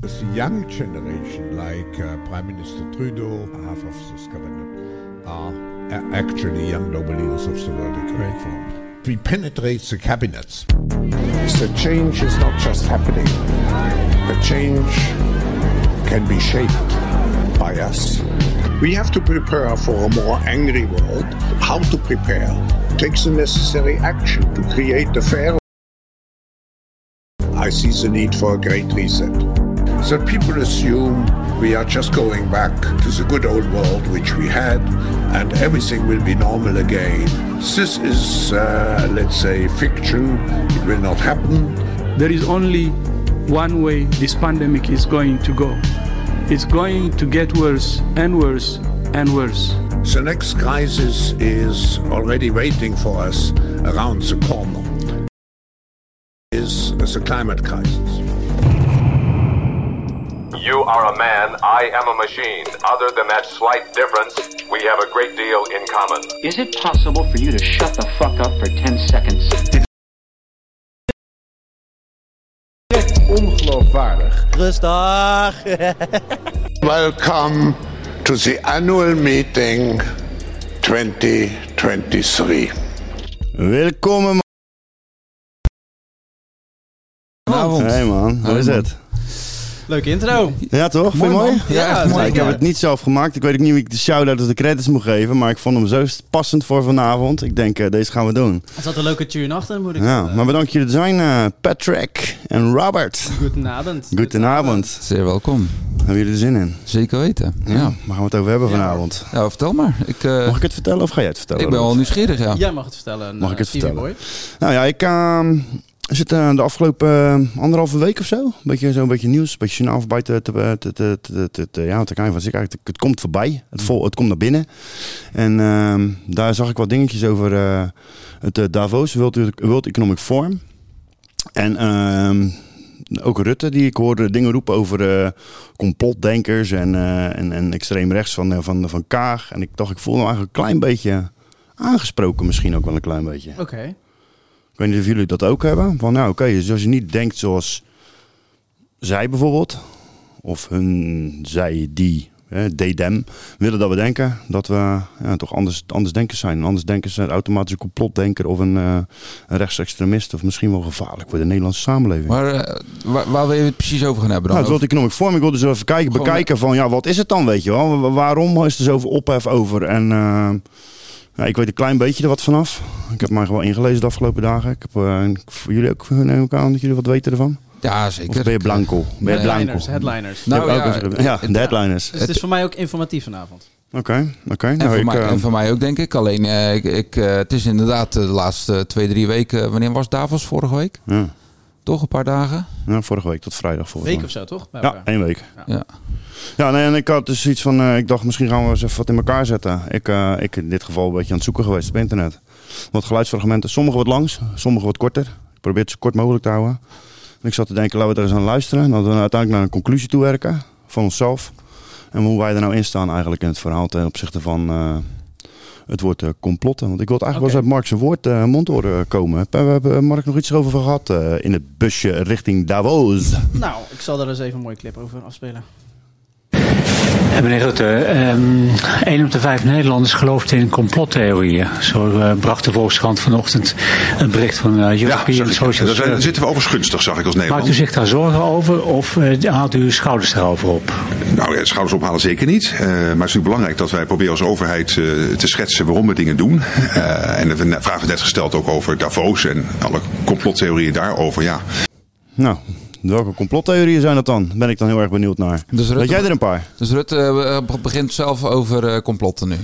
the young generation, like uh, Prime Minister Trudeau, half of this cabinet, are a- actually young global leaders of the World Economic Forum. We penetrate the cabinets. The change is not just happening. The change can be shaped by us. We have to prepare for a more angry world. How to prepare? Take the necessary action to create the fair. I see the need for a great reset. That people assume we are just going back to the good old world which we had and everything will be normal again. This is, uh, let's say, fiction. It will not happen. There is only one way this pandemic is going to go. It's going to get worse and worse and worse. The next crisis is already waiting for us around the corner. Is the climate crisis. You are a man, I am a machine. Other than that slight difference, we have a great deal in common. Is it possible for you to shut the fuck up for 10 seconds? Ongeloofwaardig. Rustig. Welcome to the annual meeting 2023. Welkom man. Goedenavond. Hey man, hoe is het? Leuke intro. Ja toch? Vind je mooi? man. Ja, echt mooi. ik heb het niet zelf gemaakt. Ik weet ook niet wie ik de shout-out of de credits moet geven. Maar ik vond hem zo passend voor vanavond. Ik denk, eh, deze gaan we doen. Er zat een leuke tune achter, moet ik Ja, maar bedankt jullie zijn, eh, Patrick en Robert. Goedenavond. Goedenavond. Zeer welkom. Hebben jullie er zin in? Zeker weten. Ja. Waar gaan we het over hebben vanavond? Ja, vertel maar. Ik, eh, Mag ik het vertellen of ga jij het vertellen? ik ben wel nieuwsgierig, ja. Jij mag het vertellen. Mag ik het vertellen? Boy. Nou ja, ik ehm, zit eh, de afgelopen eh, anderhalve week of zo. Een beetje, zo een beetje nieuws, een beetje journaal voorbij te, te, te, te, te, te, ja, te kijken. Van, het, het komt voorbij, het, vol, het komt naar binnen. En ehm, daar zag ik wat dingetjes over eh, het eh, Davos World, World Economic Forum. En ehm, ook Rutte, die ik hoorde dingen roepen over eh, complotdenkers en, eh, en, en extreem rechts van, eh, van, van Kaag. En ik dacht, ik voel me eigenlijk een klein beetje aangesproken misschien ook wel een klein beetje. Oké. Ik weet niet of jullie dat ook hebben. Van nou oké, dus als je niet denkt zoals zij bijvoorbeeld, of hun, zij, die, hè, they, them, willen dat we denken dat we ja, toch anders, anders denkers zijn. Anders denken ze automatisch een complotdenker of een, eh, een rechtsextremist of misschien wel gevaarlijk voor de Nederlandse samenleving. Maar eh, waar, waar wil je het precies over gaan hebben dan? Nou, het World Economic Forum, ik wilde zo even kijken, Gewoon- bekijken van ja, wat is het dan, weet je wel? Wa- Waarom is er zoveel ophef over? En eh, ja, ik weet een klein beetje er wat vanaf. Ik heb mij gewoon ingelezen de afgelopen dagen. Ik heb eh, voor jullie ook, neem ik aan dat jullie wat weten ervan. ja, zeker. Of ben je blanco? Ben je blanco? Headliners, headliners. Nou, Ja, ook het- de headliners. Dus het is voor mij ook informatief vanavond. Oké, oké. En, Nou, voor ik, mij, eh, en voor mij ook, denk ik. Alleen, eh, ik, ik, eh, het is inderdaad eh, de laatste twee, drie weken. Wanneer was Davos? Vorige week? ja, Toch een paar dagen? ja, vorige week tot vrijdag. Volgens Week of zo, toch? Bij Ja, één week. Ja. Ja, nee, en ik had dus iets van, eh, ik dacht misschien gaan we eens even wat in elkaar zetten. Ik, eh, ik in dit geval een beetje aan het zoeken geweest op internet. Wat geluidsfragmenten, sommige wat langs, sommige wat korter. Ik probeer het zo kort mogelijk te houden. En ik zat te denken, laten we er eens aan luisteren. En dat we uiteindelijk naar een conclusie toe werken van onszelf. En hoe wij er nou in staan eigenlijk in het verhaal ten opzichte van eh, het woord eh, complotten. Want ik wil eigenlijk wel eens uit Mark zijn woord eh mond horen komen. Hebben we hebben Mark nog iets over gehad eh, in het busje richting Davos? Nou, ik zal daar eens even een mooie clip over afspelen. Meneer Rutte, ehm 1 op de 5 Nederlanders gelooft in complottheorieën. Zo eh, bracht de Volkskrant vanochtend een bericht van eh European Ja, Social daar zitten we overigens gunstig, zag ik als Maakt u zich daar zorgen over of eh, haalt u uw schouders erover op? Nou, ja, schouders ophalen zeker niet. Eh, maar het is natuurlijk belangrijk dat wij proberen als overheid eh, te schetsen waarom we dingen doen. Eh, en de vraag werd net gesteld ook over Davos en alle complottheorieën daarover. Ja, Nou, welke complottheorieën zijn dat dan? Ben ik dan heel erg benieuwd naar. Dus Rutte, Weet jij er een paar? dus Rutte eh, begint zelf over eh, complotten nu.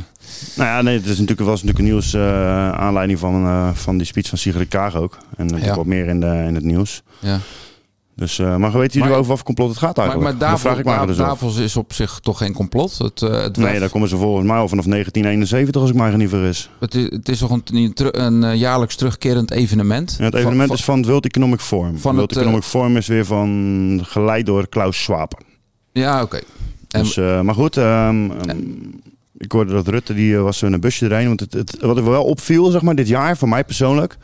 Nou ja, nee, het is natuurlijk, was natuurlijk een nieuws eh, aanleiding van, eh, van die speech van Sigrid Kaag ook. En natuurlijk Ja. wat meer in, de, in het nieuws. Ja. Dus, eh, maar weten jullie Maar- over wat voor complot het gaat eigenlijk? maar Dat Davos, vraag ik maar dus. Davos is op zich toch geen complot? Het, eh, het, Nee, daar komen ze volgens mij al vanaf 1971 als ik mij niet vergis. het, is, het is toch een, een, eh, jaarlijks terugkerend evenement? Ja, het evenement Van- is van het World Economic Forum. Van World het, Economic Forum is weer van, geleid door Klaus Schwab. Ja, oké. Dus, maar goed, ehm, ehm, ik hoorde dat Rutte die was in een busje erheen. Want het, het, wat er wel opviel, zeg maar, dit jaar, voor mij persoonlijk,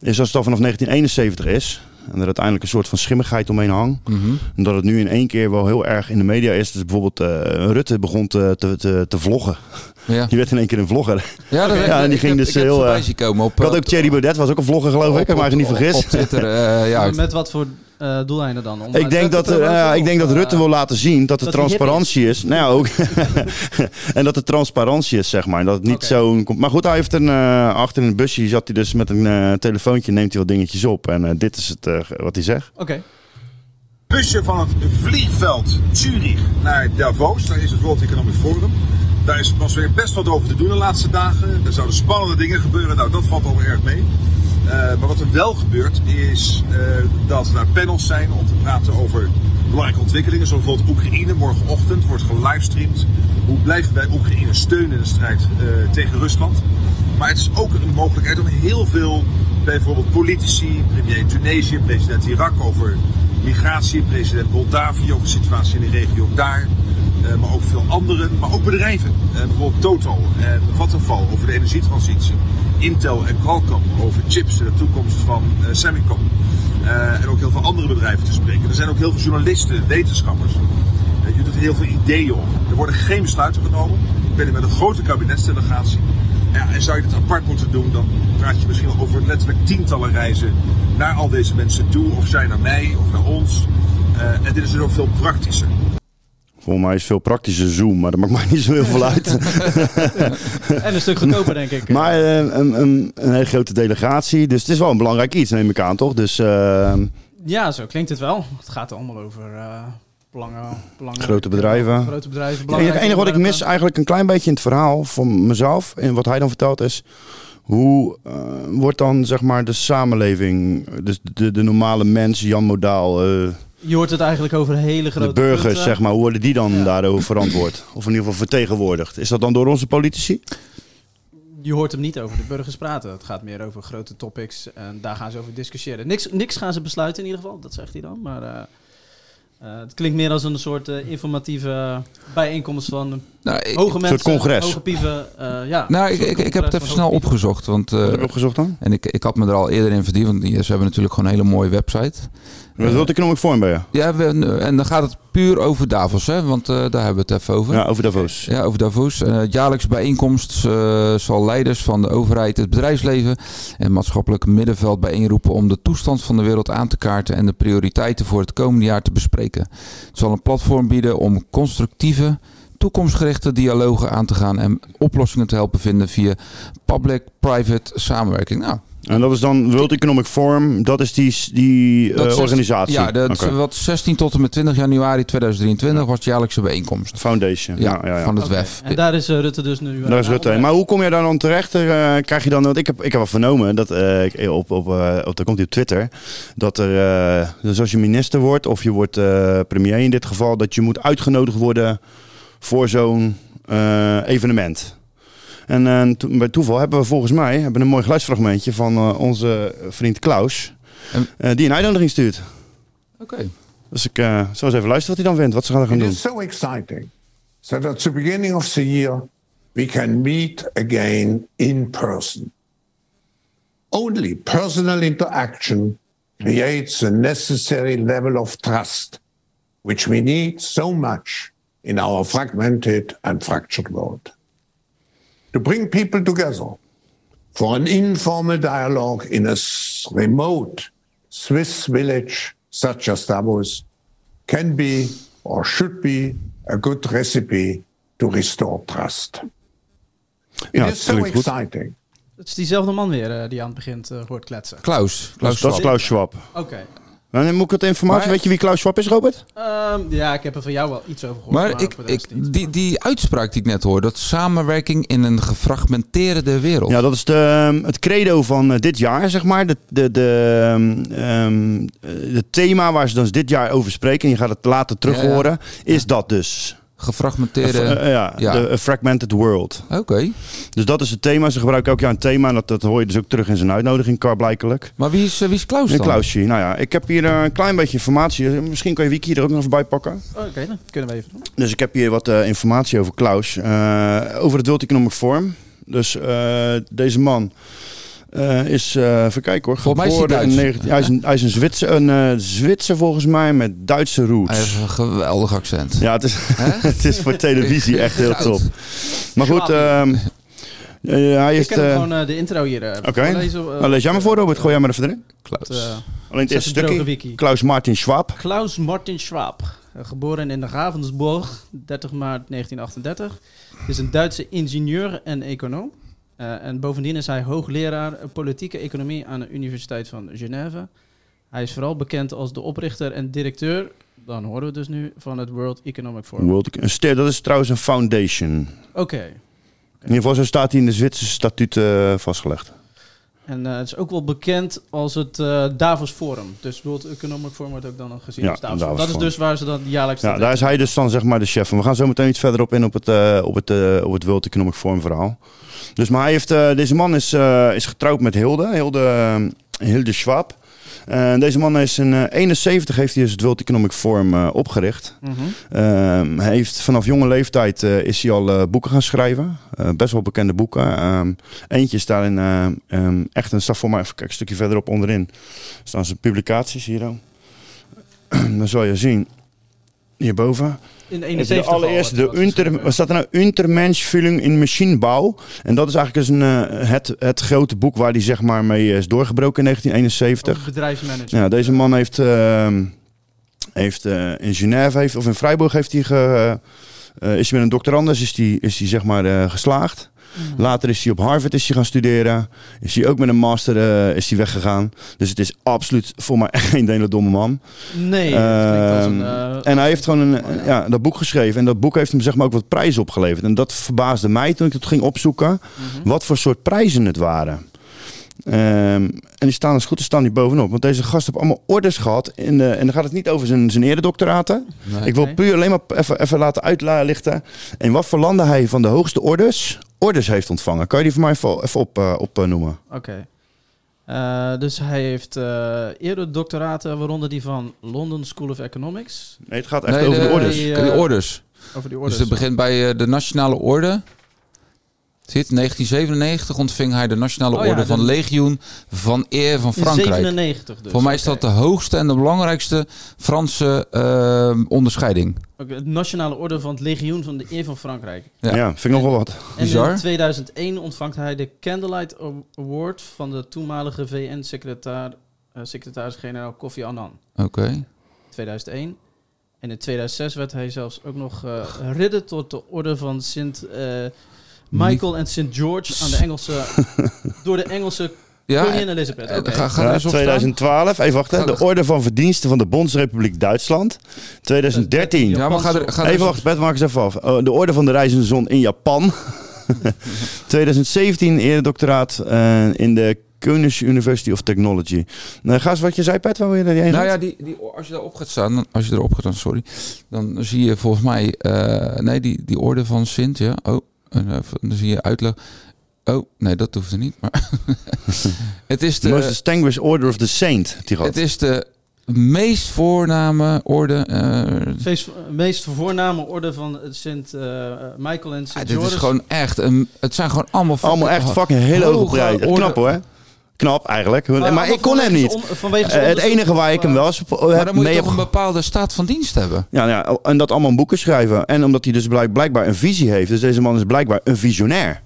is als het al vanaf 1971 is. En er uiteindelijk een soort van schimmigheid omheen hangt. Mhm. En dat het nu in één keer wel heel erg in de media is. Dus bijvoorbeeld eh, Rutte begon te, te, te, te vloggen. Ja. Die werd in één keer een vlogger. Ja, dat ja, en die ik ging heb- dus ik heb heel... eh, komen op, ik had eh, ook Thierry Baudet, was ook een vlogger geloof ik. Ik heb me eigenlijk niet vergist. Op Twitter, eh, ja. Met wat voor eh, doeleinden dan? Om Ik denk, dat, eh, ik denk dat Rutte eh, wil laten zien dat er transparantie is. Nou ja, ook. en dat er transparantie is, zeg maar. En Dat het niet Oké. zo'n... Maar goed, hij heeft een... eh, achter in het busje zat hij dus met een eh, telefoontje, neemt hij wat dingetjes op. En eh, dit is het eh, wat hij zegt. Oké. Busje van het vliegveld Zurich naar Davos. Daar is het World Economic Forum. Daar is pas weer best wat over te doen de laatste dagen. Er zouden spannende dingen gebeuren. Nou, dat valt al erg mee. Eh, maar wat er wel gebeurt is eh, dat er panels zijn om te praten over belangrijke ontwikkelingen. Zoals bijvoorbeeld Oekraïne. Morgenochtend wordt gelivestreamd. Hoe blijven wij Oekraïne steunen in de strijd eh, tegen Rusland? Maar het is ook een mogelijkheid om heel veel, bijvoorbeeld politici, premier Tunesië, president Irak over migratie, president Moldavië over de situatie in de regio daar. eh, maar ook veel anderen, maar ook bedrijven. Eh, bijvoorbeeld Total en Vattenfall over de energietransitie. Intel en Qualcomm over chips en de toekomst van eh, Semicon. En ook heel veel andere bedrijven te spreken. Er zijn ook heel veel journalisten, wetenschappers. Je doet heel veel ideeën op. Er worden geen besluiten genomen. Ik ben hier met een grote kabinetsdelegatie. Ja, en zou je dit apart moeten doen, dan praat je misschien wel over letterlijk tientallen reizen naar al deze mensen toe. Of zij naar mij of naar ons. Eh, en dit is dus ook veel praktischer. Volgens mij is veel praktische Zoom, maar dat maakt mij niet zo heel veel uit. En een stuk goedkoper, denk ik. Maar eh, een, een, een hele grote delegatie, dus het is wel een belangrijk iets, neem ik aan, toch? Dus eh, Ja, zo klinkt het wel. Het gaat allemaal over eh belangen, belangen, grote bedrijven. Grote bedrijven. Het enige wat ik mis eigenlijk een klein beetje in het verhaal van mezelf en wat hij dan vertelt is hoe eh, wordt dan zeg maar de samenleving, dus de, de normale mens, Jan Modaal, eh, Je hoort het eigenlijk over hele grote de burgers punten. zeg maar, hoe worden die dan daarover verantwoord? Of in ieder geval vertegenwoordigd? Is dat dan door onze politici? Je hoort hem niet over de burgers praten. Het gaat meer over grote topics en daar gaan ze over discussiëren. Niks, niks gaan ze besluiten in ieder geval, dat zegt hij dan. Maar eh, het klinkt meer als een soort eh, informatieve bijeenkomst van Nou, ik- hoge Een mensen, soort congres. hoge pieven. eh, ja, Nou, ik, ik, ik heb het even snel opgezocht. Want, eh, Wat heb je opgezocht dan? En ik, ik had me er al eerder in verdiend, want ze hebben natuurlijk gewoon een hele mooie website. Wat wil Economic Forum bij je? Ja, we- en dan gaat het puur over Davos, hè? want eh, daar hebben we het even over. Ja, over Davos. Ja, over Davos. Eh jaarlijks bijeenkomst eh, zal leiders van de overheid, het bedrijfsleven en maatschappelijk middenveld bijeenroepen om de toestand van de wereld aan te kaarten en de prioriteiten voor het komende jaar te bespreken. Het zal een platform bieden om constructieve, toekomstgerichte dialogen aan te gaan en oplossingen te helpen vinden via public-private samenwerking. Nou, En dat is dan World Economic Forum, dat is die, die eh, dat organisatie? Ja, dat, wat 16 tot en met 20 januari 2023 was de jaarlijkse bijeenkomst. Foundation, ja, ja, ja. van het WEF. En daar is eh, Rutte dus nu. eh, Daar is Rutte. Maar hoe kom je daar dan terecht? Krijg je dan, want ik heb, ik heb wel vernomen dat eh, op, op, eh, op, daar komt hij op Twitter, dat er, eh, dus als je minister wordt of je wordt eh, premier in dit geval, dat je moet uitgenodigd worden voor zo'n eh, evenement. En eh, to- bij toeval hebben we volgens mij hebben een mooi geluidsfragmentje van eh, onze vriend Klaus, eh, die een uitnodiging stuurt. Oké. Dus ik eh, zal eens even luisteren wat hij dan vindt, wat ze gaan gaan It doen. is so exciting that at the beginning of the year we can meet again in person. Only personal interaction creates the necessary level of trust, which we need so much in our fragmented and fractured world. To bring people together for an informal dialogue in a remote Swiss village such as Davos can be or should be a good recipe to restore trust. It Ja, is so exciting. Het is diezelfde man weer eh, die aan het begin eh, hoort kletsen. Klaus. Dat is, dat is Klaus Schwab. Oké. En dan moet ik wat informatie, Maar- weet je wie Klaus Schwab is, Robert? Ehm, ja, ik heb er van jou wel iets over gehoord. Maar ik, ik, die, die uitspraak die ik net hoorde, dat samenwerking in een gefragmenteerde wereld. Ja, dat is de, ehm, het credo van eh, dit jaar, zeg maar. De, de, de, ehm, eh, het thema waar ze dus dit jaar over spreken, en je gaat het later terug Ja, ja. horen, is dat dus. Gefragmenteerde... Eh, ja, ja. de a fragmented world. Oké. Dus dat is het thema. Ze gebruiken elk jaar een thema. En dat, dat hoor je dus ook terug in zijn uitnodiging, blijkelijk. Maar wie is, eh, wie is Klaus En dan? Klausje, nou ja, ik heb hier eh, een klein beetje informatie. Misschien kan je Wiki er ook nog even bij pakken. Oké, dan kunnen we even doen. Dus ik heb hier wat eh, informatie over Klaus. eh, over het World Economic Forum. Dus eh, deze man Eh, is, eh even kijken hoor, Volgens mij is hij geboren in Duits. 19 hij, is een, hij is een Zwitser, een eh, Zwitser volgens mij met Duitse roots. Hij heeft een geweldig accent. Ja, het is, het is voor televisie echt heel top. Maar goed, ehm, eh, hij Ik heeft... kan hem eh, gewoon de intro hier Oké, eh, Nou, lees jij maar voor Robert, gooi jij maar even erin. Klaus. Alleen het eerste stukje. Klaus Martin Schwab. Klaus Martin Schwab, geboren in Ravensburg, 30 maart 1938, is een Duitse ingenieur en econoom. Eh, en bovendien is hij hoogleraar politieke economie aan de Universiteit van Genève. Hij is vooral bekend als de oprichter en directeur, dan horen we het dus nu, van het World Economic Forum. World, dat is trouwens een foundation. Oké. In ieder geval, zo staat hij in de Zwitserse statuten vastgelegd. En eh, het is ook wel bekend als het eh, Davos Forum. Dus World Economic Forum wordt ook dan gezien Ja, als Davos, Davos Forum. Dat is dus waar ze dan jaarlijks... Ja, daar is hij dus dan zeg maar de chef. En we gaan zo meteen iets verderop in op het, eh, op het, op het World Economic Forum verhaal. Dus maar hij heeft, deze man is, is getrouwd met Hilde, Hilde, Hilde Schwab. En deze man is in eh, 71 heeft hij dus het World Economic Forum eh, opgericht. Mhm. Ehm, hij heeft vanaf jonge leeftijd eh, is hij al eh, boeken gaan schrijven. Eh, best wel bekende boeken. Ehm, eentje is daarin eh, ehm, echt een staat voor mij even kijken, een stukje verderop onderin. Staan zijn publicaties hier. Dan zal je zien. Hierboven. In De 71 al, allereerste, de unter, wat staat er nou? Untermenschvulling in machinebouw. En dat is eigenlijk dus een, eh, het, het grote boek waar hij zeg maar mee is doorgebroken in 1971. Over bedrijfsmanagement. Ja, deze man heeft, ehm, heeft eh, in Genève heeft, of in Freiburg heeft hij ge, eh, is hij met een doctorandus is hij, is hij zeg maar eh, geslaagd. Later is hij op Harvard is hij gaan studeren. Is hij ook met een master eh, is hij weggegaan. Dus het is absoluut voor mij geen hele domme man. Nee, als een, Ehm, eh, en hij heeft gewoon een, ja, dat boek geschreven. En dat boek heeft hem zeg maar ook wat prijzen opgeleverd. En dat verbaasde mij toen ik het ging opzoeken. Mhm. Wat voor soort prijzen het waren. Ehm, en die staan als goed is staan die bovenop. Want deze gast heeft allemaal orders gehad. In de, en dan gaat het niet over zijn, zijn eredoctoraten. Nee. Ik wil puur alleen maar even, even laten uitlichten. En wat voor landen hij van de hoogste orders, orders heeft ontvangen. Kan je die voor mij even, even op, eh, opnoemen? Oké. Eh, dus hij heeft eh eerder doctoraten, waaronder die van London School of Economics. Nee, het gaat echt Nee, over de, orders. die, De orders. Over die Dus orders. het begint bij eh, de Nationale Orde. Zit, 1997 ontving hij de Nationale Oh ja, Orde de- van Legioen van Eer van In Frankrijk. 97 dus. Voor mij is dat de hoogste en de belangrijkste Franse eh, onderscheiding. Oké, het Nationale Orde van het Legioen van de Eer van Frankrijk. Ja. Ja. vind ik nog wel wat. En Bizar. in 2001 ontvangt hij de Candlelight Award van de toenmalige VN-secretaris-generaal Kofi Annan. Oké. 2001. En in 2006 werd hij zelfs ook nog eh ridder tot de orde van Sint eh, Michael en Sint George aan de Engelse, door de Engelse Ja, koningin Elizabeth. eh, Oké. ga, ga Ja, eens staan. 2012, even wachten. Ga- De Orde van Verdiensten van de Bondsrepubliek Duitsland. 2013. Ja, maar ga er, ga er Even wachten, Bert, maak eens even af. Oh, de Orde van de Reizende Zon in Japan. 2017 eredoctoraat eh in de Koninklijke University of Technology. Nou, ga eens wat je zei, Pet, waar wil je daar heen Nou gaat? ja, die, die, als je daarop gaat staan, dan- als je erop gaat staan, sorry, dan zie je volgens mij, eh, nee, die, die orde van Sint, ja. Oh, en even- dan zie je uitleg. Oh, nee, dat hoeft er niet. Maar het is The Most de, Distinguished Order of the Saint. Het is de meest voorname orde. eh, Feest, meest voorname orde van Sint eh, Michael en Sint ah, dit is gewoon echt, een, het zijn gewoon allemaal Allemaal echt fucking hele hoge prijzen. Knap hoor. Knap eigenlijk. Maar, ik kon hem niet. on- vanwege Eh, het enige waar ik hem wel eens Maar dan heb moet je toch een bepaalde staat van dienst hebben. Ja, ja, en dat allemaal boeken schrijven. En omdat hij dus blijk- blijkbaar een visie heeft. Dus deze man is blijkbaar een visionair.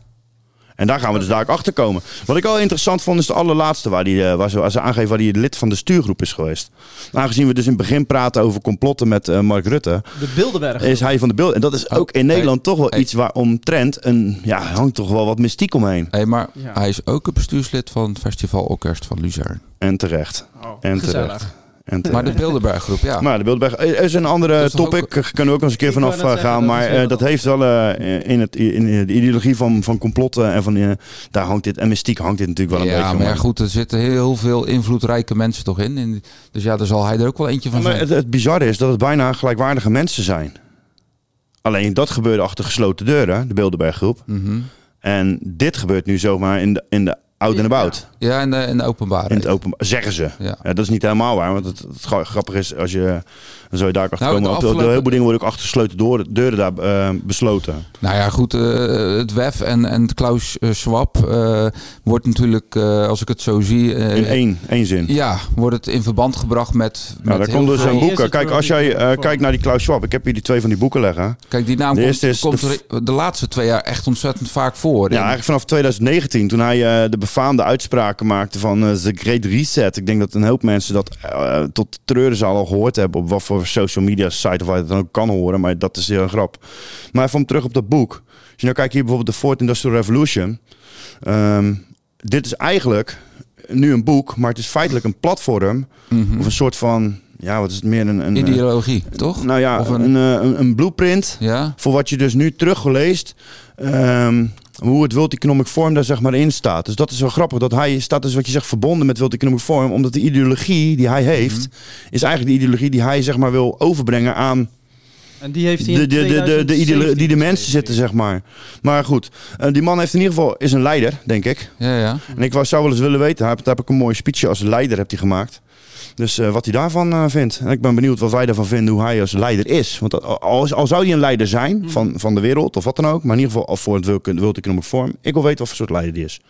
En daar gaan we dus daar ook achter komen. Wat ik al interessant vond is de allerlaatste waar, die, eh, waar, ze, waar ze aangeven waar hij lid van de stuurgroep is geweest. Aangezien we dus in het begin praten over complotten met eh, Mark Rutte, De Bilderberg. is hij van de beeld. En dat is ook in Nederland toch wel hey. iets waar omtrent een, ja, hangt toch wel wat mystiek omheen. Hey, maar Ja. hij is ook een bestuurslid van het Festival Orkest van Luzern. En terecht. Oh, En gezellig. Maar de Bilderberggroep, ja. Maar de Bilderberg er is een andere Dat is topic. ook- kunnen we ook eens een keer vanaf eh, zeggen, gaan. dat Maar eh, dat wat heeft wel eh, in, het, in de ideologie van, van complotten en van eh, daar hangt dit en mystiek hangt dit natuurlijk wel een ja, beetje maar ja, goed, er zitten heel veel invloedrijke mensen toch in. In- Dus ja, daar zal hij er ook wel eentje van Maar zijn. het, het bizarre is dat het bijna gelijkwaardige mensen zijn. Alleen dat gebeurde achter gesloten deuren, de Bilderberggroep. Mhm. En dit gebeurt nu zomaar in de, in de oud en about. Ja, in de, in de openbaarheid. In het openbaar, zeggen ze. Ja. dat is niet helemaal waar. Want het, het gra- grappige is, als je, dan zou je daar achter Nou, komen. de Op de- afgelopen- Heel veel dingen worden ook achter gesloten deuren, deuren daar eh, besloten. Nou ja, goed. eh, het WEF en, en Klaus eh, Schwab eh, wordt natuurlijk, eh, als ik het zo zie... eh, In één, één zin. Ja, wordt het in verband gebracht met... Nou, met daar komt dus veel- een boek. Kijk, als jij eh, kijkt naar die Klaus Schwab. Ik heb hier die twee van die boeken liggen. Kijk, die naam De komt, eerste is komt de- er de laatste twee jaar echt ontzettend vaak voor. Ja, En- eigenlijk vanaf 2019, toen hij eh, de befaamde uitspraken maakte van The Great Reset. Ik denk dat een hoop mensen dat tot de treurenzaal al gehoord hebben. Op wat voor social media site of waar je dan ook kan horen. Maar dat is heel een grap. Maar even om terug op dat boek. Als je nou kijkt hier bijvoorbeeld de Fourth Industrial Revolution. Ehm, dit is eigenlijk nu een boek, maar het is feitelijk een platform. Of een soort van, ja, wat is het meer een... een Ideologie, toch? Nou ja, Of een, een- een, een, blueprint Ja. voor wat je dus nu teruggeleest. ehm, hoe het World Economic Forum daar zeg maar in staat. Dus dat is wel grappig. Dat hij staat dus wat je zegt verbonden met World Economic Forum. Omdat de ideologie die hij heeft, is eigenlijk de ideologie die hij zeg maar wil overbrengen aan En die heeft hij de, de, de, de, de, 2017 ideolo- die de mensen zitten, zeg maar. Maar goed, eh, die man heeft in ieder geval is een leider, denk ik. Ja, ja. En ik wou, zou wel eens willen weten, hij heeft- daar heb ik een mooie speechje als leider heeft hij gemaakt. Dus eh, wat hij daarvan eh, vindt. En ik ben benieuwd wat wij daarvan vinden, hoe hij als leider is. Want al, zou hij een leider zijn van, van de wereld of wat dan ook, maar in ieder geval voor het World World Economic Forum, ik wil weten wat voor soort leider die is.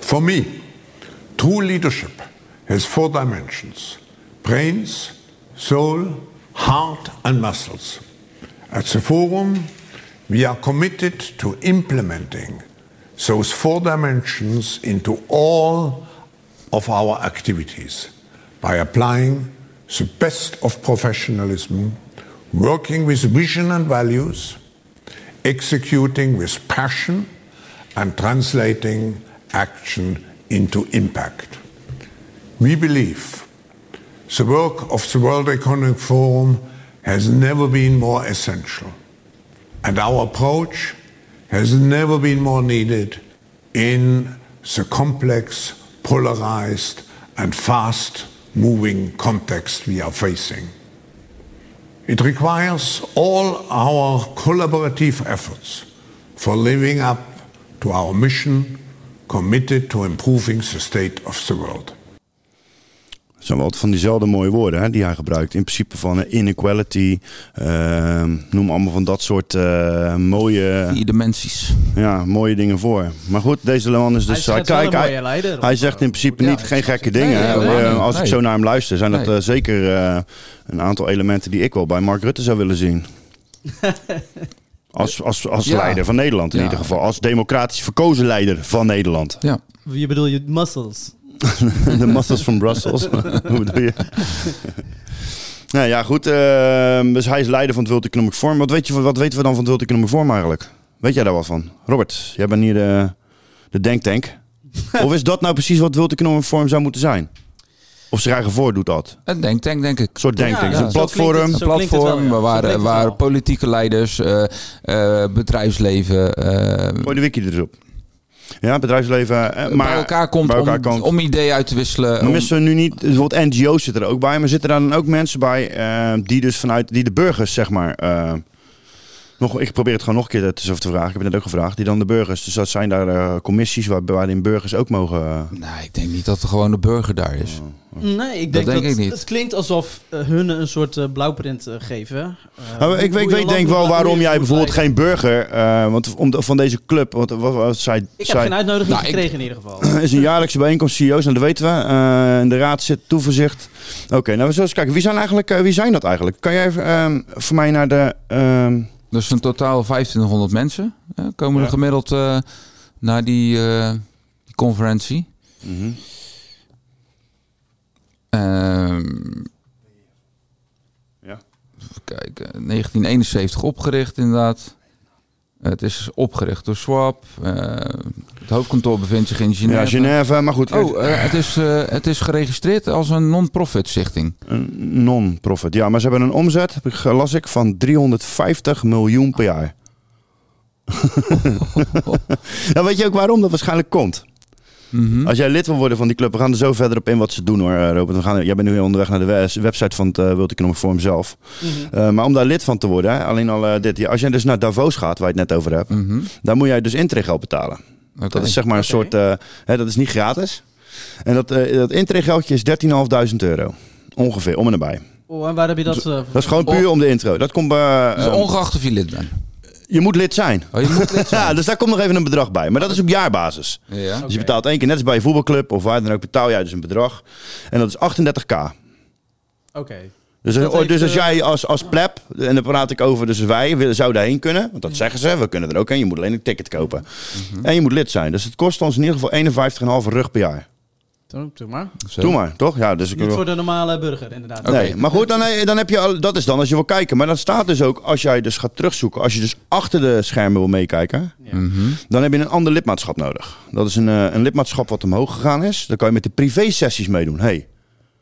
For me, true leadership has four dimensions brains, soul, heart, and muscles. At the Forum, we are committed to implementing those four dimensions into all of our activities by applying the best of professionalism, working with vision and values, executing with passion, and translating action into impact. We believe the work of the World Economic Forum has never been more essential, and our approach has never been more needed in the complex, polarized, and fast moving context we are facing. It requires all our collaborative efforts for living up to our mission committed to improving the state of the world. Zijn wel wat van diezelfde mooie woorden hè, die hij gebruikt. In principe van eh, inequality, ehm, noem allemaal van dat soort eh, mooie... Vier dimensies. Ja, mooie dingen voor. Maar goed, deze man is dus... Hij Hij, kijk, hij, mooie leider. hij zegt in principe niet, geen gekke dingen. Nee, Eh, als ik zo naar hem luister, zijn dat eh, zeker eh, een aantal elementen die ik wel bij Mark Rutte zou willen zien. Als, als, als Ja. leider van Nederland in Ja. ieder geval. Als democratisch verkozen leider van Nederland. Ja. Wie bedoel je? Muscles. De muscles from Brussels. Hoe bedoel je? nou ja, goed. eh, dus hij is leider van het World Economic Forum. Wat, weet je, wat weten we dan van het World Economic Forum eigenlijk? Weet jij daar wat van? Robert, jij bent hier de, de denktank. of is dat nou precies wat World Economic Forum zou moeten zijn? Of zich eigen voordoet dat? Een denktank, denk ik. Een soort denktank. Ja, een platform. het. Een platform wel, ja. Zo waar, waar politieke leiders, eh, eh, bedrijfsleven Gooi de wiki er dus op. Ja, bedrijfsleven. eh, maar bij elkaar komt bij elkaar om, komt. om ideeën uit te wisselen. Missen we nu niet, bijvoorbeeld NGO's zitten er ook bij, maar zitten daar dan ook mensen bij eh, die dus vanuit, die de burgers zeg maar, eh, nog, ik probeer het gewoon nog een keer te, te vragen, ik heb het net ook gevraagd, die dan de burgers, dus dat zijn daar commissies waar, waarin burgers ook mogen... Nee, ik denk niet dat er gewoon de burger daar is. Nee, ik Dat denk denk dat, ik niet. het klinkt alsof eh, hun een soort eh, blauwprint eh, geven. Eh, Nou, ik ik weet denk wel waarom jij bijvoorbeeld geen burger, eh, want om, van deze club, wat, wat, wat zij, Ik heb geen uitnodiging Nou, ik- gekregen in ieder geval. is een jaarlijkse bijeenkomst CEO's en dat weten we. Eh, in de raad zit toeverzicht. Oké, nou we zullen eens kijken. Wie zijn, eigenlijk, wie zijn dat eigenlijk? Kan jij even ehm, voor mij naar de... ehm, Dus een totaal 2500 mensen komen Ja. er gemiddeld eh, naar die, eh, die conferentie. mhm. Ehm, Ja. Even kijken. 1971 opgericht inderdaad. Het is opgericht door Schwab. Eh, het hoofdkantoor bevindt zich in Genève. Ja, Genève, maar goed. Oh, eh, het, is, eh, het is geregistreerd als een non-profit stichting. Een non-profit. Ja, maar ze hebben een omzet, las ik, van 350 miljoen per jaar. ja, weet je ook waarom dat waarschijnlijk komt? Mhm. Als jij lid wil worden van die club, we gaan er zo verder op in wat ze doen hoor, eh, Robert. We gaan, jij bent nu onderweg naar de website van het eh, World Economic Forum zelf. Eh, maar om daar lid van te worden, hè, alleen al eh, dit. Als jij dus naar Davos gaat, waar je het net over hebt, Mhm. dan moet jij dus intree betalen. Dat is zeg maar een soort, eh, hè, dat is niet gratis. En dat, dat intregeldje is 13.500 euro. Ongeveer, om en nabij. Oh, en waar heb je dat? eh, Dat is gewoon puur om de intro. Dat komt bij... Dus ehm, ongeacht of je lid bent. Je moet lid zijn. Oh, je moet lid zijn. Ja, dus daar komt nog even een bedrag bij. Maar dat is op jaarbasis. Ja. Dus je betaalt één keer, net als bij een voetbalclub of waar dan ook, betaal jij dus een bedrag. En dat is 38k. Oké. Dus, Dat dus heeft, als eh, jij als, als pleb, en dan praat ik over, dus wij willen- zouden heen kunnen. Want dat zeggen ze, we kunnen er ook heen. Je moet alleen een ticket kopen. Mhm. En je moet lid zijn. Dus het kost ons in ieder geval 51,5 rug per jaar. Doe, maar. Zo. Doe maar, toch? Ja, dus ik Niet voor de normale burger, inderdaad. Nee, maar goed, dan, dan heb je al, dat is dan als je wil kijken. Maar dat staat dus ook, als jij dus gaat terugzoeken, als je dus achter de schermen wil meekijken, Mhm. dan heb je een ander lidmaatschap nodig. Dat is een, eh, een lidmaatschap wat omhoog gegaan is. Dan kan je met de privé-sessies meedoen. Hey,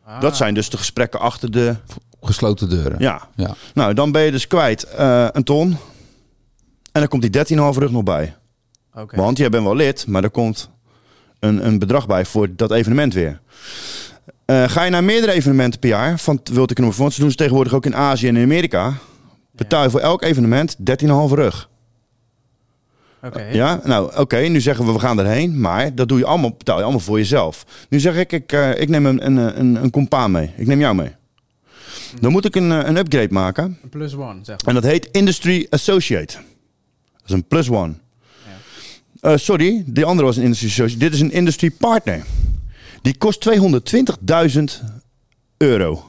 Ah. Dat zijn dus de gesprekken achter de... Gesloten deuren. Ja. Ja. Nou, dan ben je dus kwijt eh, een ton. En dan komt die 13,5 rug nog bij. Oké. Want jij bent wel lid, maar er komt een, een bedrag bij voor dat evenement weer. Eh, ga je naar meerdere evenementen per jaar van World Economic Forum, ze doen ze tegenwoordig ook in Azië en in Amerika, betaal je voor elk evenement 13,5 rug. Oké. Ja, nou oké, nu zeggen we we gaan erheen, maar dat doe je allemaal, betaal je allemaal voor jezelf. Nu zeg ik, ik, eh, ik neem een, een, een, een compaan mee, ik neem jou mee. Dan moet ik een, eh, een upgrade maken. Een plus one, zeg maar. En dat heet Industry Associate. Dat is een plus one. Eh, sorry, die andere was een Industry Associate. Dit is een Industry Partner. Die kost 220.000 euro.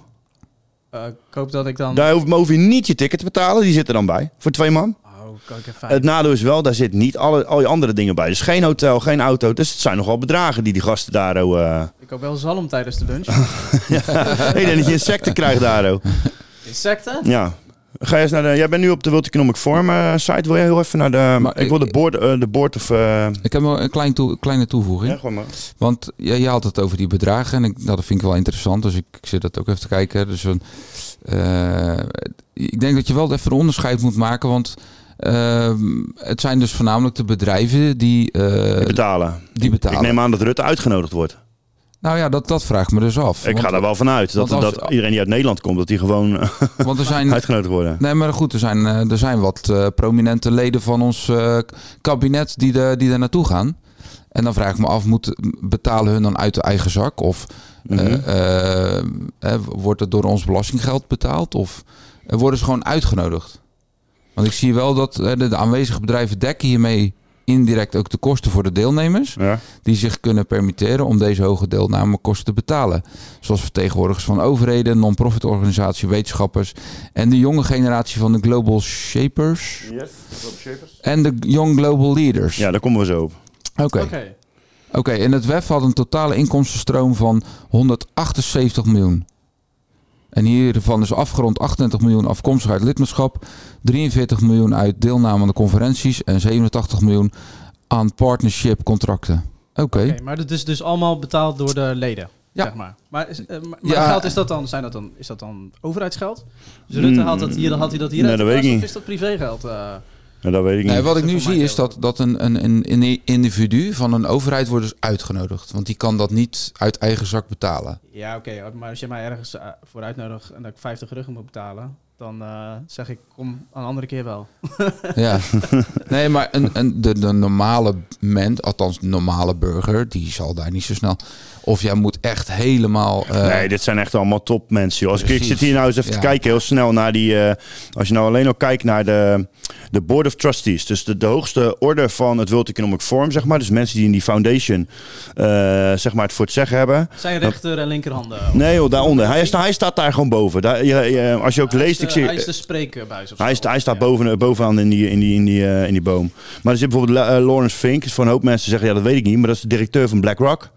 Eh, ik hoop dat ik dan... Daar hoef, hoef je niet je ticket te betalen. Die zit er dan bij. Voor twee man. Oh. Het nadeel is wel, daar zit niet alle, al je andere dingen bij. Dus geen hotel, geen auto. Dus het zijn nogal bedragen die die gasten daar... oh, eh Ik hoop wel zalm tijdens de lunch. ik denk dat je insecten krijgt daar. oh. Insecten? Ja. Ga je eens naar de, jij bent nu op de World Economic Forum eh, site. Wil jij heel even naar de... Maar ik, wil de board, eh, de board of... eh, Ik heb wel een klein toe- kleine toevoeging. ja, gewoon maar. Want ja, je had het over die bedragen en ik, nou, dat vind ik wel interessant. Dus ik, ik zit dat ook even te kijken. Dus een, ik denk dat je wel even een onderscheid moet maken. Want ehm, het zijn dus voornamelijk de bedrijven die, Die betalen. die betalen. Ik neem aan dat Rutte uitgenodigd wordt. Nou ja, dat, dat vraag ik me dus af. Ik Want- ga daar wel vanuit. Dat, als- dat iedereen die uit Nederland komt, dat die gewoon Want er zijn, uitgenodigd worden. Nee, maar goed, er zijn, eh, er zijn wat eh, prominente leden van ons eh, kabinet die, de, die daar naartoe gaan. En dan vraag ik me af, moet, betalen hun dan uit de eigen zak? Of Mhm. wordt het door ons belastinggeld betaald? Of worden ze gewoon uitgenodigd? Want ik zie wel dat de, de aanwezige bedrijven dekken hiermee indirect ook de kosten voor de deelnemers. Ja. Die zich kunnen permitteren om deze hoge deelnamekosten te betalen. Zoals vertegenwoordigers van overheden, non-profit organisaties, wetenschappers en de jonge generatie van de Global Shapers en de Young Global Leaders. Ja, daar komen we zo op. Oké. Oké. Oké, en het WEF had een totale inkomstenstroom van 178 miljoen. En hiervan is afgerond 28 miljoen afkomstig uit lidmaatschap, 43 miljoen uit deelname aan de conferenties en 87 miljoen aan partnership contracten. Oké. Maar dat is dus allemaal betaald door de leden. Ja. Zeg maar. Maar, is, eh, maar, maar Ja. geld is dat dan, zijn dat dan, is dat dan overheidsgeld? Dus Rutte haalt dat hier, dan had hij dat hier Nee, uit dat weet ik Of niet. is dat privégeld? eh? Ja, dat weet ik niet. Nee, wat ik nu zie is dat, dat een, een, een, individu van een overheid wordt dus uitgenodigd. Want die kan dat niet uit eigen zak betalen. Ja, oké. maar als je mij ergens eh, voor uitnodigt en dat ik 50 ruggen moet betalen, dan eh, zeg ik, kom een andere keer wel. Ja. Nee, maar een, een, de, de normale mens, althans de normale burger, die zal daar niet zo snel... Of jij moet echt helemaal... eh, Nee, dit zijn echt allemaal topmensen. Als ik, zit hier nou eens even Ja. te kijken heel snel naar die... eh, als je nou alleen al kijkt naar de, de Board of Trustees. Dus de, de hoogste orde van het World Economic Forum, zeg maar. Dus mensen die in die foundation eh, zeg maar het voor het zeggen hebben. Zijn rechter en linkerhanden. Nee joh, daaronder. Hij, is, hij staat daar gewoon boven. Daar, je, je- als je ook Hij leest... is ik zie, hij is de spreekbuis of Hij, is, hij staat boven, bovenaan in die, in, die, in, die, eh, in die boom. Maar er zit bijvoorbeeld eh, Lawrence Fink. Is voor een hoop mensen zeggen, ja dat weet ik niet. Maar dat is de directeur van BlackRock.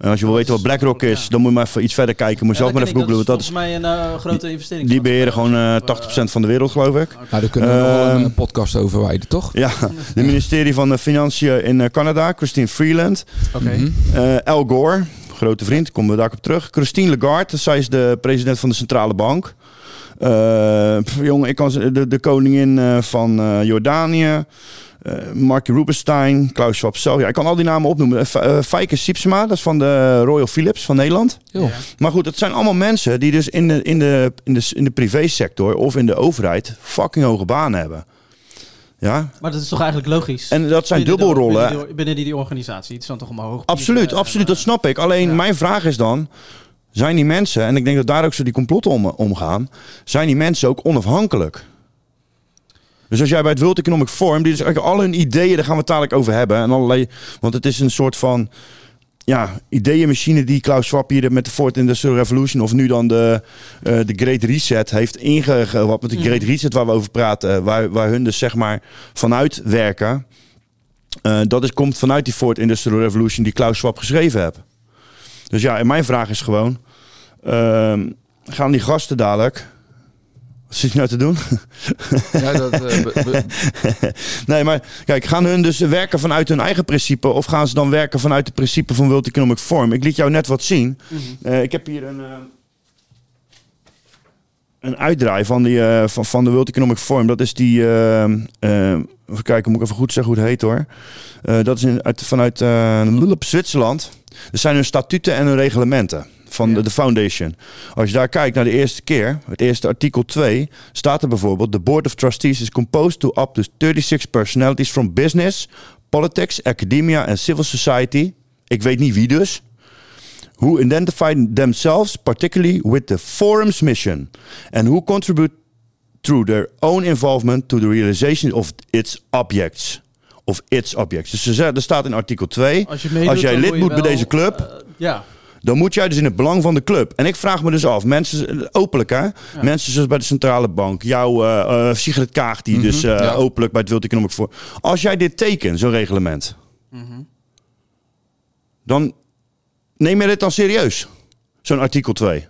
En als je wil weten wat BlackRock is, dan moet je maar even iets verder kijken. Moet je Ja, zelf maar even googlen. want Dat Dat is volgens mij een eh, grote investering. die beheren gewoon eh 80% van de wereld, geloof ik. nou, daar kunnen we nog wel een Ehm, eh, podcast over wijden, toch? Ja, de ministerie van Financiën in eh, Canada, Christine Freeland. Oké. Mhm. Eh, Al Gore, grote vriend, komen we daar op terug. Christine Lagarde, zij is de president van de centrale bank. Eh, pff, jongen, ik kan ze- de, de koningin eh, van eh, Jordanië. Eh Mark Rubenstein, Klaus Schwab zelf. Ja, ik kan al die namen opnoemen. Uh, Fijke Siepsema, dat is van de Royal Philips van Nederland. Joh. Maar goed, het zijn allemaal mensen die dus in de, in de, in de, in de privésector of in de overheid fucking hoge banen hebben. Ja, Maar dat is toch eigenlijk logisch? En dat zijn Binnen de- dubbelrollen. Binnen die, binnen die, die organisatie. Het is dan toch omhoog. absoluut, absoluut. Dat snap ik. Alleen mijn vraag is dan, zijn die mensen, en ik denk dat daar ook zo die complotten om, omgaan, zijn die mensen ook onafhankelijk? Dus als jij bij het World Economic Forum, die dus eigenlijk al hun ideeën, daar gaan we het dadelijk over hebben. En allerlei, want het is een soort van ja, ideeënmachine die Klaus Schwab hier met de Fourth Industrial Revolution of nu dan de, eh, de Great Reset heeft ingewapt. Met de Great Reset waar we over praten, waar, waar hun dus zeg maar vanuit werken. Eh, dat is, komt vanuit die Fourth Industrial Revolution die Klaus Schwab geschreven heeft. Dus ja, en mijn vraag is gewoon, ehm, gaan die gasten dadelijk... Wat zit je nou te doen? Ja, dat, eh, nee, maar kijk, gaan hun dus werken vanuit hun eigen principe... of gaan ze dan werken vanuit het principe van World Economic Forum? Ik liet jou net wat zien. Eh, ik heb hier een, eh, een uitdraai van, die, van, van de World Economic Forum. Dat is die... even kijken, moet ik even goed zeggen hoe het heet hoor. Dat is in, uit, vanuit eh, Zwitserland. Dat zijn hun statuten en hun reglementen van de, de foundation. Als je daar kijkt naar de eerste keer, het eerste artikel 2, staat er bijvoorbeeld: The Board of Trustees is composed to up to 36 personalities from business, politics, academia and civil society. Ik weet niet wie dus. Who identify themselves particularly with the forum's mission and who contribute through their own involvement to the realization of its objects. Of its objects. Dus er staat in artikel 2, Als jij lid moet bij wel, deze club, eh, ja. Dan moet jij dus in het belang van de club. En ik vraag me dus af, mensen, openlijk hè, mensen zoals bij de Centrale Bank, jouw eh eh, Sigrid Kaag, die dus eh, ja. openlijk bij het World Economic Forum. Als jij dit tekent, zo'n reglement, dan neem je dit dan serieus, zo'n artikel 2.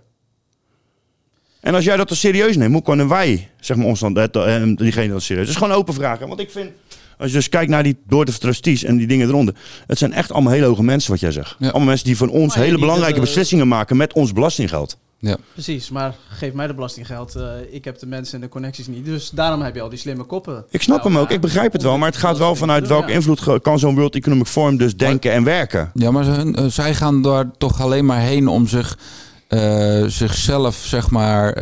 En als jij dat dan serieus neemt, hoe kunnen wij, zeg maar, ons dan, eh, diegene dan serieus? Het is gewoon open vraag. hè. Want ik vind, als je dus kijkt naar die Board of Trustees en die dingen eronder. Het zijn echt allemaal hele hoge mensen, wat jij zegt. Ja. Allemaal mensen die van ons Maar hele belangrijke beslissingen maken met ons belastinggeld. ja. Precies, maar geef mij de belastinggeld. eh, ik heb de mensen en de connecties niet. Dus daarom heb je al die slimme koppen. Ik snap hem ook, ik begrijp het wel. Maar het gaat wel vanuit welke invloed kan zo'n World Economic Forum dus denken en werken. Ja, maar ze- eh, zij gaan daar toch alleen maar heen om zich, eh, zichzelf, zeg maar...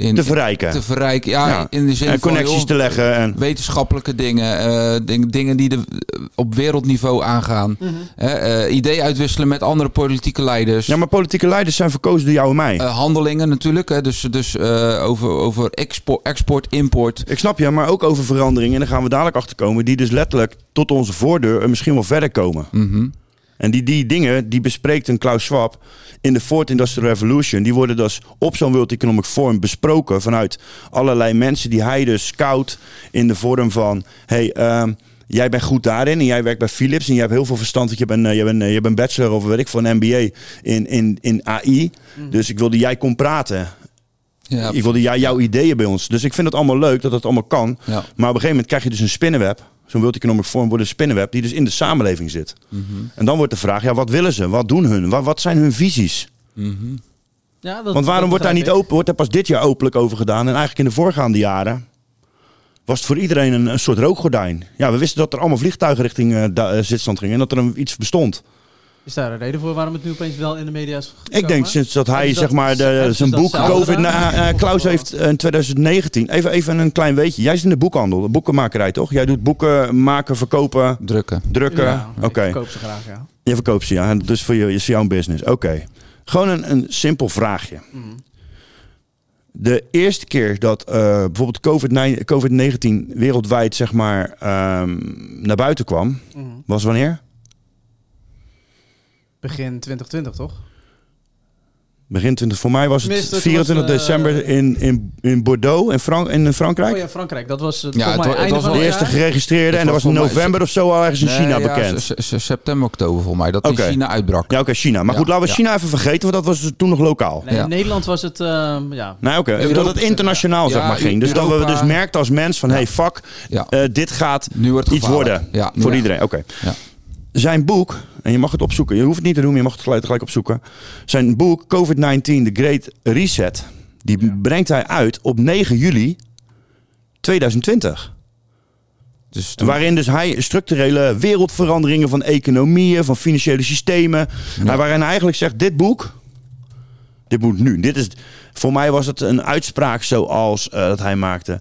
eh, in, Te verrijken. Te verrijken, ja, Ja. in de zin En van... connecties joh, te leggen en- Wetenschappelijke dingen, eh, ding- dingen die de, op wereldniveau aangaan. Mhm. Hè, eh, idee uitwisselen met andere politieke leiders. Ja, maar politieke leiders zijn verkozen door jou en mij. Eh, handelingen natuurlijk, hè, dus, dus eh, over, over export, export, import. Ik snap je, maar ook over veranderingen. En daar gaan we dadelijk achter komen. Die dus letterlijk tot onze voordeur en misschien wel verder komen. Mhm. En die, die dingen, die bespreekt een Klaus Schwab in de Fourth Industrial Revolution. Die worden dus op zo'n World Economic Forum besproken vanuit allerlei mensen die hij dus scout in de vorm van... Hey, ehm, Jij bent goed daarin en jij werkt bij Philips en je hebt heel veel verstand. Want je bent, eh, je bent, eh, je bent bachelor of weet ik van een MBA in, in, in AI. Dus ik wilde jij kon praten. Ja, ik wilde jij jouw ideeën bij ons. Dus ik vind het allemaal leuk dat het allemaal kan. Ja. Maar op een gegeven moment krijg je dus een spinnenweb. Zo'n World Economic Forum wordt een spinnenweb die dus in de samenleving zit. En dan wordt de vraag, ja, wat willen ze? Wat doen hun? Wat, wat zijn hun visies? Ja, dat, Want waarom wordt daar niet ik. open, wordt daar pas dit jaar openlijk over gedaan? En eigenlijk in de voorgaande jaren was het voor iedereen een, een soort rookgordijn. Ja, we wisten dat er allemaal vliegtuigen richting eh, Da- eh, Zwitserland gingen en dat er een, iets bestond. Is daar een reden voor waarom het nu opeens wel in de media is Ik denk sinds dat hij, zeg maar, de, zijn boek COVID... gedaan? Nou, eh, Klaus heeft in 2019, even, even een klein weetje. Jij zit in de boekhandel, de boekenmakerij toch? Jij doet boeken maken, verkopen, drukken. drukken. Ja, Oké. ik koop ze graag, ja. Je verkoopt ze, ja. En Dus voor je, is jouw business. Oké. Gewoon een, een simpel vraagje. De eerste keer dat eh, bijvoorbeeld COVID-19 COVID-19 wereldwijd zeg maar, ehm, naar buiten kwam, was wanneer? Begin 2020, toch? Begin 20. Voor mij was het Tenminste, het 24 was, eh, december in, in, in Bordeaux in, Frank in Frankrijk. Oh ja, Frankrijk. Dat was het, Ja, het mij het einde was de eerste jaar. geregistreerde. Het En dat was in mij- november of zo al ergens in Nee, China ja, bekend. se- se- september, oktober voor mij. Dat Oké. in China uitbrak. Ja, oké, China. Maar Ja, goed, laten we ja. China even vergeten, want dat was toen nog lokaal. Nee, Ja. In Nederland was het, ehm, ja... Nou oké, dat het internationaal Ja, zeg maar ging. Dus dat we dus merkten als mens van, hey fuck, Ja. eh, dit gaat Nu wordt het iets worden voor iedereen. Oké. Ja. Zijn boek, en je mag het opzoeken, je hoeft het niet te doen, maar je mag het gelijk, gelijk opzoeken. Zijn boek COVID-19, The Great Reset, die brengt hij uit op 9 juli 2020. Dus toen- Waarin dus hij structurele wereldveranderingen van economieën, van financiële systemen. Nou, waarin hij eigenlijk zegt: dit boek, dit moet nu. Dit is, voor mij was het een uitspraak zoals eh, dat hij maakte.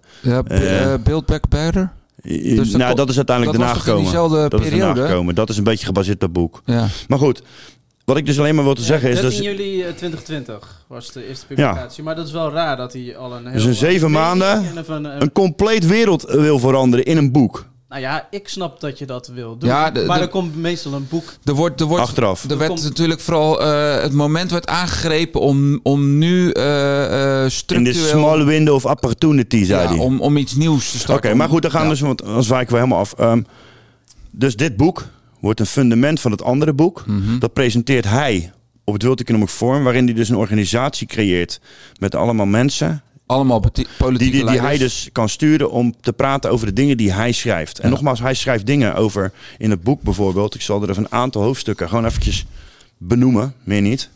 ja, Build Back Better. Dus dat nou, dat is uiteindelijk dat daarna gekomen. dat is daarna periode? gekomen. Dat is een beetje gebaseerd op dat boek. Ja. Maar goed, wat ik dus alleen maar wil te zeggen is... 13 dat juli eh, 2020 was de eerste publicatie. Maar dat is wel raar dat hij al een heel... dus in zeven maanden een, eh, een compleet wereld wil veranderen in een boek. Nou ja, ik snap dat je dat wil doen. Ja, de- maar de- er komt meestal een boek. Er wordt, er wordt, Achteraf. Er werd komt- natuurlijk vooral eh, het moment werd aangegrepen om, om nu eh eh In de structureel... small window of opportunity, zei ja, hij. om, om iets nieuws te Oké, starten. maar goed, dan gaan Ja. we dus, want anders wijken we helemaal af. Ehm, dus dit boek wordt een fundament van het andere boek. Mhm. Dat presenteert hij op het World Economic Forum, waarin hij dus een organisatie creëert met allemaal mensen Allemaal die, politieke die, die hij dus kan sturen om te praten over de dingen die hij schrijft. En Ja. nogmaals, hij schrijft dingen over in het boek bijvoorbeeld. Ik zal er even een aantal hoofdstukken gewoon eventjes benoemen, meer niet.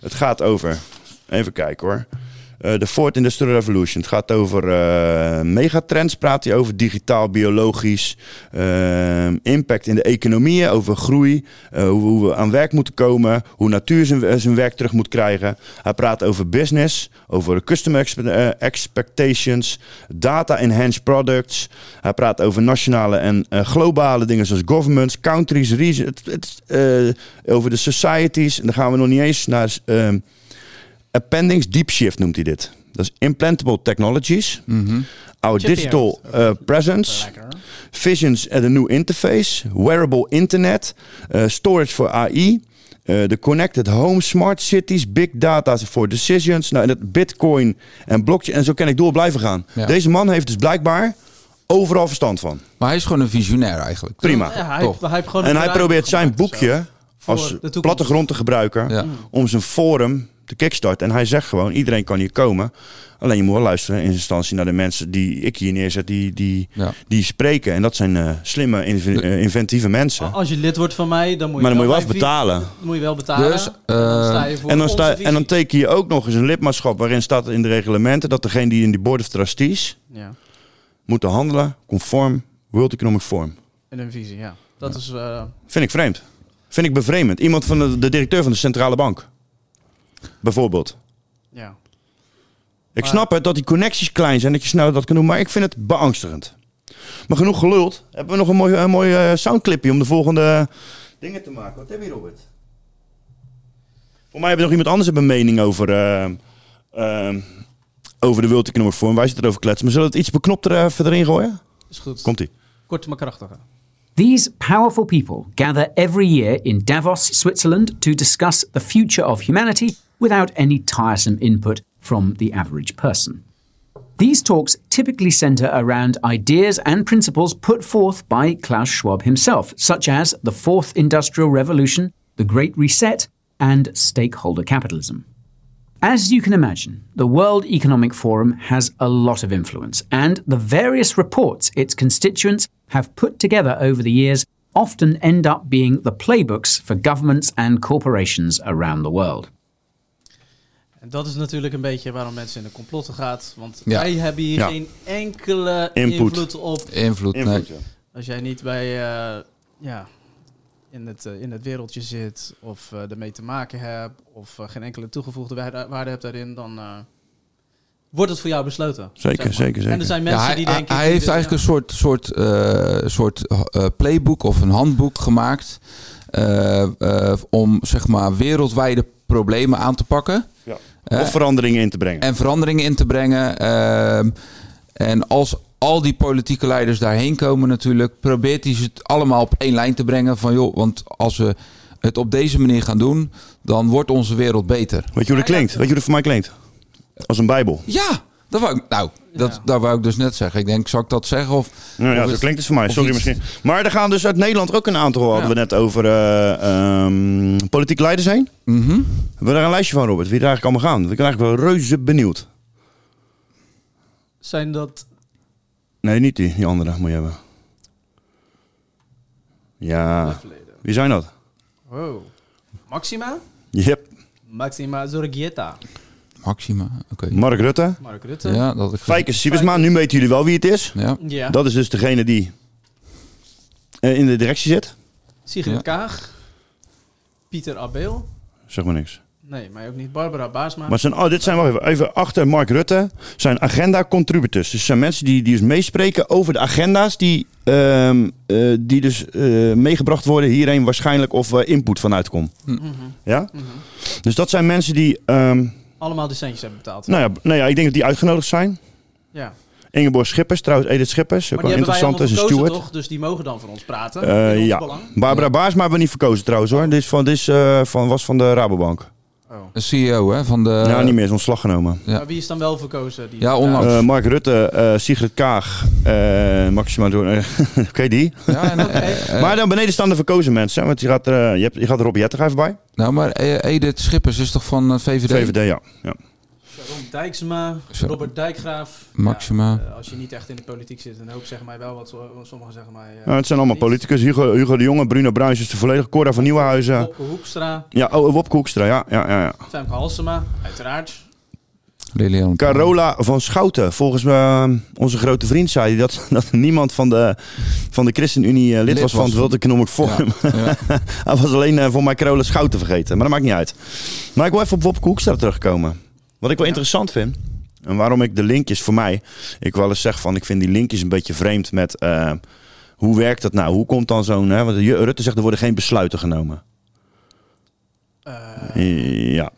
Het gaat over, even kijken hoor. Eh, De Fourth Industrial Revolution. Het gaat over eh, megatrends, praat hij over digitaal, biologisch, eh, impact in de economieën, over groei, hoe, we aan werk moeten komen, hoe natuur zijn, zijn werk terug moet krijgen. Hij praat over business, over customer expe- expectations, data enhanced products. Hij praat over nationale en globale dingen zoals governments, countries, regions, over de societies. En dan gaan we nog niet eens naar ehm, appendix deep shift noemt hij dit. Dat is implantable technologies. Mhm. Our Chip digital uh, presence. Lekker. Visions at a new interface. Wearable internet. uh, storage for AI. uh, de connected home, smart cities, big data for decisions. Nou, en dat bitcoin en blockchain. En zo kan ik door blijven gaan. Ja. Deze man heeft dus blijkbaar overal verstand van. Maar hij is gewoon een visionair eigenlijk. Prima. Ja, hij, Toch. hij heeft En hij probeert zijn boekje als plattegrond te gebruiken Ja. om zijn forum te kickstarten. En hij zegt gewoon, iedereen kan hier komen. Alleen je moet wel luisteren in instantie naar de mensen die ik hier neerzet, die, die, Ja. die spreken. En dat zijn eh, slimme, inv- eh, inventieve mensen. Als je lid wordt van mij, dan moet je Maar dan moet je wel betalen. moet je wel betalen. Dus, en dan eh, sta je voor En dan, onze sta, visie. en dan teken je ook nog eens een lidmaatschap waarin staat in de reglementen dat degene die in die board of trustees Ja, moeten handelen conform World Economic Forum. en een visie, ja. Dat is... eh, Vind ik vreemd. Vind ik bevreemdend. Iemand van de, de directeur van de centrale bank. Bijvoorbeeld. ja. Ik Maar- snap het dat die connecties klein zijn, dat je snel dat kan doen, maar ik vind het beangstigend. Maar genoeg geluld. Hebben we nog een mooi, een mooi eh, soundclipje om de volgende dingen te maken. Wat heb je, Robert? Voor mij hebben nog iemand anders een mening over, eh, eh, over de World Economic Forum. Wij zitten erover kletsen. Maar zullen we het iets beknopter even erin gooien? Is goed. Komt-ie. Kort maar krachtig. These powerful people gather every year in Davos, Switzerland, to discuss the future of humanity without any tiresome input from the average person. These talks typically center around ideas and principles put forth by Klaus Schwab himself, such as the fourth industrial revolution, the Great Reset, and stakeholder capitalism. As you can imagine, the World Economic Forum has a lot of influence, and the various reports its constituents have put together over the years often end up being the playbooks for governments and corporations around the world. En dat is natuurlijk een beetje waarom mensen in de complotten gaat. Want Ja. wij hebben hier Ja. geen enkele Input. invloed op. Invloed. Als jij niet bij, eh, ja, in, het, eh, in het wereldje zit of eh ermee te maken hebt of geen enkele toegevoegde waarde, hebt daarin, dan eh, wordt het voor jou besloten. Zeker, maar. zeker, zeker. En er zijn mensen Ja, hij, die hij- denken... hij die heeft eigenlijk een soort, soort, eh, soort eh, playbook of een handboek gemaakt. eh, eh, om zeg maar wereldwijde problemen aan te pakken. Ja. Of veranderingen in te brengen. en veranderingen in te brengen. ehm, en als al die politieke leiders daarheen komen natuurlijk, probeert hij ze het allemaal op één lijn te brengen. Van joh, want als we het op deze manier gaan doen, dan wordt onze wereld beter. Weet je hoe dat klinkt? Weet je hoe dat voor mij klinkt? Als een bijbel. Ja, dat wou ik, nou, dat, Ja. daar wou ik dus net zeggen. Ik denk, zal ik dat zeggen? Of, Nou ja, of is- klinkt het voor mij. Sorry iets- misschien. Maar er gaan dus uit Nederland ook een aantal, hadden we net over, eh ehm, politieke leiders heen. Mhm. Hebben we daar een lijstje van, Robert? Wie er eigenlijk allemaal gaan? Ik ben eigenlijk wel reuze benieuwd. Zijn dat... Nee, niet die, die andere moet je hebben. Ja. Wie zijn dat? Wow. Maxima? Yep. Maxima Zorgieta. Maxima, oké. Mark Rutte. Mark Rutte. Ja, dat ik Fijke Siebesma. Nu weten jullie wel wie het is. Ja. Ja. Dat is dus degene die eh, in de directie zit. Sigrid Ja. Kaag. Pieter Abeel. Zeg maar niks. Nee, maar ook niet Barbara Baarsma. Maar zijn, oh, dit zijn, wacht even, even achter Mark Rutte, zijn agenda-contributors. Dus zijn mensen die, die dus meespreken over de agenda's die, ehm, eh, die dus eh, meegebracht worden hierheen waarschijnlijk of eh, input vanuit komt. Mhm. Ja? Dus dat zijn mensen die, ehm, Allemaal de centjes hebben betaald. nou, ja, nou ja, ik denk dat die uitgenodigd zijn. Ja. Ingeborg Schippers, trouwens Edith Schippers, ook Maar wel interessant, is een steward. toch? Dus die mogen dan voor ons praten. Eh, ons ja, belang. Barbara Baarsma hebben we niet verkozen trouwens hoor. Dit, is van, dit is, eh, van, was van de Rabobank. De CEO hè, van de... ja, niet meer, is ontslag genomen. Ja. Maar wie is dan wel verkozen? Die Ja, onlangs. Eh, Mark Rutte, eh, Sigrid Kaag, eh Maxima Door. Oké, die. Ja, en, maar dan beneden staan de verkozen mensen. Want je gaat, je hebt, je gaat Rob Jetter even bij. nou, maar Edith Schippers is toch van VVD? VVD, ja. ja. Sharon Dijksma, Zo. Robert Dijkgraaf. Maxima. Ja, eh, als je niet echt in de politiek zit, dan hoop zeggen mij wel wat. Sommigen zeggen mij. eh, Nou, het zijn allemaal niet. politicus. Hugo, Hugo de Jonge, Bruno Bruins is de volledige. Cora van Nieuwenhuizen. Wopke Hoekstra, Ja, oh, Wopke Hoekstra, ja, ja, ja, ja. Femke Halsema, uiteraard. Lilian. Carola van Schouten. Volgens eh, onze grote vriend zei hij dat, dat niemand van de, van de ChristenUnie eh, lid, Lid was van het World Economic Forum. Ja, hij was alleen eh, voor mij Carola Schouten vergeten. Maar dat maakt niet uit. Maar ik wil even op Wopke Hoekstra terugkomen. Wat ik wel interessant vind. En waarom ik de linkjes voor mij. Ik wel eens zeg van ik vind die linkjes een beetje vreemd met. eh, hoe werkt dat nou? Hoe komt dan zo'n. hè, Want Rutte zegt er worden geen besluiten genomen. ja.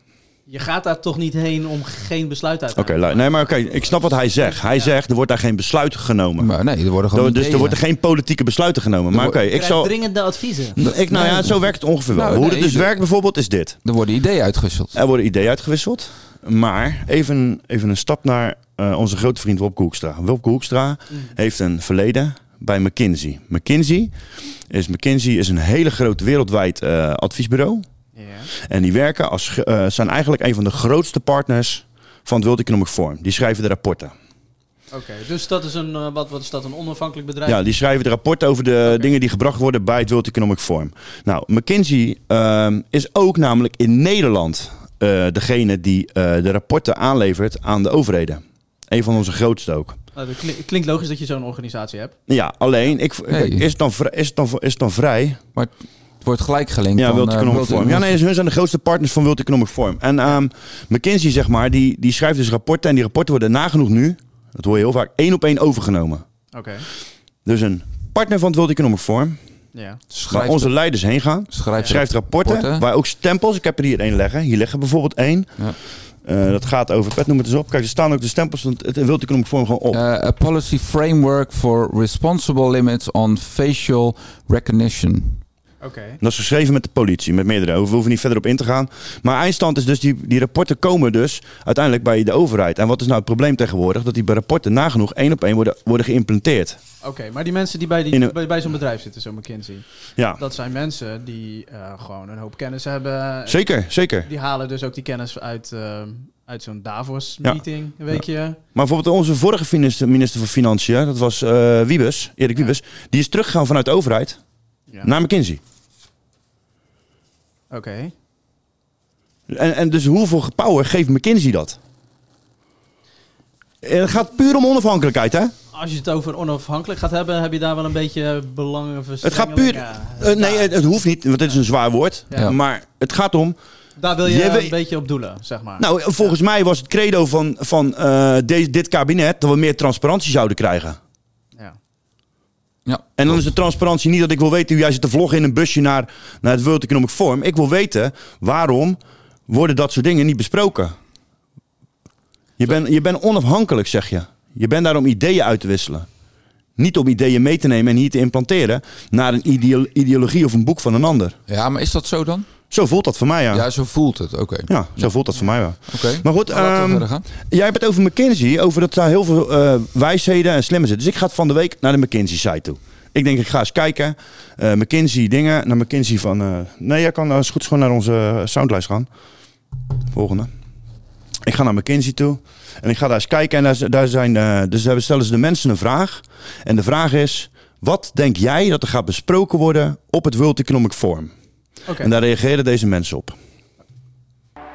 Je gaat daar toch niet heen om geen besluit uit te Oké, nee, maar oké, ik snap wat hij zegt. Hij zegt er wordt daar geen besluiten genomen. Maar nee, er worden gewoon dus er worden geen politieke besluiten genomen. Maar oké, ik zal. dringende adviezen. Ik, nou ja, zo werkt het ongeveer wel. Nou, Hoe nee, het dus werkt bijvoorbeeld is dit. Er worden ideeën uitgewisseld. Er worden ideeën uitgewisseld. Maar even, even een stap naar eh, onze grote vriend Wopke Hoekstra. Wopke Hoekstra heeft een verleden bij McKinsey. McKinsey is, McKinsey is een hele groot wereldwijd eh, adviesbureau. En die werken als, eh, zijn eigenlijk een van de grootste partners van het World Economic Forum. Die schrijven de rapporten. Oké, dus dat is een, eh, wat, wat is dat, een onafhankelijk bedrijf? Ja, die schrijven de rapporten over de dingen die gebracht worden bij het World Economic Forum. Nou, McKinsey ehm, is ook namelijk in Nederland eh, degene die eh, de rapporten aanlevert aan de overheden. Een van onze grootste ook. Nou, dat klink- klinkt logisch dat je zo'n organisatie hebt. Ja, alleen, ik, is, het dan, is, het dan, is het dan vrij? Maar het wordt gelijk gelinkt. Ja, World eh, Economic World Forum. Ja, nee, hun zijn de grootste partners van World Economic Forum. En ehm, McKinsey, zeg maar, die, die schrijft dus rapporten. En die rapporten worden nagenoeg nu, dat hoor je heel vaak, één op één overgenomen. Oké. Dus een partner van het World Economic Forum, Ja. waar Schrijft, onze leiders heen gaan, schrijft, schrijft rapporten, rapporten. waar ook stempels, ik heb er hier één liggen. Hier liggen bijvoorbeeld één. Ja. Eh, dat gaat over, Pet noem het eens op. Kijk, er staan ook de stempels van het World Economic Forum gewoon op. Eh, a policy framework for responsible limits on facial recognition. Dat is geschreven met de politie, met meerdere. We hoeven niet verder op in te gaan. Maar eindstand is dus, die, die rapporten komen dus uiteindelijk bij de overheid. En wat is nou het probleem tegenwoordig? Dat die rapporten nagenoeg één op één worden, worden geïmplementeerd. Oké, maar die mensen die bij, die, een- bij, bij zo'n bedrijf zitten, zo'n McKinsey, Ja, dat zijn mensen die eh, gewoon een hoop kennis hebben. zeker, zeker. Die halen dus ook die kennis uit, eh, uit zo'n Ja. Davos-meeting, een weekje. Maar bijvoorbeeld onze vorige minister, minister van Financiën, dat was eh Wiebes, Erik Wiebes, die is teruggegaan vanuit de overheid Ja. naar McKinsey. Oké. En, en dus hoeveel power geeft McKinsey dat? En het gaat puur om onafhankelijkheid, hè? Als je het over onafhankelijk gaat hebben, heb je daar wel een beetje belangen Het gaat puur. eh, nee, het, het hoeft niet, want dit is een zwaar woord. Ja. Maar het gaat om. Daar wil je, Je een beetje op doelen, zeg maar. Nou, volgens mij was het credo van, van eh, deze, dit kabinet dat we meer transparantie zouden krijgen. Ja. En dan is de transparantie niet dat ik wil weten hoe jij zit te vloggen in een busje naar, naar het World Economic Forum. Ik wil weten waarom worden dat soort dingen niet besproken. Je bent je bent onafhankelijk, zeg je. Je bent daar om ideeën uit te wisselen. Niet om ideeën mee te nemen en hier te implanteren naar een ideo- ideologie of een boek van een ander. Ja, maar is dat zo dan? Zo voelt dat voor mij, ja. Ja, Ja, zo voelt het. Oké. zo voelt dat voor mij wel. Oké. Maar goed, we ehm, verder gaan. Jij hebt het over McKinsey, over dat daar heel veel eh, wijsheden en slimmen zitten. Dus ik ga van de week naar de McKinsey-site toe. Ik denk, ik ga eens kijken. eh, McKinsey dingen, naar McKinsey van... eh, nee, jij kan als goed gewoon naar onze soundlijst gaan. Volgende. Ik ga naar McKinsey toe. En ik ga daar eens kijken. En daar, daar zijn, dus daar stellen ze de mensen een vraag. En de vraag is... Wat denk jij dat er gaat besproken worden op het World Economic Forum? Oké. En daar reageren deze mensen op.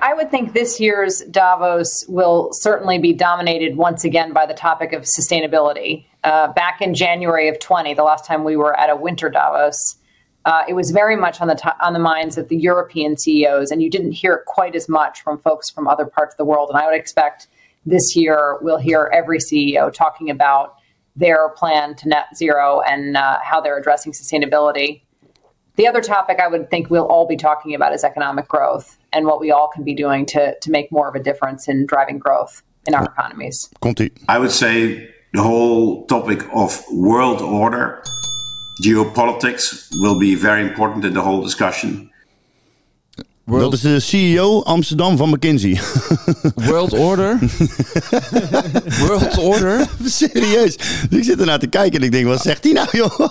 I would think this year's Davos will certainly be dominated once again by the topic of sustainability. Uh, back in January of 20, the last time we were at a winter Davos, uh, it was very much on the t- on the minds of the European CEOs, and you didn't hear it quite as much from folks from other parts of the world. And I would expect this year we'll hear every CEO talking about their plan to net zero and uh, how they're addressing sustainability. The other topic I would think we'll all be talking about is economic growth and what we all can be doing to to make more of a difference in driving growth in our economies. Komt-ie. I would say the whole topic of world order, geopolitics, will be very important in the whole discussion. Dat is de CEO Amsterdam van McKinsey. World Order? World Order? Serieus. Ik zit ernaar te kijken en ik denk, wat zegt hij nou, joh?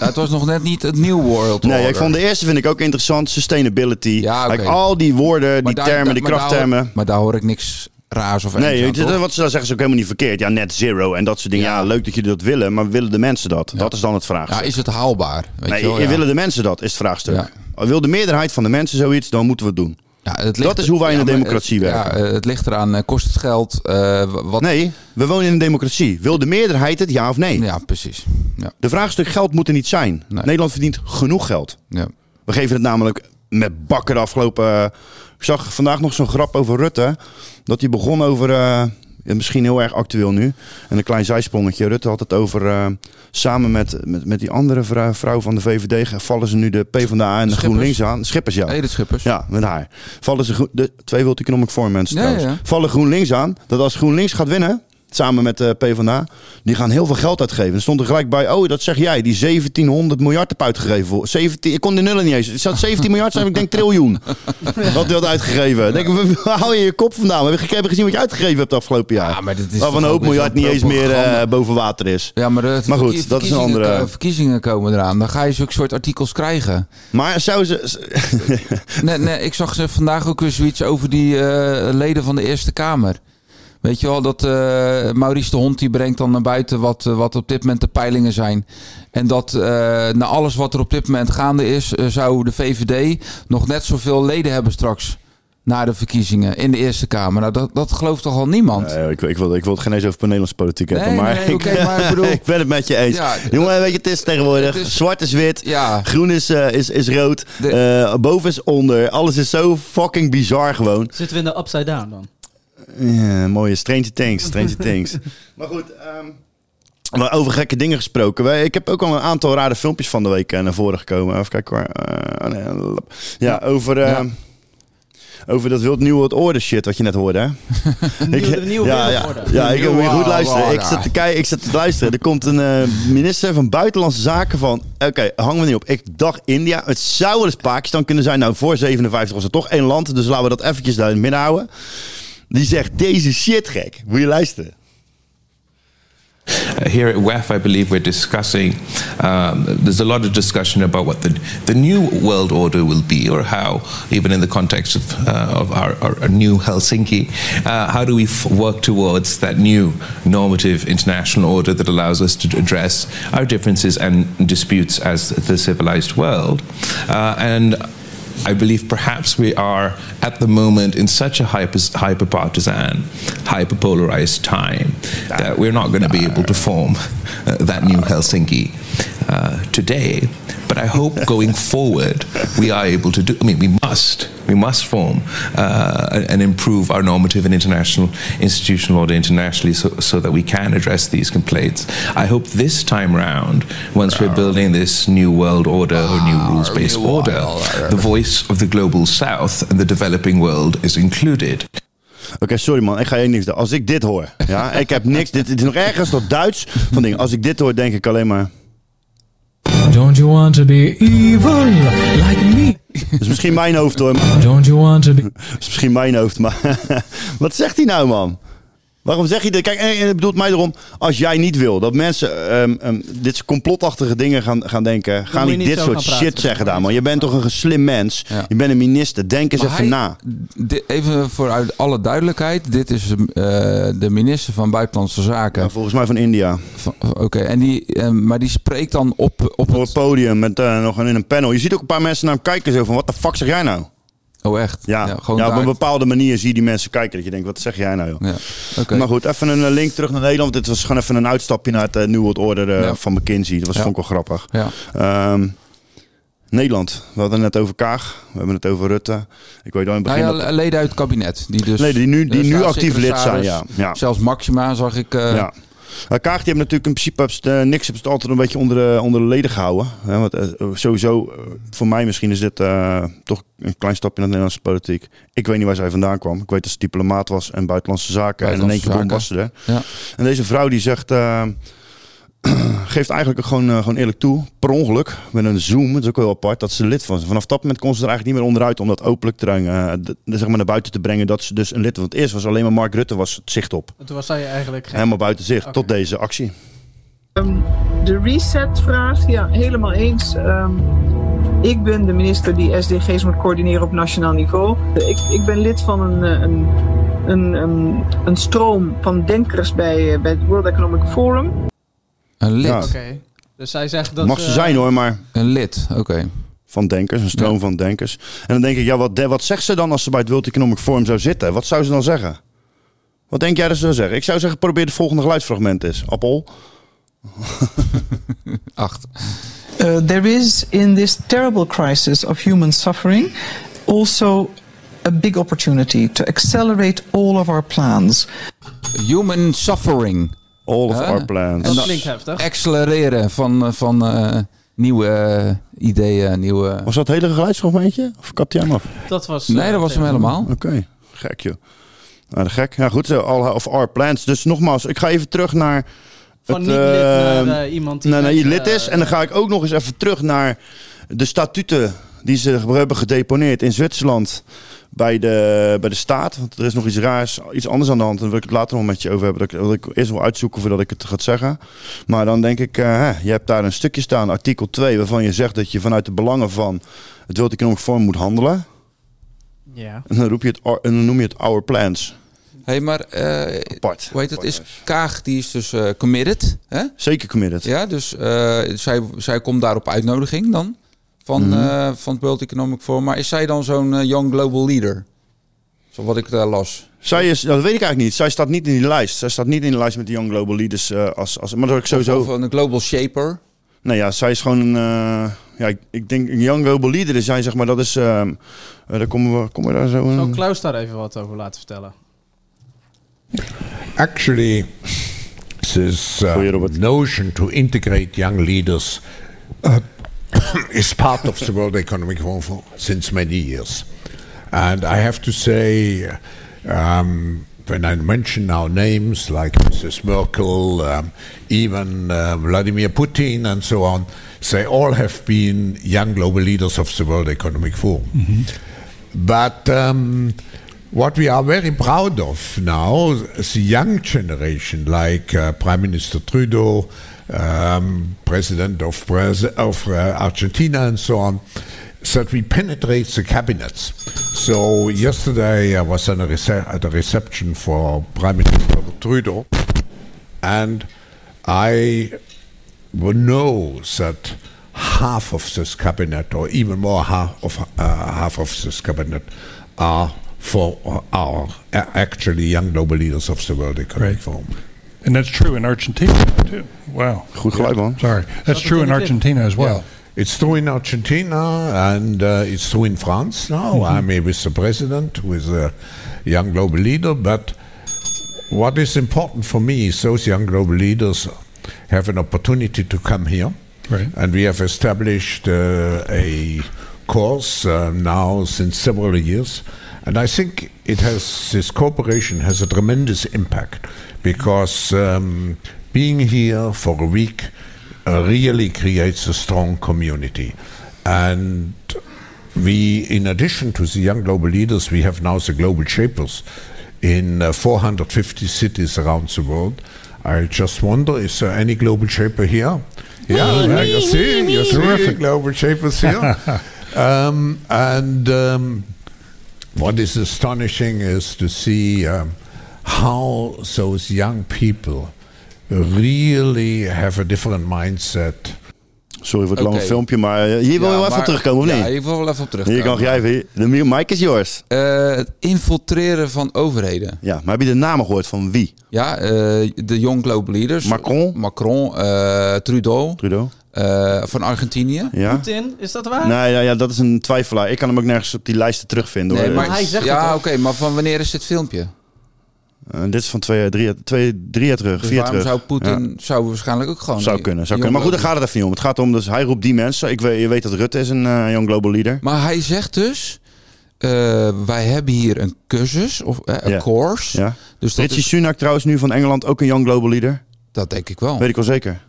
Ja, het was nog net niet het nieuw World Nee, ik vond de eerste vind ik ook interessant. Sustainability. Ja, oké. Like, al die woorden, die Maar daar- termen, die maar daar hoor- krachttermen. Maar daar hoor ik niks raars of Nee, aan, het- wat ze daar zeggen is ook helemaal niet verkeerd. Ja, net zero en dat soort dingen. Ja, leuk dat jullie dat willen, maar willen de mensen dat? Dat is dan het vraagstuk. Ja, is het haalbaar? Weet nee, je wel, willen de mensen dat, is het vraagstuk. Wil de meerderheid van de mensen zoiets, dan moeten we het doen. Ja, het ligt- dat is hoe wij in de maar democratie het, werken. Ja, eh, het ligt eraan, eh, kost het geld? eh, wat... Nee, we wonen in een democratie. Wil de meerderheid het, ja of nee? Ja, precies. Ja. De vraagstuk geld moet er niet zijn. Nederland verdient genoeg geld. Ja. We geven het namelijk met bakken de afgelopen... ik zag vandaag nog zo'n grap over Rutte. Dat hij begon over... misschien heel erg actueel nu. En een klein zijsprongetje. Rutte had het over... eh, samen met, met, met die andere vrou- vrouw van de VVD... vallen ze nu de PvdA en de. GroenLinks aan. Schippers, ja. Edith Schippers. Ja, met haar. Vallen ze... De twee World Economic Forum mensen Ja, trouwens. ja. Vallen GroenLinks aan. Dat als GroenLinks gaat winnen... Samen met de PvdA. Die gaan heel veel geld uitgeven. Er stond er gelijk bij. Oh, dat zeg jij. Die 1700 miljard heb uitgegeven. Voor. 17, ik kon de nullen niet eens. Het zat 17 miljard zijn. Ik denk triljoen. Wat hij had uitgegeven. Denk, waar hou je je kop vandaan? We hebben gezien wat je uitgegeven hebt afgelopen jaar. Ja, maar dit is Waarvan een hoop miljard niet eens meer eh, boven water is. Ja, maar, de Maar goed, dat is een andere- eh, Verkiezingen komen eraan. Dan ga je zulke soort artikels krijgen. Maar zou ze... nee, nee, ik zag ze vandaag ook weer zoiets over die eh, leden van de Eerste Kamer. Weet je wel, dat eh, Maurice de Hond die brengt dan naar buiten wat, eh, wat op dit moment de peilingen zijn. En dat eh, na alles wat er op dit moment gaande is, zou de VVD nog net zoveel leden hebben straks. Na de verkiezingen in de Eerste Kamer. Nou, dat, dat gelooft toch al niemand? Nee, ik, ik, wil, ik wil het geen eens over Nederlandse politiek hebben. Nee, maar nee, ik, oké, maar ik bedoel- ik ben het met je eens. Ja, Jongen, weet je, het is tegenwoordig. het is- Zwart is wit. Ja. Groen is, is, is rood. eh, boven is onder. Alles is zo fucking bizar gewoon. Zitten we in de upside down dan? Ja, mooie Stranger Things. Stranger Things. Maar goed, maar over gekke dingen gesproken. Wij- Ik heb ook al een aantal rare filmpjes van de week eh, naar voren gekomen. Even kijken waar. eh, oh nee, lap. ja, over... Over dat wild nieuwe orde shit wat je net hoorde, hè? Nieuwe- nieuwe ja, ja, wereldorde. ja, ik moet goed luisteren. Ik zat te kijken, ik zat te luisteren. Er komt een eh, minister van Buitenlandse Zaken van... Oké, hangen we niet op. Ik dacht India. Het zou wel eens Pakistan kunnen zijn. Nou, voor 57 was het toch één land. Dus laten we dat eventjes daar in het midden houden. Die zegt deze shit gek. Moet je luisteren. Uh, here at WEF, I believe we're discussing, um, there's a lot of discussion about what the, the new world order will be, or how, even in the context of, uh, of our, our, new Helsinki, uh, how do we work towards that new normative international order that allows us to address our differences and disputes as the civilized world? Uh, and I believe perhaps we are at the moment in such a hyper, hyper partisan, hyper polarized time that we're not going to be able to form uh, that new Helsinki uh, today. But I hope going forward we are able to do. I mean, we must. We must form uh, and improve our normative and international institutional order internationally, so, so that we can address these complaints. I hope this time round, once we're building this new world order or new rules-based order, the voice of the global South and the developing world is included. Oké, sorry man, ik ga je niks doen. Als ik dit hoor, ja, ik heb niks. Dit, dit is nog ergens dat Duits van dingen. Als ik dit hoor, denk ik alleen maar. Don't you want to be evil like me? Dat is misschien mijn hoofd hoor. Don't you want to be... Dat is misschien mijn hoofd, maar wat zegt hij nou, man? Waarom zeg je dit? Kijk, en het bedoelt mij erom, als jij niet wil dat mensen ehm, ehm, dit soort complotachtige dingen gaan, gaan denken, gaan niet niet dit soort praten. shit zeggen daar, man. Je bent toch een slim mens. Je bent een minister. Denk eens Maar even hij- na. even voor uit alle duidelijkheid. Dit is eh, de minister van Buitenlandse Zaken. volgens mij van India. Oké, en die, eh, maar die spreekt dan op, op Op het podium met eh, nog een, in een panel. Je ziet ook een paar mensen naar hem kijken zo van, wat de fuck zeg jij nou? Oh, echt? Ja, Ja, ja, gewoon op een bepaalde manier zie je die mensen kijken. Dat je denkt, wat zeg jij nou joh? Ja. Maar goed, even een eh, link terug naar Nederland. Dit was gewoon even een uitstapje naar het uh, New World Order eh, Ja. van McKinsey. Dat was Ja. vond ik wel grappig. Ja. Ehm, Nederland. We hadden het net over Kaag. We hebben het over Rutte. Ik weet al in het Nou begin... ja, dat- leden uit het kabinet. Die dus, Leden die nu- die nu actief lid zijn, ja. Ja. Zelfs Maxima zag ik. ja. Uh, Kaag die heeft natuurlijk in principe eh, niks het altijd een beetje onder de, onder de leden gehouden. Hè, want eh, sowieso, eh, voor mij misschien is dit toch een klein stapje naar de Nederlandse politiek. Ik weet niet waar zij vandaan kwam. Ik weet dat ze diplomaat was en buitenlandse zaken. en in één keer bom was ze er. Ja. En deze vrouw die zegt, geeft eigenlijk gewoon, eh, gewoon eerlijk toe, per ongeluk, met een zoom, dat is ook wel apart, dat ze lid was. Vanaf dat moment kon ze er eigenlijk niet meer onderuit om dat openlijk te brengen, eh, de- zeg maar naar buiten te brengen dat ze dus een lid was. Want eerst was alleen maar Mark Rutte was het zicht op. En toen was zij eigenlijk geen... Helemaal buiten zicht, tot deze actie. Ehm, de reset-vraag, ja, helemaal eens. Ehm, ik ben de minister die SDG's moet coördineren op nationaal niveau. Ik, ik ben lid van een, eh, een, een, een, een stroom van denkers bij, bij het World Economic Forum. Een lid. Ja. Oké. Dus zij zegt dat... Mag ze eh, zijn hoor, maar Een lid, oké. van denkers, een stroom van denkers. En dan denk ik, ja, wat, wat zegt ze dan als ze bij het World Economic Forum zou zitten? Wat zou ze dan zeggen? Wat denk jij dat ze zou zeggen? Ik zou zeggen, probeer het volgende geluidsfragment eens. Appel. Acht. Uh, there is in this terrible crisis of human suffering also a big opportunity to accelerate all of our plans. Human suffering. All of Huh? our plans. Dat dan klinkt heftig. Accelereren van, eh, van eh, nieuwe eh, ideeën, nieuwe... Was dat het hele geluidsfragmentje? Of kapte jij hem af? Dat was... Nee, dat was hem helemaal. Oké, gek joh. Nou, de gek. Ja goed, all of our plans. Dus nogmaals, ik ga even terug naar... Van het, niet lid eh, naar iemand die... naar, naar je lid is. En dan ga ik ook nog eens even terug naar de statuten die ze hebben gedeponeerd in Zwitserland bij de, bij de staat. Want er is nog iets raars, iets anders aan de hand. En daar wil ik het later nog met je over hebben. Dat ik, dat ik eerst wel uitzoeken voordat ik het ga zeggen. Maar dan denk ik, eh, hè, je hebt daar een stukje staan, artikel 2, waarvan je zegt dat je vanuit de belangen van het World Economic Forum moet handelen. Ja. En dan, roep je het, en dan noem je het our plans. Hé, hey, maar eh Apart. hoe heet het? Is Kaag, die is dus eh, committed, hè? Zeker committed. Ja, dus eh, zij, zij komt daar op uitnodiging dan van, Mhm. eh, van het World Economic Forum. Maar is zij dan zo'n eh, young global leader? Zo wat ik daar las. Zij is, dat weet ik eigenlijk niet. Zij staat niet in die lijst. Zij staat niet in de lijst met de Young Global Leaders. eh, als, als, maar dat ik sowieso. Of, of een global shaper. Nee, ja, zij is gewoon een. eh, ja, ik, ik denk een Young Global Leader is zij, zeg maar, dat is. ehm eh, daar komen we, komen we daar zo. Zal. Klaus daar even wat over laten vertellen? Actually, this uh, notion to integrate young leaders uh, is part of the World Economic Forum for, since many years. And I have to say, um, when I mention now names like Mrs. Merkel, um, even uh, Vladimir Putin, and so on, they all have been young global leaders of the World Economic Forum. But um, what we are very proud of now, is the young generation, like uh, Prime Minister Trudeau, um, President of, Braz- of uh, Argentina, and so on, that we penetrate the cabinets. So yesterday I was at a, rece- at a reception for Prime Minister Trudeau, and I know that half of this cabinet, or even more half of uh, half of this cabinet, are for our a- actually young global leaders of the World Economic Forum. And that's true in Argentina too. Wow. Goed geluid, man. Sorry. That's true in Argentina as well. Yeah. It's true in Argentina and uh, it's true in France now. I'm here with the president, who is a young global leader. But what is important for me is those young global leaders have an opportunity to come here. Right. And we have established uh, a course uh, now since several years. And I think it has this cooperation has a tremendous impact because um, being here for a week uh, really creates a strong community. And we, in addition to the young global leaders, we have now the global shapers in uh, 450 cities around the world. I just wonder, is there any global shaper here? Yeah, Me, yeah, you see, me, you me. Terrific. global shapers here. um, and um, what is astonishing is to see um, how those young people really have a different mindset Sorry voor het Oké. lange filmpje, maar eh, hier wil je Ja, wel even op terugkomen, of ja, niet? ik wil wel even op terugkomen. Hier kan jij weer. De mic is yours. Eh, het infiltreren van overheden. Ja, maar heb je de namen gehoord van wie? Ja, eh, de Young Global Leaders. Macron. Macron, eh, Trudeau. Trudeau. Eh, van Argentinië. Ja. Poetin, is dat waar? Nee, ja, ja, dat is een twijfelaar. Ik kan hem ook nergens op die lijsten terugvinden. Nee, hoor. maar hij zegt ja, oké, maar van wanneer is dit filmpje? Eh, dit is van twee, drie, jaar- twee, drie jaar terug, Dus vier jaar waarom terug. zou Poetin Ja. zou waarschijnlijk ook gewoon. Zou die- kunnen, zou kunnen. Maar goed, daar gaat het even niet om. Het gaat om, dus hij roept die mensen. Ik weet, je weet dat Rutte is een eh, Young Global Leader. Maar hij zegt dus, eh, wij hebben hier een cursus of een course. Ja. Dus dat, Richie is, Sunak trouwens nu van Engeland ook een Young Global Leader. dat denk ik wel. Weet ik wel zeker.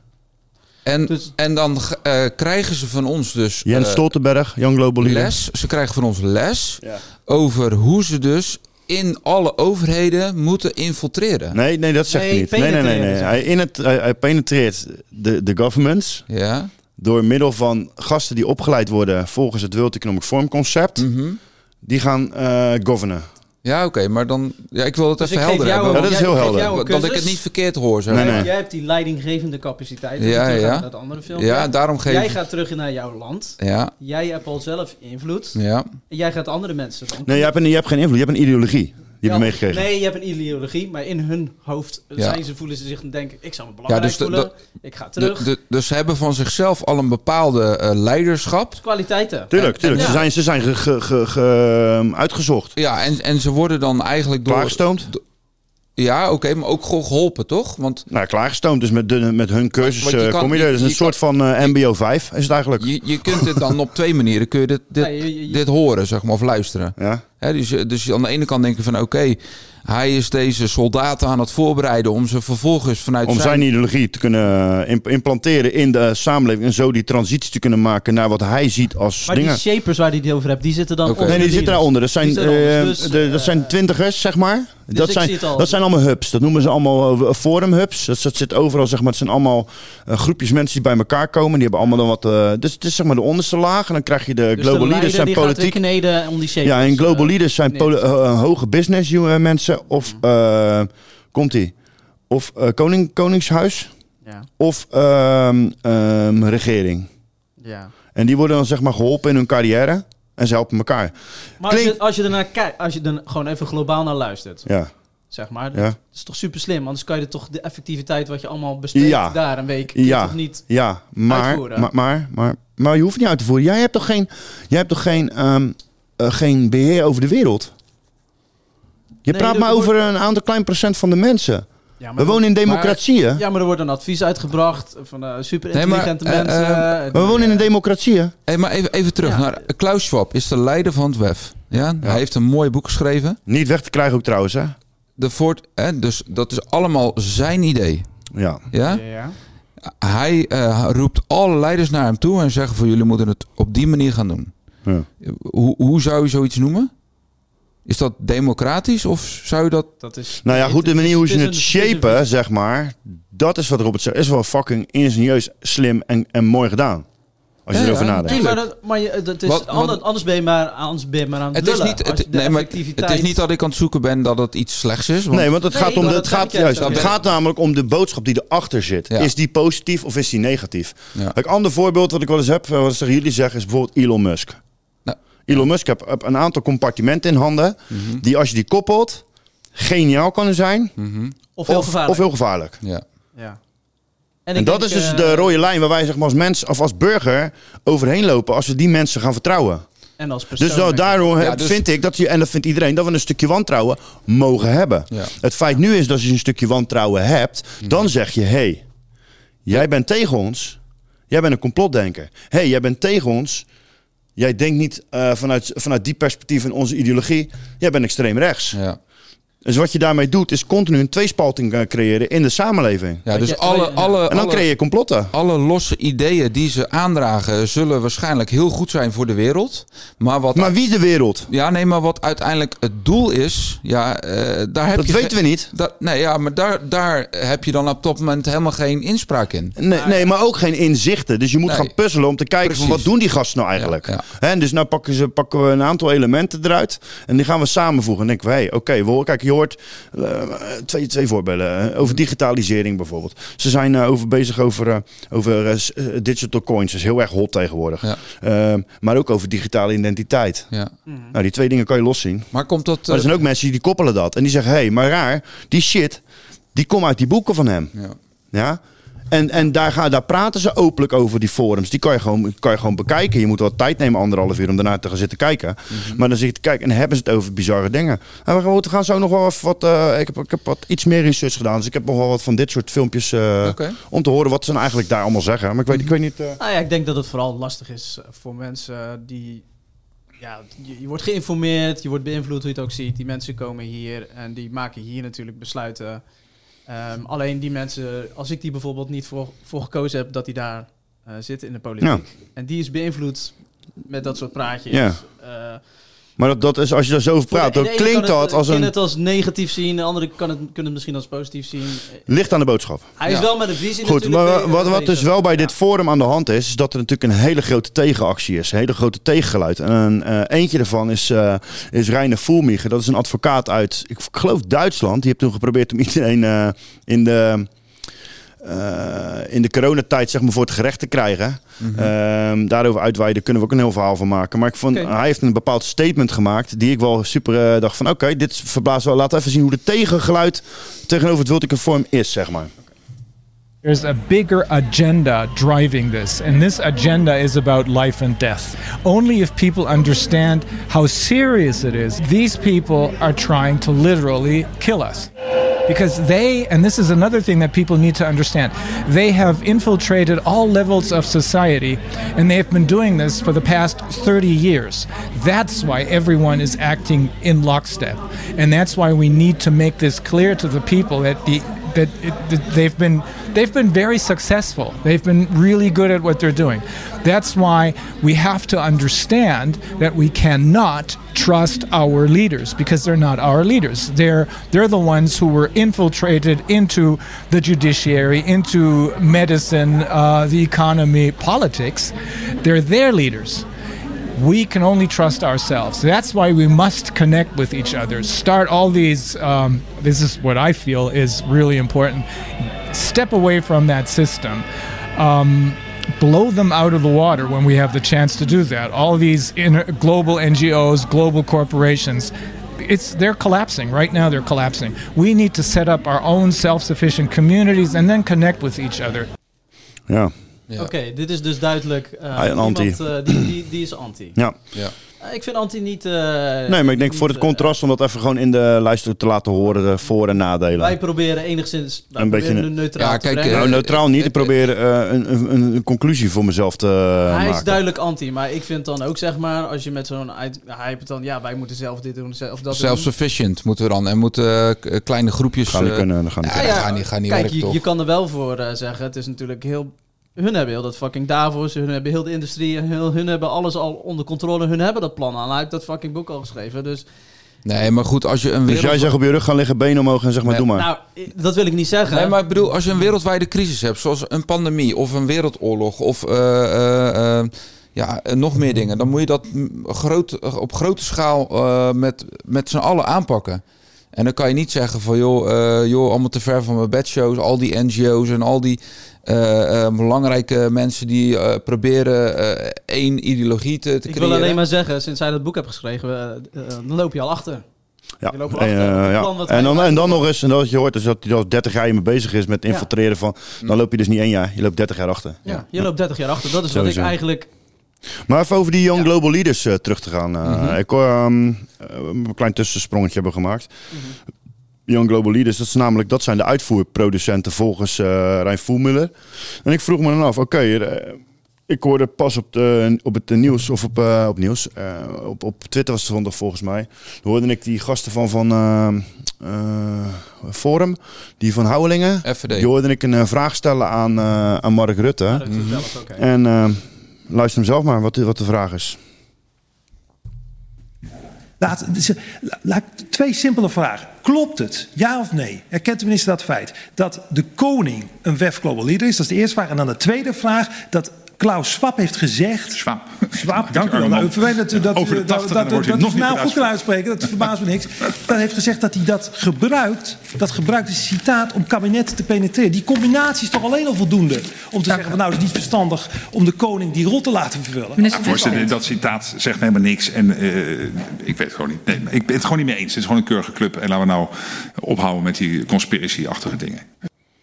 En, Dus- en dan eh, krijgen ze van ons dus Jens eh, Stoltenberg, Young Global Leader. les. Ze krijgen van ons les Ja. over hoe ze dus in alle overheden moeten infiltreren. Nee, nee, dat zegt Nee, niet. Nee, nee, nee. nee. Hij, in het, hij, hij penetreert de, de governments Ja. door middel van gasten die opgeleid worden volgens het World Economic Forum concept. Mhm. Die gaan eh governen. Ja, oké, maar dan... Ja, ik wil het Dus even helder jou hebben. een- Ja, dat is jij- heel helder. Dat ik het niet verkeerd hoor. Zeg. Nee, Jij- nee. Jij hebt die leidinggevende capaciteit. Ja, Ja, terug ja. naar dat andere filmpje. Ja, daarom geef Jij gaat terug naar jouw land. Ja, Jij hebt al zelf invloed. ja. En jij gaat andere mensen dan. Nee, je hebt, een, je hebt geen invloed. Je hebt een ideologie. Die meegekregen. Nee, je hebt een ideologie, maar in hun hoofd Ja. zijn ze, voelen ze zich en denken, ik zou me belangrijk dus voelen, de- ik ga terug. de- dus ze hebben van zichzelf al een bepaalde eh, leiderschap. Kwaliteiten. Tuurlijk, tuurlijk. Ja. Ze zijn, ze zijn ge- ge- ge- ge- uitgezocht. Ja, en, en ze worden dan eigenlijk door... Klaargestoomd? Ja, oké, maar ook geholpen, toch? Want Nou, klaargestoomd. Dus met, de, met hun cursus je eh, kan- kom je er. je- Dat is een soort van eh, MBO 5 is het eigenlijk. je, je kunt het dan op twee manieren kun je dit, dit, Ja, je- je- je- dit horen, zeg maar, of luisteren. Ja. Hè, dus, je- dus je aan de ene kant denken van oké, hij is deze soldaten aan het voorbereiden om ze vervolgens vanuit Om zijn ideologie te kunnen imp- implanteren in de samenleving. En zo die transitie te kunnen maken naar wat hij ziet als Maar dingen. die shapers waar die het over hebt, die zitten dan onder Nee, die zitten daaronder. Dat zijn, eh. Dus, de- eh, dat zijn twintigers, zeg maar. dat, ik zijn, dat zijn allemaal hubs. Dat noemen ze allemaal eh, forum hubs. Dat, dat zit overal, zeg maar. Het zijn allemaal eh, groepjes mensen die bij elkaar komen. Die hebben allemaal dan wat... eh, dus het is zeg maar de onderste laag. En dan krijg je de dus global de leaders zijn gaat politiek. om die shapers. Ja, en global eh, leaders zijn zetten. eh, hoge business eh, mensen. Of, eh, komt ie? Of eh, koning, koningshuis. Ja. Of ehm, ehm, regering. Ja. En die worden dan zeg maar geholpen in hun carrière. En ze helpen elkaar. Maar als je, als je ernaar kijkt, als je er gewoon even globaal naar luistert, Ja. zeg maar, Ja. dat is toch super slim. Anders kan je toch de effectiviteit wat je allemaal bespreekt Ja. daar een week, Ja, toch niet ja maar, uitvoeren? maar, maar, maar, maar je hoeft niet uit te voeren. Jij hebt toch geen, jij hebt toch geen, ehm, eh, geen beheer over de wereld? Je Nee, praat maar wordt- over een aantal klein procent van de mensen. Ja, We wonen in maar- democratie, hè? Ja, maar er wordt een advies uitgebracht van uh, super Nee, maar, intelligente eh, mensen. eh, eh, we wonen in een democratie, hè? Hey, maar even, even terug Ja. naar Klaus Schwab, is de leider van het WEF. Ja? Hij heeft een mooi boek geschreven. Niet weg te krijgen ook trouwens, hè? De voort, hè, dus dat is allemaal zijn idee. Ja. Ja? Hij eh, roept alle leiders naar hem toe en zeggen van jullie moeten het op die manier gaan doen. Ja. Hoe, hoe zou je zoiets noemen? Is dat democratisch of zou je dat... Dat is, Nou ja, goed, de manier hoe ze het shapen, zeg maar... Dat is wat Robert zegt. Is wel fucking ingenieus, slim en, en mooi gedaan. Als je Ja, erover ja, nadenkt. Nee, maar, dat, maar je, dat is, Wat- wat- anders, ben je maar, anders ben je maar aan het, Het is, lullen. niet, het, de nee, maar het is niet dat ik aan het zoeken ben dat het iets slechts is. Want Nee, want het Nee, gaat, om de, het gaat, juist het gaat namelijk om de boodschap die erachter zit. Ja. Is die positief of is die negatief? Ja. Een ander voorbeeld wat ik wel eens heb, wat jullie zeggen, is bijvoorbeeld Elon Musk. Elon Musk heeft een aantal compartimenten in handen, Mhm. die als je die koppelt, geniaal kunnen zijn Of heel gevaarlijk. Of heel gevaarlijk. Ja. ja. En, dat denk, is dus eh, de rode lijn waar wij zeg maar, als mens of als burger overheen lopen als we die mensen gaan vertrouwen. En als persoon. Dus denk ik. daarom Ja, dus- vind ik dat je, en dat vindt iedereen, dat we een stukje wantrouwen mogen hebben. Ja. Het feit nu is dat als je een stukje wantrouwen hebt, dan zeg je: hé, hey, jij bent tegen ons, jij bent een complotdenker. Hé, hey, jij bent tegen ons, jij denkt niet eh, vanuit, vanuit die perspectief in onze ideologie, jij bent extreem rechts. Ja. Dus wat je daarmee doet, is continu een tweespalting eh, creëren in de samenleving. Ja, dus alle, alle, En dan alle, creëer je complotten. alle losse ideeën die ze aandragen zullen waarschijnlijk heel goed zijn voor de wereld. Maar wat, Maar wie de wereld? ja, nee, maar wat uiteindelijk het doel is, ja, eh, daar heb Dat je weten we niet. Dat, nee, ja, maar daar, daar heb je dan op dat moment helemaal geen inspraak in. Nee, nee, maar ook geen inzichten. Dus je moet Nee. gaan puzzelen om te kijken van wat doen die gasten nou eigenlijk. Ja, Hè, dus nou pakken, ze, pakken we een aantal elementen eruit en die gaan we samenvoegen. En dan denken we, hey, oké, wel, hoort eh, twee, twee voorbeelden. Over digitalisering bijvoorbeeld. Ze zijn eh, over bezig over, eh, over digital coins. Dat is heel erg hot tegenwoordig. Ja. Ehm, maar ook over digitale identiteit. Ja. Nou, die twee dingen kan je loszien. Maar komt dat... Maar er zijn ook mensen die, die koppelen dat. En die zeggen, hé, hey, maar raar, die shit, die komt uit die boeken van hem. Ja. Ja? En, en daar, gaan, daar praten ze openlijk over, die forums. Die kan je, gewoon, kan je gewoon bekijken. Je moet wel tijd nemen, anderhalf uur, om daarna te gaan zitten kijken. Mhm. Maar dan zit je te kijken en hebben ze het over bizarre dingen. En we gaan- zo nog wel even wat... eh, ik, heb, ik heb wat iets meer research gedaan. Dus ik heb nog wel wat van dit soort filmpjes... eh, om te horen wat ze nou eigenlijk daar allemaal zeggen. Maar ik weet, ik weet niet... eh, Nou ja, ik denk dat het vooral lastig is voor mensen die... Ja, je, je wordt geïnformeerd, je wordt beïnvloed hoe je het ook ziet. Die mensen komen hier en die maken hier natuurlijk besluiten. Ehm, alleen die mensen, als ik die bijvoorbeeld niet voor, voor gekozen heb dat die daar eh, zitten in de politiek. Ja. En die is beïnvloed met dat soort praatjes. Ja. Eh, maar dat, dat is, als je daar zo over praat, dan klinkt kan het- dat als kan een... het als negatief zien, de andere kan het, kunnen het misschien als positief zien. Ligt aan de boodschap. Hij is wel met een visie Goed, maar bezig, wat, wat dus wel bij dit forum aan de hand is, is dat er natuurlijk een hele grote tegenactie is. Een hele grote tegengeluid. En een, eh, eentje daarvan is, eh is Reiner Voelmiege. Dat is een advocaat uit, ik geloof Duitsland. Die heeft toen geprobeerd om iedereen eh, in de... eh, in de coronatijd zeg maar voor het gerecht te krijgen. Mhm. Ehm, daarover uitweiden kunnen we ook een heel verhaal van maken. Maar ik vond, hij heeft een bepaald statement gemaakt die ik wel super eh, dacht van oké, dit verblaast wel. Laten we even zien hoe de tegengeluid tegenover het Wiltikenvorm is, zeg maar. There's a bigger agenda driving this, and this agenda is about life and death. Only if people understand how serious it is, these people are trying to literally kill us. Because they, and this is another thing that people need to understand, they have infiltrated all levels of society, and they have been doing this for the past 30 years. That's why everyone is acting in lockstep. And that's why we need to make this clear to the people that the that, it, they've been they've been very successful. They've been really good at what they're doing. That's why we have to understand that we cannot trust our leaders because they're not our leaders. They're they're the ones who were infiltrated into the judiciary, into medicine, uh, the economy, politics. They're their leaders we can only trust ourselves. That's why we must connect with each other. Start all these. Um, this is what I feel is really important. Step away from that system. Um, blow them out of the water when we have the chance to do that. All these global NGOs, global corporations. It's they're collapsing right now. They're collapsing. We need to set up our own self-sufficient communities and then connect with each other. Ja. Oké, dit is dus duidelijk. eh, Hij een anti. iemand, eh, die, die, die is anti. Ja. ja. Eh, ik vind anti niet. eh, Nee, maar ik denk voor het contrast om dat even gewoon in de lijst te laten horen, de voor- en nadelen. Wij proberen enigszins. Wij een beetje neutraal te brengen. nou, neutraal niet. Ik probeer eh, een, een, een conclusie voor mezelf te Hij maken. is duidelijk anti, maar ik vind dan ook zeg maar, als je met zo'n uit, hij heeft het dan, ja, wij moeten zelf dit doen, zelf dat doen. Self-sufficient moeten we dan. En moeten kleine groepjes... Gaan niet kunnen, dat gaat niet ja, gaat niet, Kijk, werken, je, toch? je kan er wel voor zeggen, het is natuurlijk heel... Hun hebben heel dat fucking Davos, hun hebben heel de industrie, heel, hun hebben alles al onder controle, hun hebben dat plan al. Hij heeft dat fucking boek al geschreven, dus... Nee, maar goed, als je een Dus jij zegt op je rug gaan liggen, benen omhoog en zeg maar, doe maar. Nou, dat wil ik niet zeggen. Nee, maar ik bedoel, als je een wereldwijde crisis hebt, zoals een pandemie of een wereldoorlog of eh, eh, eh, ja, nog meer dingen, dan moet je dat groot, op grote schaal eh, met, met z'n allen aanpakken. En dan kan je niet zeggen van joh, eh, joh allemaal te ver van mijn bedshows, al die NGO's en al die eh, eh, belangrijke mensen die eh, proberen eh, één ideologie te, te Ik creëren. wil alleen maar zeggen, sinds hij dat boek heeft geschreven, dan loop je al achter. Ja, Je loopt en, achter. ja. en, dan, en dan nog eens, en dat je hoort, dus dat hij al 30 jaar mee bezig is met infiltreren van, dan loop je dus niet één jaar, je loopt 30 jaar achter. Ja, je loopt 30 jaar achter. Dat is wat ik eigenlijk... Maar even over die Young Global Leaders eh, terug te gaan. Eh, Mhm. Ik hoor ehm, eh, een klein tussensprongetje hebben gemaakt. Mhm. Young Global Leaders, dat, is namelijk, dat zijn de uitvoerproducenten volgens eh Rijn Voelmuller. En ik vroeg me dan af, oké, ik hoorde pas op, de, op het nieuws, of op, op nieuws, op, op Twitter was het zondag volgens mij, hoorde ik die gasten van, van Forum, die van Houwelingen, FVD. die hoorde ik een vraag stellen aan, aan Mark Rutte. Rutte zelf, oké. En eh, luister hem zelf maar wat, wat de vraag is. Laat, dus, la- laat, twee simpele vragen. Klopt het, ja of nee? Erkent de minister dat feit? Dat de koning een WEF Global Leader is, dat is de eerste vraag. En dan de tweede vraag, dat Klaus Schwab heeft gezegd. Schwab. Schwab, dank u wel. Nou, dat, dat, Over de dat, 80 dat, dan wordt dat, dat nog nou goed kan uitspreken, dat verbaast me niks. Dat heeft gezegd dat hij dat gebruikt, dat gebruikt is een citaat om kabinetten te penetreren. Die combinatie is toch alleen al voldoende om te zeggen van nou, het is niet verstandig om de koning die rol te laten vervullen. Ja, voorzitter, dat citaat zegt me helemaal niks. En eh, ik weet het gewoon niet. Nee, ik ben het gewoon niet mee eens. Het is gewoon een keurige club. En laten we nou ophouden met die conspiracy-achtige dingen.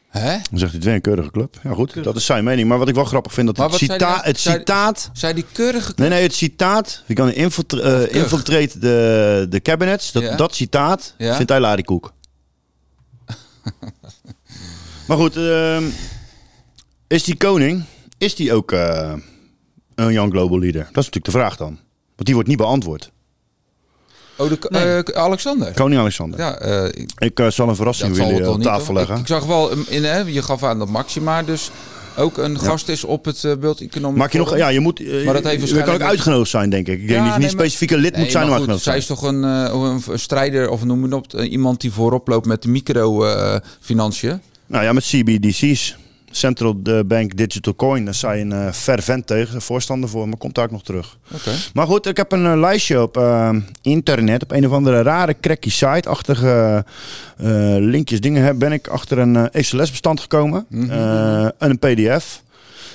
Hè? Dan zegt hij het weer een keurige club. Ja goed, dat is zijn mening. Maar wat ik wel grappig vind, dat het, zei cita die- het zei- citaat... Zei die keurige Nee, nee, het citaat... We kan infiltra eh, infiltrate de, de cabinets. Dat, Ja. dat citaat Ja. vindt hij larikoek. maar goed, ehm, is die koning... Is die ook eh, een young global leader? Dat is natuurlijk de vraag dan. Want die wordt niet beantwoord. Oh, de, eh, Alexander. Koning Alexander. Ja, eh, ik- eh, zal een verrassing het op niet, tafel leggen. Ik, ik zag wel, um, in, hè, je gaf aan dat Maxima dus ook een gast is op het uh, World Economic Maak je nog, ja, je moet, maar dat heeft je kan ook uitgenodigd zijn, denk ik. Ik denk Ja, dat je nee, niet maar- specifieke lid Nee, moet zijn om uitgenodigd Zij is toch een, eh, een strijder of noem het op, iemand die voorop loopt met de microfinanciën. Nou ja, met CBDC's. Central Bank Digital Coin. Daar je een uh, fervent tegen, voorstander voor, maar komt daar ook nog terug. Maar goed, ik heb een uh, lijstje op uh, internet, op een of andere rare cracky site-achtige uh, linkjes, dingen, heb, ben ik achter een XLS-bestand gekomen. Mhm. en een PDF.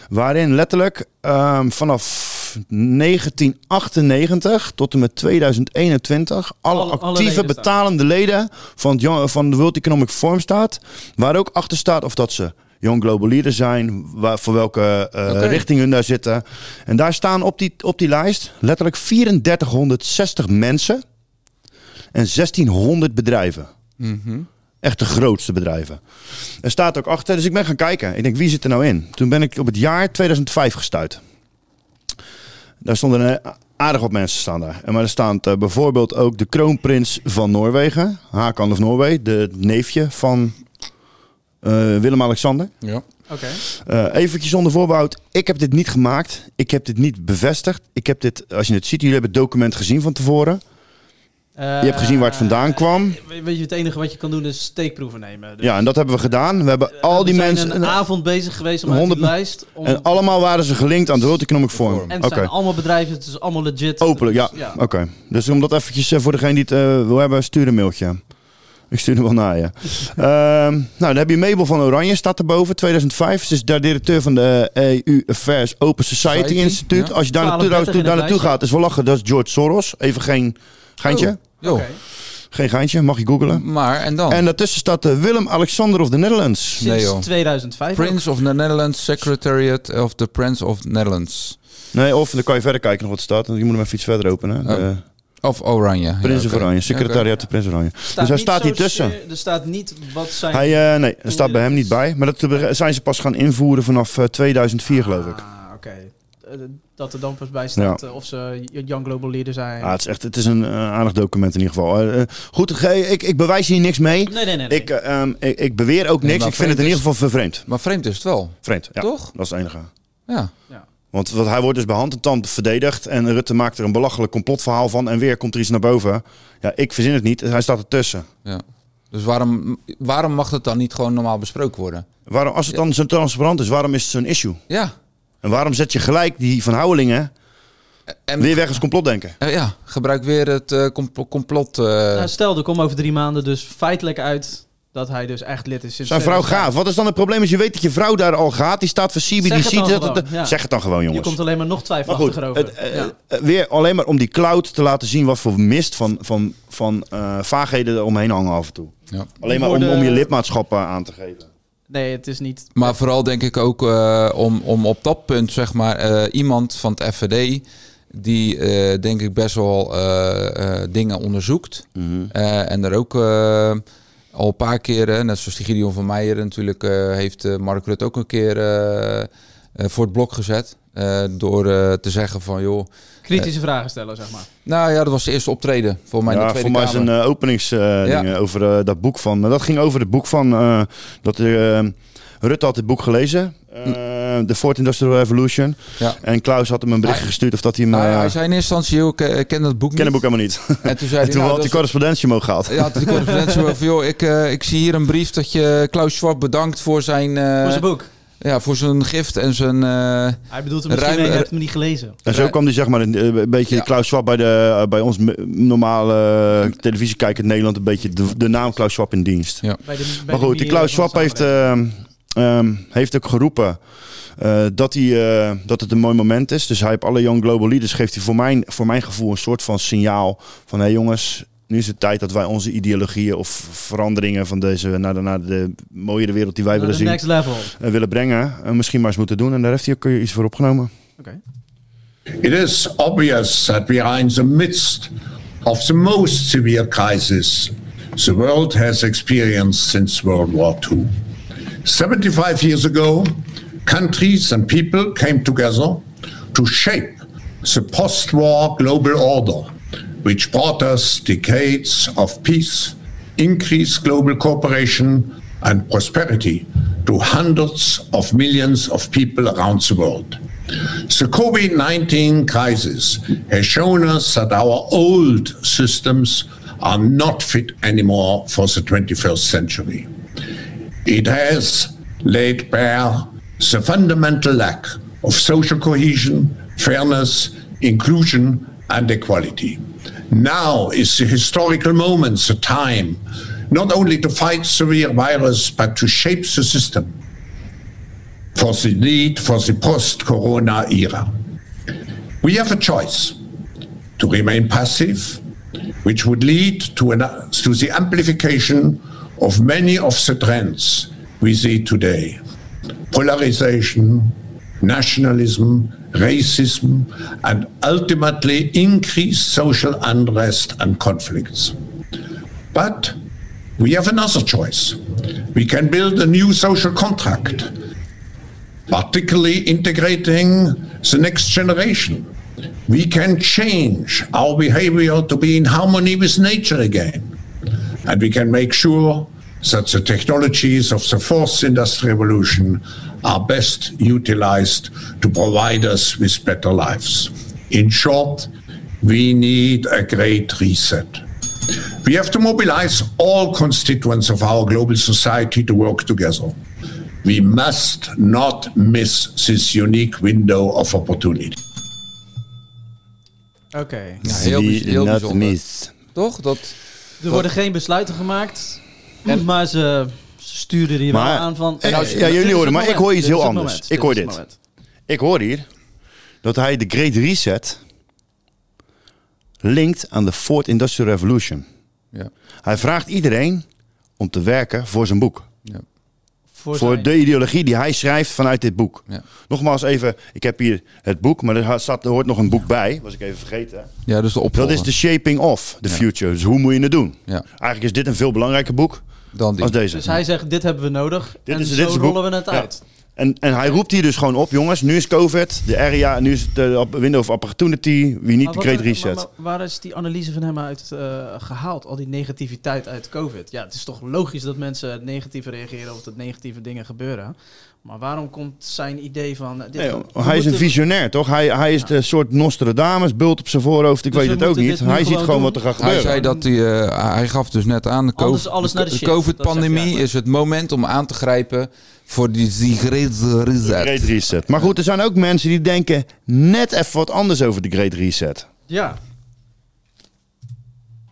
Waarin letterlijk um, vanaf 1998 tot en met 2021 alle, actieve betalende leden van, het, van de World Economic Forum staat. Waar ook achter staat of dat ze Young Global Leader zijn, waar, voor welke uh, hun daar zitten. En daar staan op die, op die lijst letterlijk 3460 mensen en 1600 bedrijven. Mhm. Echt de grootste bedrijven. Er staat ook achter, dus ik ben gaan kijken. Ik denk, wie zit er nou in? Toen ben ik op het jaar 2005 gestuurd. Daar stonden eh, aardig wat mensen staan daar. En maar er staat uh, bijvoorbeeld ook de kroonprins van Noorwegen, Hakan of Noorwegen, de neefje van Willem-Alexander. Ja. Oké. Uh, eventjes onder voorbehoud. Ik heb dit niet gemaakt. Ik heb dit niet bevestigd. Ik heb dit, als je het ziet, jullie hebben het document gezien van tevoren. je hebt gezien waar het vandaan kwam. Weet je, het enige wat je kan doen is steekproeven nemen. Dus Ja, en dat hebben we gedaan. We hebben al die mensen... een avond bezig geweest om die lijst... Om, En allemaal waren ze gelinkt aan de World Economic Forum. en het zijn allemaal bedrijven, het is allemaal legit. Openlijk, ja. Dus, Oké. Dus om dat eventjes eh, voor degene die het eh, wil hebben, stuur een mailtje. Ik stuur hem wel naar je. Ehm, nou, dan heb je Mabel van Oranje, staat erboven, 2005. Ze is daar directeur van de EU Affairs Open Society, Society, Instituut. ja. Als je daar 12, naartoe, 30 in daar het naartoe gaat, is wel lachen. Dat is George Soros. Even geen geintje. Oh. Geen geintje, mag je googlen. Maar, en dan? En daartussen staat eh, Willem-Alexander of the Netherlands. Sinds 2005 ook. Prince of the Netherlands, Secretariat of the Prince of Netherlands. Nee, of dan kan je verder kijken nog wat er staat. Je moet hem even iets verder openen. Oh. De Of Oranje. Prins Ja. Oranje, secretariat de Prins Oranje. dus hij staat hier tussen. Er staat niet wat zijn... Hij, eh, nee, er staat bij hem niet bij. Maar dat zijn ze pas gaan invoeren vanaf eh, 2004, geloof ik. Ah, oké. Eh, Dat er dan pas bij staat Ja. of ze Young Global Leader zijn. Ah, het is echt het is een aardig document in ieder geval. Goed, ik, ik bewijs hier niks mee. Nee, nee, nee. nee. Ik, eh, ehm, ik, ik beweer ook niks. ik vind het in ieder geval vervreemd. Maar vreemd is het wel. Vreemd, ja. Toch? Dat is het enige. Ja. Want wat, hij wordt dus bij hand en tand verdedigd. En Rutte maakt er een belachelijk complotverhaal van. En weer komt er iets naar boven. Ja, ik verzin het niet. Hij staat ertussen. ja. Dus waarom, waarom mag het dan niet gewoon normaal besproken worden? Waarom, als het dan zo transparant is, waarom is het zo'n issue? Ja. En waarom zet je gelijk die Van Houwelingen En, weer weg als complotdenken? Eh, ja, gebruik weer het eh, compl- complot. eh, Nou, stel, er komt over drie maanden dus feitelijk uit dat hij dus echt lid is. sinds Zijn vrouw 2005. gaat. Wat is dan het probleem als je weet dat je vrouw daar al gaat? Die staat voor CBDC. Zeg het dan dat- gewoon, ja. Zeg het dan gewoon, Je jongens. komt alleen maar nog Maar twijfelachtiger goed, over. het, eh, ja. eh, weer alleen maar om die cloud te laten zien wat voor mist van, van, van eh, vaagheden er omheen hangen af en toe. Ja. Alleen maar om, om je lidmaatschap eh, aan te geven. Nee, het is niet... Maar vooral denk ik ook eh, om, om op dat punt, zeg maar, eh, iemand van het FVD... die eh, denk ik best wel eh, eh, dingen onderzoekt. Mhm. Eh, en er ook eh, al een paar keren, net zoals die Gideon van Meijer natuurlijk... eh, heeft eh, Mark Rutte ook een keer eh, eh, voor het blok gezet. eh, door eh, te zeggen van, joh... Kritische vragen stellen, zeg maar. Nou ja, dat was de eerste optreden voor mij ja, voor mij is een uh, openingsding Ja. over dat boek van. maar dat ging over het boek van. eh, dat eh, Rutte had het boek gelezen. eh, The Fourth Industrial Revolution. Ja. En Klaus had hem een bericht Hij- gestuurd of dat hij hem. Nou ja, eh, hij zei in eerste instantie, joh, ik eh, ken dat boek niet. ken het boek helemaal niet. En toen zei En hij, toen nou, had dat hij correspondentie omhoog gehaald. Ja, de correspondentie van, joh, ik, eh, ik zie hier een brief dat je Klaus Schwab bedankt voor zijn... eh, Voor zijn boek. Ja, voor zijn gift en zijn. eh Hij bedoelt hem misschien, ruim- mee, hij heeft hem niet gelezen. En zo kwam hij zeg maar een, eh, een beetje Klaus Schwab bij, de, eh, bij ons normale eh, televisiekijker in Nederland een beetje de, de naam Klaus Schwab in dienst. Ja. Bij de- bij maar de goed, die Klaus Schwab heeft, ehm, heeft ook geroepen eh, dat, hij, eh, dat het een mooi moment is. Dus hij heeft alle Young Global Leaders geeft hij voor mijn, voor mijn gevoel een soort van signaal van hé hey jongens, nu is het tijd dat wij onze ideologieën of veranderingen van deze naar de, naar de mooiere wereld die wij Naar willen zien next level. eh, willen brengen. En misschien maar eens moeten doen. En daar heeft hij ook iets voor opgenomen. It is obvious that we are in the midst of the most severe crisis the world has experienced since World War II. 75 years ago, countries and people came together to shape the post war global order, which brought us decades of peace, increased global cooperation, and prosperity to hundreds of millions of people around the world. The COVID 19 crisis has shown us that our old systems are not fit anymore for the 21st century. It has laid bare the fundamental lack of social cohesion, fairness, inclusion, and equality. Now is the historical moment, the time, not only to fight severe virus, but to shape the system for the need for the post corona era. We have a choice to remain passive, which would lead to, an, to the amplification of many of the trends we see today polarization, nationalism, racism, and ultimately increased social unrest and conflicts. But we have another choice. We can build a new social contract particularly integrating the next generation. We can change our behavior to be in harmony with nature again. And we can make sure that the technologies of the fourth industrial revolution are best utilized to provide us with better lives. In short, we need a great reset. We have to mobilize all constituents of our global society to work together. We must not miss this unique window of opportunity. Oké. Ja, heel, Die heel bijzonder. miss. Toch? Dat, Er worden geen besluiten gemaakt, maar ze, ze sturen hier wel aan van... eh, Dit is ja, jullie horen, maar ik hoor iets heel anders. moment, Ik hoor dit. Ik hoor hier dat hij de Great Reset linkt aan de Fourth Industrial Revolution. Ja. Hij vraagt iedereen om te werken voor zijn boek. Ja. Voor, Voor zijn- de ideologie die hij schrijft vanuit dit boek. Ja. Nogmaals even, ik heb hier het boek, maar er, staat, er hoort nog een boek bij. Was ik even vergeten. ja, dus de Dat opvolger. is The Shaping of the Ja. Future. Dus hoe moet je het doen? Ja. Eigenlijk is dit een veel belangrijker boek Dan die. als deze. Dus hij zegt, dit hebben we nodig Dit en is- zo dit is rollen we het Ja. uit. En, en hij roept hier dus gewoon op, jongens, nu is COVID, de area, nu is het de op- window of opportunity, we need Maar the wat- great maar- reset. maar waar is die analyse van hem uit eh, gehaald? Al die negativiteit uit COVID. Ja, het is toch logisch dat mensen negatief reageren of dat negatieve dingen gebeuren. Maar waarom komt zijn idee van... eh, dit, Nee, hij is een visionair, toch? Hij, hij is de soort Nostradamus, bult op zijn voorhoofd, ik Dus weet we het ook niet. Hij ziet gewoon doen? wat er gaat Hij gebeuren. zei dat hij, eh, hij gaf dus net aan, de Alles- COVID- alles naar de de shit. Dat COVID-pandemie is het moment om aan te grijpen voor die, die great reset. Great reset. Maar goed, er zijn ook mensen die denken net even wat anders over de great reset. Ja,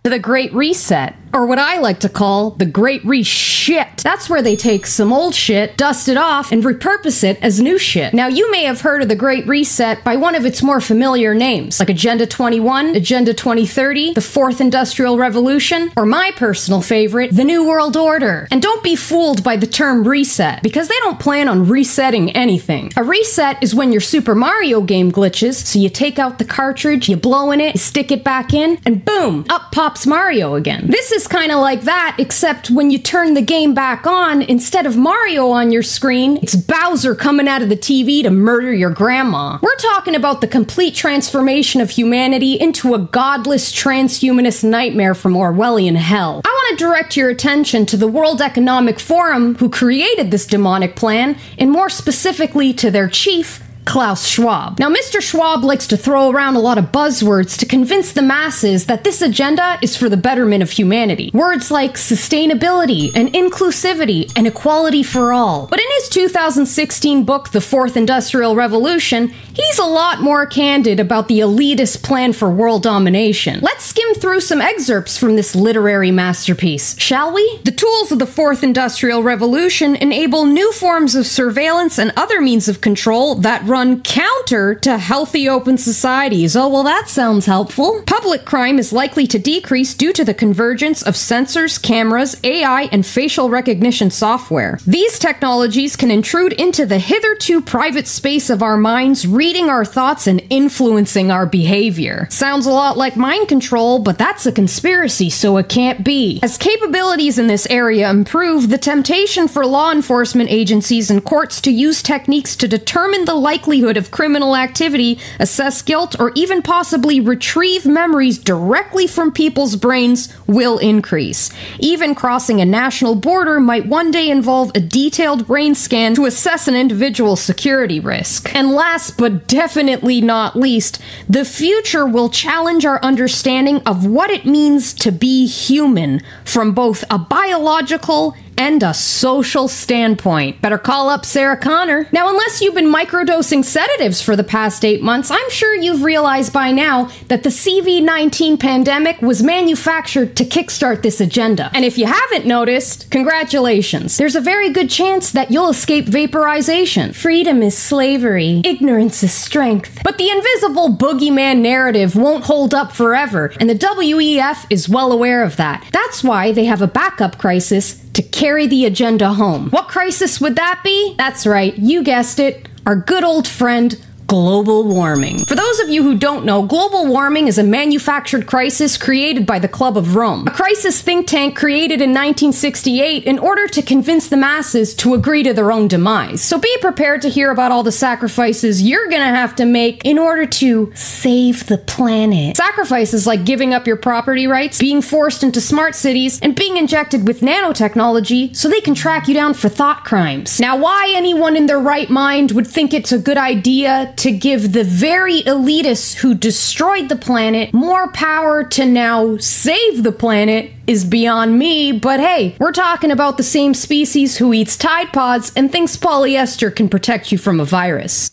The Great Reset, or what I like to call the Great Reshit. That's where they take some old shit, dust it off, and repurpose it as new shit. Now, you may have heard of the Great Reset by one of its more familiar names, like Agenda 21, Agenda 2030, the Fourth Industrial Revolution, or my personal favorite, the New World Order. And don't be fooled by the term reset, because they don't plan on resetting anything. A reset is when your Super Mario game glitches, so you take out the cartridge, you blow in it, you stick it back in, and boom, up pops Mario again. This is kind of like that, except when you turn the game back on, instead of Mario on your screen, it's Bowser coming out of the TV to murder your grandma. We're talking about the complete transformation of humanity into a godless transhumanist nightmare from Orwellian hell. I want to direct your attention to the World Economic Forum, who created this demonic plan, and more specifically to their chief, Klaus Schwab. Now, Mr. Schwab likes to throw around a lot of buzzwords to convince the masses that this agenda is for the betterment of humanity. Words like sustainability and inclusivity and equality for all. But in his 2016 book, The Fourth Industrial Revolution, he's a lot more candid about the elitist plan for world domination. Let's skim through some excerpts from this literary masterpiece, shall we? The tools of the Fourth Industrial Revolution enable new forms of surveillance and other means of control that run counter to healthy open societies. Oh, well, that sounds helpful. Public crime is likely to decrease due to the convergence of sensors, cameras, AI, and facial recognition software. These technologies can intrude into the hitherto private space of our minds, reading our thoughts and influencing our behavior. Sounds a lot like mind control, but that's a conspiracy, so it can't be. As capabilities in this area improve, the temptation for law enforcement agencies and courts to use techniques to determine the likelihood of criminal activity, assess guilt, or even possibly retrieve memories directly from people's brains will increase. Even crossing a national border might one day involve a detailed brain scan to assess an individual's security risk. And last but definitely not least, the future will challenge our understanding of what it means to be human from both a biological and a social standpoint. Better call up Sarah Connor. Now, unless you've been microdosing sedatives for the past eight months, I'm sure you've realized by now that the CV 19 pandemic was manufactured to kickstart this agenda. And if you haven't noticed, congratulations. There's a very good chance that you'll escape vaporization. Freedom is slavery, ignorance is strength. But the invisible boogeyman narrative won't hold up forever, and the WEF is well aware of that. That's why they have a backup crisis to carry the agenda home. What crisis would that be? That's right, you guessed it, our good old friend. Global warming. For those of you who don't know, global warming is a manufactured crisis created by the Club of Rome. A crisis think tank created in 1968 in order to convince the masses to agree to their own demise. So be prepared to hear about all the sacrifices you're gonna have to make in order to save the planet. Sacrifices like giving up your property rights, being forced into smart cities, and being injected with nanotechnology so they can track you down for thought crimes. Now, why anyone in their right mind would think it's a good idea to give the very elitists who destroyed the planet more power to now save the planet is beyond me, but hey, we're talking about the same species who eats Tide Pods and thinks polyester can protect you from a virus.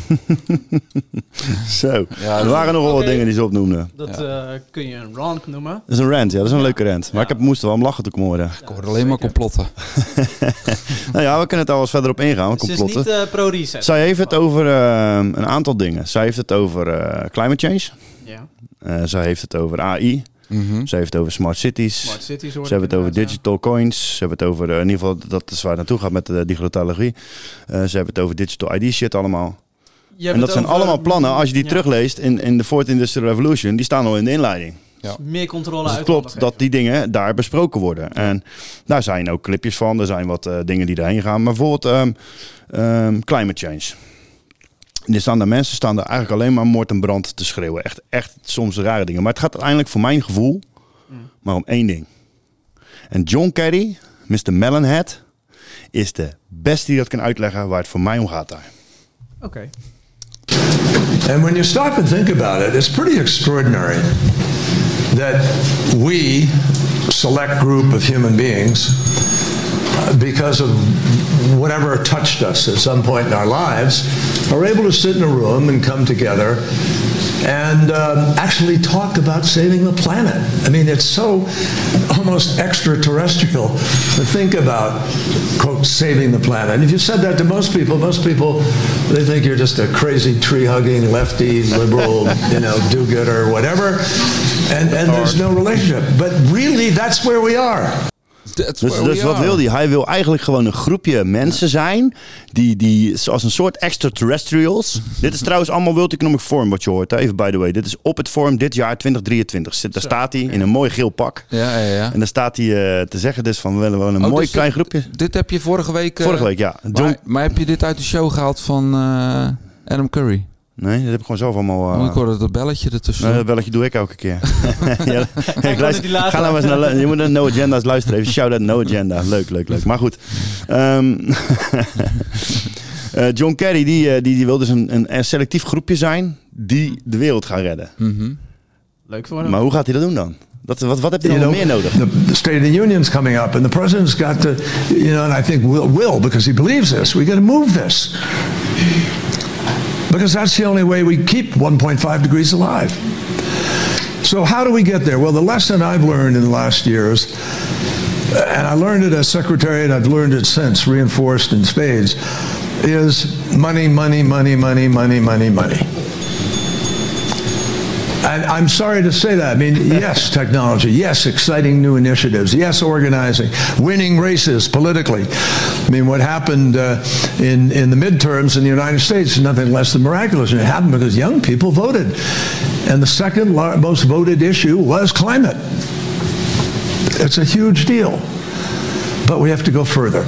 Zo, er waren nog wel wat dingen die ze opnoemden. Dat eh, kun je een rant noemen. Dat is een rant, ja, dat is een leuke rant. Maar ik heb, moest er wel om lachen toen ik hoorde. Ik hoor alleen maar complotten. nou ja, we kunnen het al eens verder op ingaan, Het is niet eh, pro-reset. Zij heeft het over eh, een aantal dingen. Zij heeft het over eh, climate change. Ja. Eh, zij heeft het over AI. Ze heeft het over smart cities. Smart cities hoorde Ze hebben het over digital coins. Ze hebben het over, in ieder geval, dat is waar het naartoe gaat met de digitalogie. Eh, ze hebben het over digital ID shit allemaal. Je hebt En dat zijn over- allemaal plannen, als je die Ja. terugleest in, in de Fourth Industrial Revolution, die staan al in de inleiding. Dus meer controle Dus het uit klopt dat die dingen daar besproken worden. En daar zijn ook clipjes van. Er zijn wat eh, dingen die erheen gaan. Maar bijvoorbeeld ehm, ehm, climate change. Er staan daar mensen staan daar eigenlijk alleen maar moord en brand te schreeuwen. Echt, echt soms rare dingen. Maar het gaat uiteindelijk voor mijn gevoel maar om één ding. En John Kerry, Mr. Melonhead, is de beste die dat kan uitleggen waar het voor mij om gaat daar. Oké. And when you stop and think about it, it's pretty extraordinary that we, select group of human beings, uh, because of whatever touched us at some point in our lives, are able to sit in a room and come together and um, actually talk about saving the planet. I mean, it's so almost extraterrestrial to think about, quote, saving the planet. And if you said that to most people, most people, they think you're just a crazy tree-hugging, lefty, liberal, you know, do-gooder, whatever. And, and there's no relationship. But really, that's where we are. Dus, dus wat wil hij? Hij wil eigenlijk gewoon een groepje mensen zijn. Die, die zoals een soort extraterrestrials. dit is trouwens allemaal World Economic Forum wat je hoort. hè. Even by the way. Dit is op het forum dit jaar 2023. Zit- Daar staat hij in een mooi geel pak. Ja, ja, ja. En daar staat hij eh, te zeggen dus van we willen wel een Oh, mooi dus klein dit- groepje. Dit heb je vorige week... eh, Vorige week, ja. Maar heb je dit uit de show gehaald van eh, Adam Curry? Nee, dat heb ik gewoon zelf allemaal... Oh, ik hoorde dat belletje ertussen. Nee, dat belletje doe ik elke keer. ja, ik luister- die later. ga nou eens naar... Je moet naar No Agenda's luisteren. Even shout-out No Agenda. Leuk, leuk, leuk. Maar goed. Ehm, Eh, John Kerry die, eh, die, die wil dus een, een, selectief groepje zijn die de wereld gaat redden. Leuk voor hem. Maar hoe gaat hij dat doen dan? Dat, wat, wat heb je nog meer nodig? The, the State of the Union's coming up, and the president's got to, you know, and I think will, will because he believes this. We got to move this because that's the only way we keep 1.5 degrees alive. So how do we get there? Well, the lesson I've learned in the last years, and I learned it as secretary, and I've learned it since, reinforced in spades, is money, money, money, money, money, money, money. And I'm sorry to say that. I mean, yes, technology. Yes, exciting new initiatives. Yes, organizing. Winning races politically. I mean, what happened uh, in, in the midterms in the United States is nothing less than miraculous. And it happened because young people voted. And the second most voted issue was climate. It's a huge deal. But we have to go further.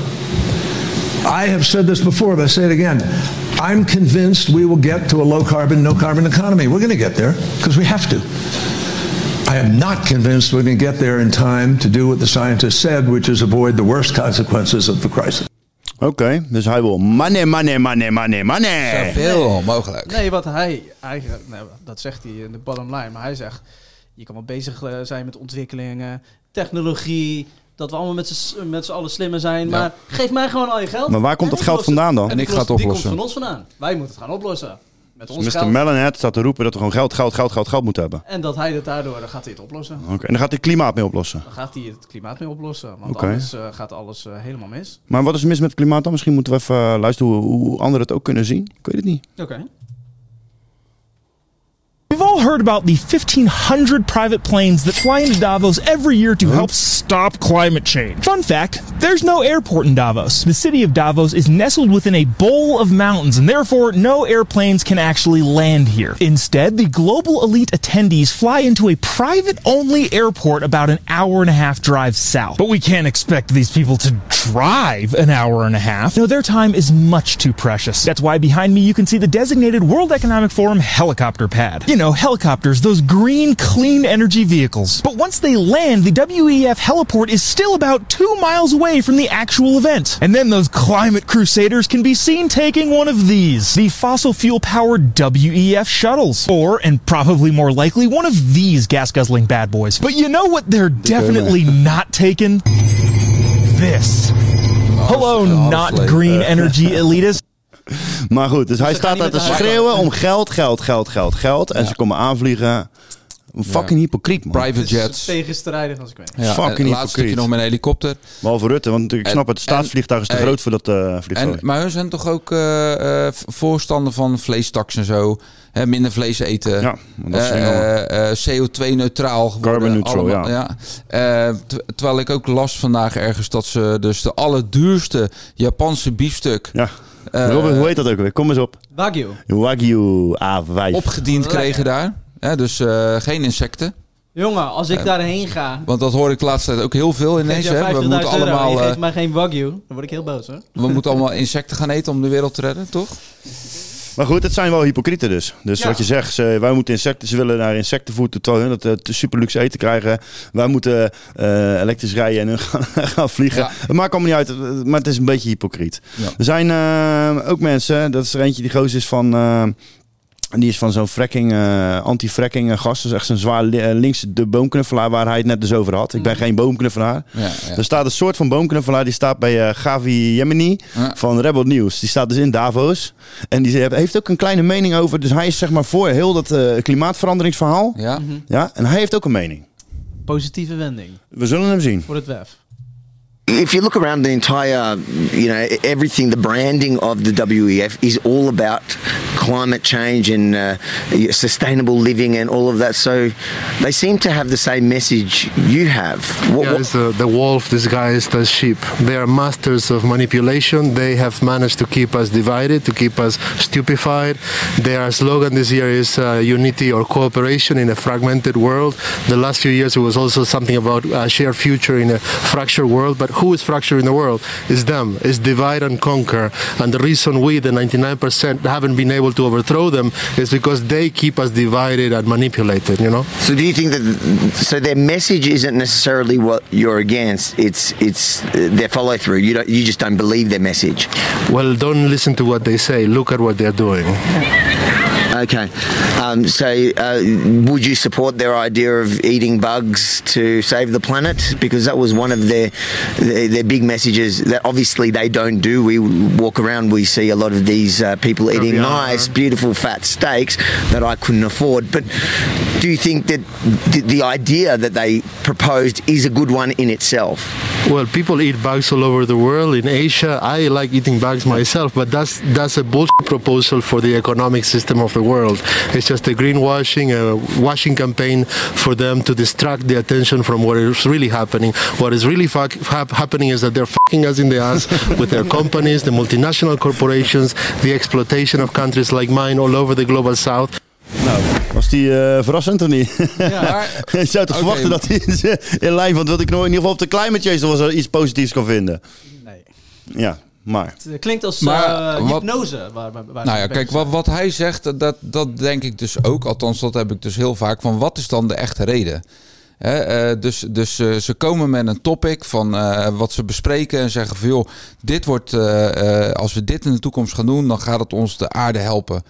I have said this before, but I say it again. I'm convinced we will get to a low carbon, no carbon economy. We're going to get there because we have to. I am not convinced we're going to get there in time to do what the scientists said, which is avoid the worst consequences of the crisis. Oké, dus hij wil money, money, money, money, money. Zoveel mogelijk. Nee, wat hij eigenlijk, nou, dat zegt hij in de bottom line, maar hij zegt, je kan wel bezig eh, zijn met ontwikkelingen, technologie, dat we allemaal met z'n allen slimmer zijn, Ja. maar geef mij gewoon al je geld. Maar waar komt dat geld vandaan dan? En ik ga het Die komt van ons vandaan. Wij moeten het gaan oplossen. Met ons Dus Mr. geld. Melonhead staat te roepen dat we gewoon geld, geld, geld, geld, geld moeten hebben. En dat hij het daardoor, dan gaat hij het oplossen. Oké, en dan gaat hij klimaat mee oplossen. Dan gaat hij het klimaat mee oplossen. Want Oké. anders eh, gaat alles eh, helemaal mis. Maar wat is er mis met het klimaat dan? Misschien moeten we even eh, luisteren hoe, hoe anderen het ook kunnen zien. Ik weet het niet. Oké. We've all heard about the 1,500 private planes that fly into Davos every year to help stop climate change. Fun fact there's no airport in Davos. The city of Davos is nestled within a bowl of mountains, and therefore no airplanes can actually land here. Instead, the global elite attendees fly into a private only airport about an hour and a half drive south. But we can't expect these people to drive an hour and a half. No, their time is much too precious. That's why behind me you can see the designated World Economic Forum helicopter pad. You know, helicopters, those green, clean energy vehicles. But once they land, the WEF heliport is still about two miles away from the actual event. And then those climate crusaders can be seen taking one of these, the fossil fuel powered WEF shuttles. Or, and probably more likely, one of these gas guzzling bad boys. But you know what they're definitely not taking? This. Hello, not green energy elitists. Maar goed, dus hij staat daar te schreeuwen om geld, geld, geld, geld, geld. En ze komen aanvliegen. Een fucking hypocriet, man. Private jets. tegenstrijdig als ik weet. Ja, Fucking hypocriet. stukje nog met een helikopter. Behalve Rutte, want ik snap het, het staatsvliegtuig is te en- groot voor dat eh vliegtuig. En, maar hun zijn toch ook eh, eh, voorstander van vleestaks en zo. Hè, minder vlees eten. Ja, want dat is enorm. CO2-neutraal. Carbon neutral, ja. Eh, ter- terwijl ik ook las vandaag ergens dat ze dus de allerduurste Japanse biefstuk... Ja. Eh, Robert, hoe heet dat ook weer? Kom eens op. Wagyu. Wagyu A5. opgediend Lekker. kregen daar. Hè, dus eh, geen insecten. Jongen, als ik Eh, daarheen ga, Want dat hoor ik de laatste tijd ook heel veel geef ineens. je Hè. We 50.000 moeten euro en allemaal... je geeft mij geen Wagyu, dan word ik heel boos hoor. we moeten allemaal insecten gaan eten om de wereld te redden, toch? Maar goed, het zijn wel hypocrieten dus. Dus Ja. wat je zegt, ze, wij moeten insecten, ze willen naar insectenvoer, terwijl hun dat uh, super luxe eten krijgen. Wij moeten eh, elektrisch rijden en hun gaan, gaan vliegen. Ja. Het maakt allemaal niet uit, eh, maar het is een beetje hypocriet. Ja. Er zijn eh, ook mensen, dat is er eentje die goos is van... eh, en die is van zo'n fracking, eh, anti-fracking eh, gast. Dat is echt zo'n zwaar li- eh, links de boomknuffelaar waar hij het net dus over had. Ik ben geen boomknuffelaar. Ja, ja. Er staat een soort van boomknuffelaar. Die staat bij eh, Gavi Yemeni Ja. van Rebel News. Die staat dus in Davos. En die heeft- ook een kleine mening over. Dus hij is zeg maar voor heel dat eh, klimaatveranderingsverhaal. Ja. Ja, en hij heeft ook een mening. Positieve wending We zullen hem zien. voor het WEF. If you look around the entire, you know, everything, the branding of the WEF is all about climate change and uh, sustainable living and all of that. So they seem to have the same message you have. What, Yeah, the, the wolf disguised as sheep. They are masters of manipulation. They have managed to keep us divided, to keep us stupefied. Their slogan this year is uh, unity or cooperation in a fragmented world. The last few years it was also something about a shared future in a fractured world. But who is fractured in the world? Is them. Is divide and conquer. And the reason we, the 99%, haven't been able to overthrow them is because they keep us divided and manipulated. You know. so do you think that so their message isn't necessarily what you're against? It's it's their follow through. You don't you just don't believe their message. Well, don't listen to what they say. Look at what they're doing. Okay. Um, so, uh, would you support their idea of eating bugs to save the planet? Because that was one of their, their their big messages that obviously they don't do. We walk around, we see a lot of these uh, people eating nice, beautiful, fat steaks that I couldn't afford. But do you think that the, the idea that they proposed is a good one in itself? Well, people eat bugs all over the world. In Asia, I like eating bugs myself, but that's that's a bullshit proposal for the economic system of the world. It's just a greenwashing, a washing campaign for them to distract the attention from what is really happening. What is really fuck, hap- happening is that they're fucking us in the ass with their companies, the multinational corporations, the exploitation of countries like mine all over the global south. Nou, was die eh, verrassend of niet? Ja. je zou toch Oké. verwachten dat hij in- in lijn van wat ik nog in ieder geval op de climate change nog wel eens iets positiefs kan vinden. Nee. Ja, maar. Het klinkt als Maar eh, wat- hypnose. Waar, waar, waar Nou ja, kijk, wat, wat hij zegt, dat, dat denk ik dus ook. Althans, dat heb ik dus heel vaak. Van wat is dan de echte reden? Eh, dus dus eh, ze komen met een topic van eh, wat ze bespreken en zeggen van joh, dit wordt, eh, eh, als we dit in de toekomst gaan doen, dan gaat het ons de aarde helpen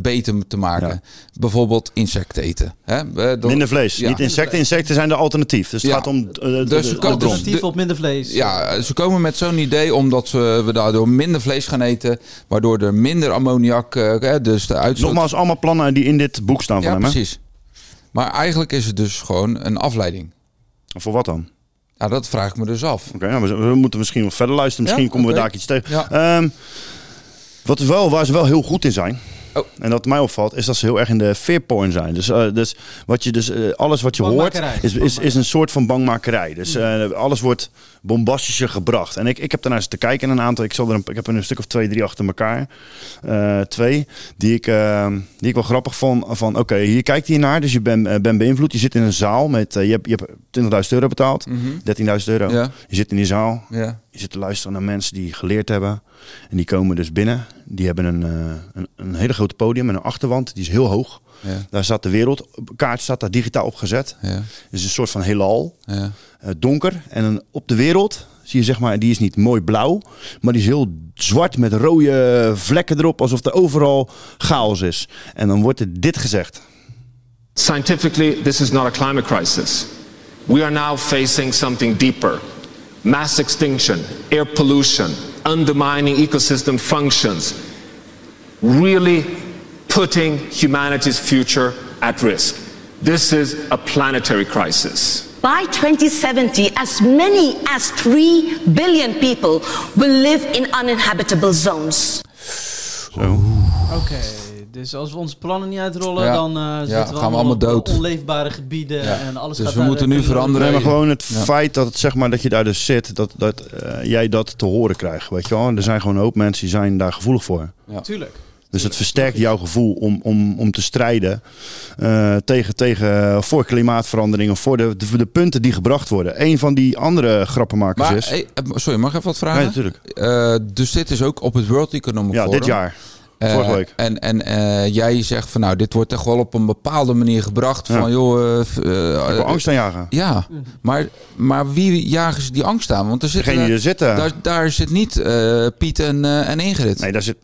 beter te maken. Bijvoorbeeld insecten eten. Minder vlees. Ja. Niet insecten. Insecten zijn de alternatief. Dus het Ja. gaat om de, de, Dus de, ze. Alternatief op minder vlees. Ja, ze komen met zo'n idee omdat we, we daardoor minder vlees gaan eten, waardoor er minder ammoniak, hè, dus de uitstoot... Nogmaals, allemaal plannen die in dit boek staan van Ja, hem. hè? precies. Maar eigenlijk is het dus gewoon een afleiding. Voor wat dan? Ja, dat vraag ik me dus af. Oké, nou, we, we moeten misschien nog verder luisteren. Misschien Ja, komen we daar iets tegen. Ja. Ehm, wat wel, waar ze wel heel goed in zijn. Oh. En dat mij opvalt, is dat ze heel erg in de fearporn zijn. Dus, eh, dus, wat je, dus eh, alles wat je hoort, is, is, is een soort van bangmakerij. Dus eh, alles wordt bombastischer gebracht. En ik, ik heb daarnaar eens te kijken. Een aantal, ik, zal er een, ik heb er een stuk of twee, drie achter elkaar. Eh, twee, die ik, eh, die ik wel grappig vond. Van oké, hier kijkt hij naar. Dus je bent bent beïnvloed. Je zit in een zaal met, je hebt, je hebt 20.000 euro betaald. Mhm. 13.000 euro. Ja. Je zit in die zaal. Ja. Je zit te luisteren naar mensen die geleerd hebben. En die komen dus binnen. Die hebben een, eh, een, een hele grote podium en een achterwand. Die is heel hoog. Ja. Daar staat de wereldkaart staat daar digitaal opgezet. Ja. Het is een soort van heelal. Ja. Eh, donker. En dan op de wereld zie je zeg maar, die is niet mooi blauw. Maar die is heel zwart met rode vlekken erop. Alsof er overal chaos is. En dan wordt er dit gezegd. Scientifically, this is not a climate crisis. We are now facing something deeper mass extinction, air pollution, undermining ecosystem functions, really putting humanity's future at risk. This is a planetary crisis. By 2070, as many as 3 billion people will live in uninhabitable zones. Oké, dus als we onze plannen niet uitrollen, Ja. dan eh Ja, zitten we, gaan we allemaal allemaal dood. onleefbare gebieden Ja. en alles Dus gaat we moeten eh, nu veranderen. Nee, maar gewoon het Ja. feit dat, het, zeg maar, dat je daar dus zit, dat, dat eh, jij dat te horen krijgt. Weet je wel? Er zijn gewoon een hoop mensen die zijn daar gevoelig voor. Ja. Tuurlijk. Dus het versterkt jouw gevoel om, om, om te strijden eh, tegen, tegen, voor klimaatverandering. Voor de, de, de punten die gebracht worden. Een van die andere grappenmakers Maar, is... hey, sorry, mag ik even wat vragen? Nee, natuurlijk. Eh, dus dit is ook op het World Economic Ja, Forum. dit jaar. Eh, Vorige week. En, en eh, jij zegt van nou, dit wordt echt wel op een bepaalde manier gebracht. Van joh. wil angst aanjagen. Ja, maar, maar wie jagen ze die angst aan? Want er zitten, Degene die er zitten. Daar, daar zit niet Piet en, en Ingrid. Nee, daar zit...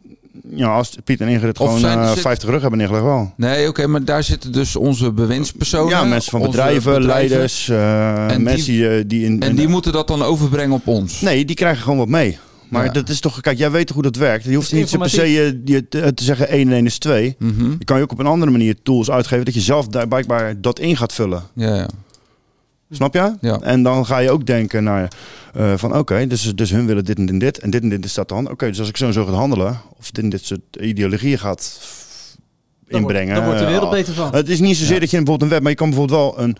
Ja, als Piet en Ingrid Of gewoon zijn- eh, zit- 50 rug hebben neergelegd wel. Nee, oké, maar daar zitten dus onze bewindspersonen. Ja, mensen van bedrijven, leiders, eh, En die- mensen die, die in... En in- die moeten dat dan overbrengen op ons. Nee, die krijgen gewoon wat mee. Maar Ja. dat is toch, kijk, jij weet toch hoe dat werkt. Je hoeft niet zo per se je, je te, te zeggen 1 en 1 is 2. Mhm. Je kan je ook op een andere manier tools uitgeven dat je zelf daar blijkbaar dat in gaat vullen. Ja, ja. Snap je? Ja. En dan ga je ook denken naar eh, van oké, dus, dus hun willen dit en dit en dit en dit en dit is dat dan. Oké, dus als ik zo en zo ga handelen of dit en dit soort ideologieën gaat f- Dan wordt- inbrengen. dan wordt de wereld eh, beter van. Het is niet zozeer Ja. dat je bijvoorbeeld een wet, maar je kan bijvoorbeeld wel een,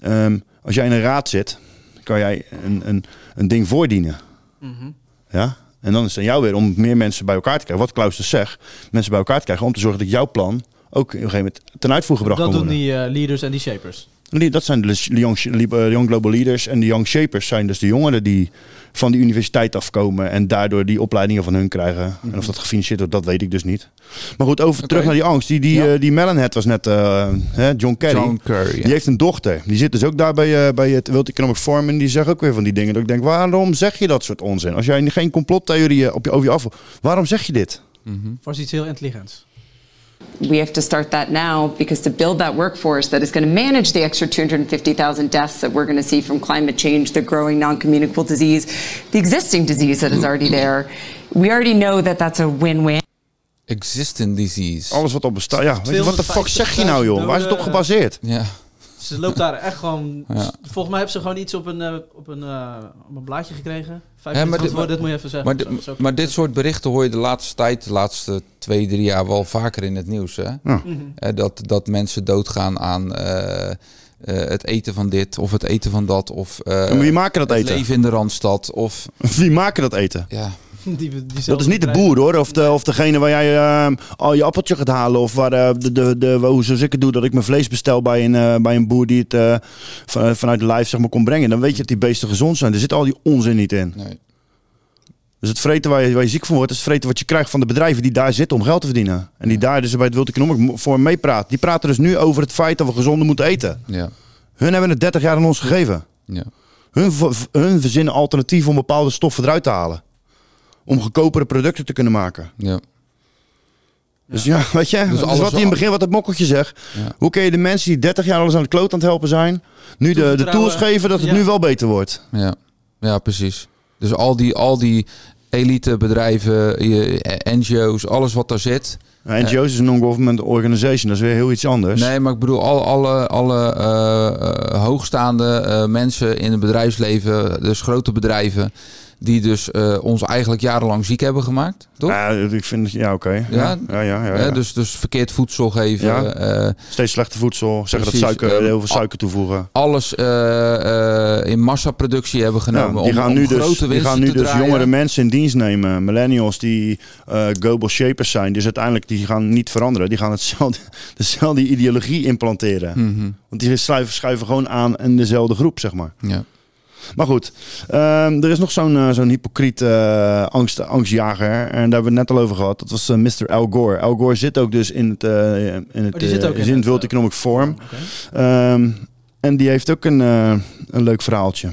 ehm, als jij in een raad zit, kan jij een, een, een ding voordienen. Mhm. Ja? En dan is het aan jou weer om meer mensen bij elkaar te krijgen. Wat Klaus dus zegt, mensen bij elkaar te krijgen om te zorgen dat jouw plan ook op een gegeven moment ten uitvoer gebracht Dat kan doen worden. die eh, leaders en die shapers. Dat zijn de young, eh, young Global Leaders. En de Young Shapers zijn dus de jongeren die van die universiteit afkomen. En daardoor die opleidingen van hun krijgen. En of dat gefinancierd wordt, dat weet ik dus niet. Maar goed, over terug naar die angst. Die, die, eh, die was net eh, hè, John Kerry. John Kerry, ja. Die heeft een dochter. Die zit dus ook daar bij, bij het World Economic Forum. En die zegt ook weer van die dingen. Dat ik denk, waarom zeg je dat soort onzin? Als jij geen complottheorieën op je, over je af... Waarom zeg je dit? Was iets heel intelligents. We have to start that now because to build that workforce that is going to manage the extra 250,000 deaths that we're going to see from climate change, the growing non communicable disease, the existing disease that is already there, we already know that that's a win win. Existing disease. Alles wat op bestaat. Ja, wat de fuck zeg je nou, joh? Waar is het op gebaseerd? Ja. Ze loopt daar echt gewoon... Ja. Volgens mij hebben ze gewoon iets op een, eh, op een, eh, op een blaadje gekregen. Vijf Ja, minuten dit, moet je even zeggen. maar, Zo- dit- zo- maar dit soort berichten hoor je de laatste tijd, de laatste twee, drie jaar wel vaker in het nieuws. Hè? Ja. Mhm. Eh, dat, dat mensen doodgaan aan eh, eh, het eten van dit of het eten van dat. Of eh, En wie maken dat het eten? leven in de Randstad. Of, Wie maken dat eten? ja. Die, die Dat is niet de boer hoor, of, de, of degene waar jij eh, al je appeltje gaat halen. Of waar eh, de, de, de, hoe zoals ik het doe, dat ik mijn vlees bestel bij een, eh, bij een boer die het eh, van- vanuit de lijf zeg maar, kon brengen. Dan weet je dat die beesten gezond zijn. Er zit al die onzin niet in. Nee. Dus het vreten waar je, waar je ziek van wordt, is het vreten wat je krijgt van de bedrijven die daar zitten om geld te verdienen. En die daar dus bij het World Economic Forum meepraten. Die praten dus nu over het feit dat we gezonder moeten eten. Ja. Hun hebben het 30 jaar aan ons gegeven. Ja. Hun, hun verzinnen alternatieven om bepaalde stoffen eruit te halen. Om goedkopere producten te kunnen maken. Ja. Dus ja, weet je, dus wat hij in het begin, wat het mokkeltje zegt. Ja. Hoe kun je de mensen die 30 jaar alles aan de kloot aan het helpen zijn, nu de, de tools geven dat het Ja. nu wel beter wordt? Ja. ja, precies. Dus al die, al die elite bedrijven, je, NGO's, alles wat daar zit. Nou, NGO's is een non-government organization, dat is weer heel iets anders. Nee, maar ik bedoel, alle, alle, alle eh, eh, hoogstaande eh, mensen in het bedrijfsleven, dus grote bedrijven, die dus eh, ons eigenlijk jarenlang ziek hebben gemaakt, toch? Ja, ik vind, ja, oké. Ja, Ja, ja, ja. ja, Hè, ja. dus, dus verkeerd voedsel geven. Eh, Steeds slechte voedsel, zeggen dat suiker, eh, heel veel suiker toevoegen. alles in massaproductie hebben genomen die om, gaan om nu dus, die gaan nu dus jongere mensen in dienst nemen. Millennials die global shapers zijn. Dus uiteindelijk die gaan niet veranderen. Die gaan hetzelfde, dezelfde ideologie implanteren. Mhm. Want die schuiven, schuiven gewoon aan in dezelfde groep, zeg maar. Ja. Maar goed, ehm, er is nog zo'n eh, zo'n hypocriet eh, angst, angstjager. En daar hebben we het net al over gehad. Dat was eh, Mr. Al Gore. Al Gore zit ook dus in het, eh, in het, Oh, die zit ook in het World Economic Forum. Ehm, en die heeft ook een, eh, een leuk verhaaltje.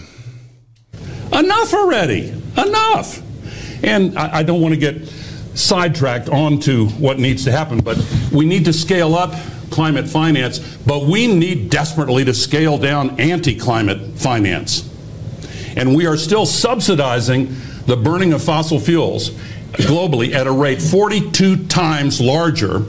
Enough already. Enough. And I, I don't want to get sidetracked onto what needs to happen, but we need to scale up climate finance, but we need desperately to scale down anti climate finance. And we are still subsidizing the burning of fossil fuels globally at a rate 42 times larger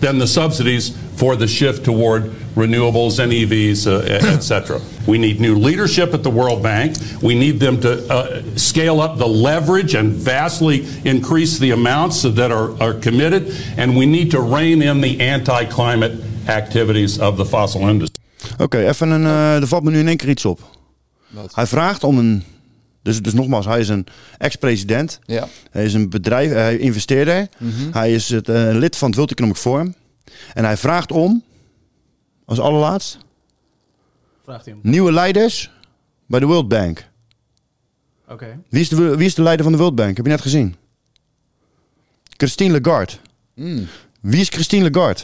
than the subsidies for the shift toward renewables and EVs, uh, et cetera. We need new leadership at the World Bank. We need them to uh, scale up the leverage and vastly increase the amounts that are, are committed. And we need to rein in the anti climate activities of the fossil industry. Oké, even een. eh, er valt me nu in één keer iets op. Hij vraagt om een. Dus, dus nogmaals, hij is een ex-president. Ja. Hij is een bedrijf, hij investeerder. Mhm. Hij is het, eh, lid van het World Economic Forum. En hij vraagt om, als allerlaatst, Vraagt hij hem. nieuwe leiders bij de World Bank. Oké. Wie is, de, wie is de leider van de World Bank? Heb je net gezien? Christine Lagarde. Mm. Wie is Christine Lagarde?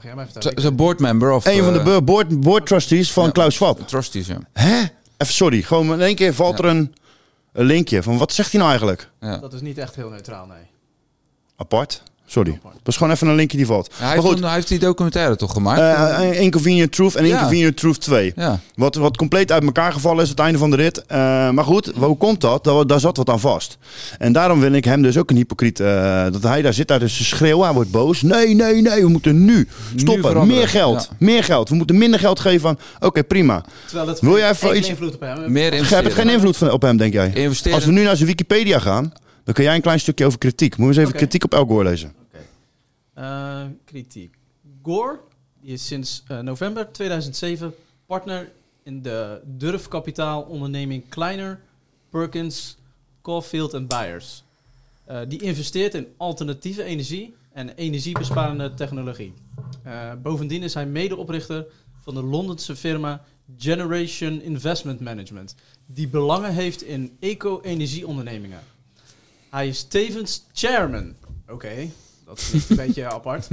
Mag jij mij Ze vertellen? is een boardmember of... Een van de eh, bo- board, board trustees van Klaus Schwab. Trustees, ja. Hè? Even sorry, gewoon in één keer valt er een, een linkje van wat zegt hij nou eigenlijk? Dat is niet echt heel neutraal, nee. Apart. Sorry. Dat is gewoon even een linkje die valt. Ja, hij, maar heeft goed, toen- hij heeft die documentaire toch gemaakt? eh, Inconvenient Truth en Ja. Inconvenient Truth 2. Ja. Wat, wat compleet uit elkaar gevallen is het einde van de rit. Eh, maar goed, hoe komt dat? Daar, daar zat wat aan vast. En daarom wil ik hem dus ook een hypocriet. eh, dat hij daar zit daar dus schreeuwen. Hij wordt boos. Nee, nee, nee. We moeten nu stoppen. meer geld. Ja. Meer geld. We moeten minder geld geven aan... Oké, prima. Terwijl het Wil geen jij even iets... invloed op hem heeft. Meer Je hebt investeren. geen invloed op hem, denk jij? Investeren. Als we nu naar zijn Wikipedia gaan, dan kun jij een klein stukje over kritiek. Moet je eens even kritiek op El Gore lezen. Eh, kritiek. Gore die is sinds eh, november 2007 partner in de durfkapitaalonderneming Kleiner, Perkins, Caulfield en Byers. Eh, die investeert in alternatieve energie en energiebesparende technologie. Bovendien is hij medeoprichter van de Londense firma Generation Investment Management, die belangen heeft in eco-energieondernemingen. Hij is tevens chairman. Oké, dat is een beetje apart.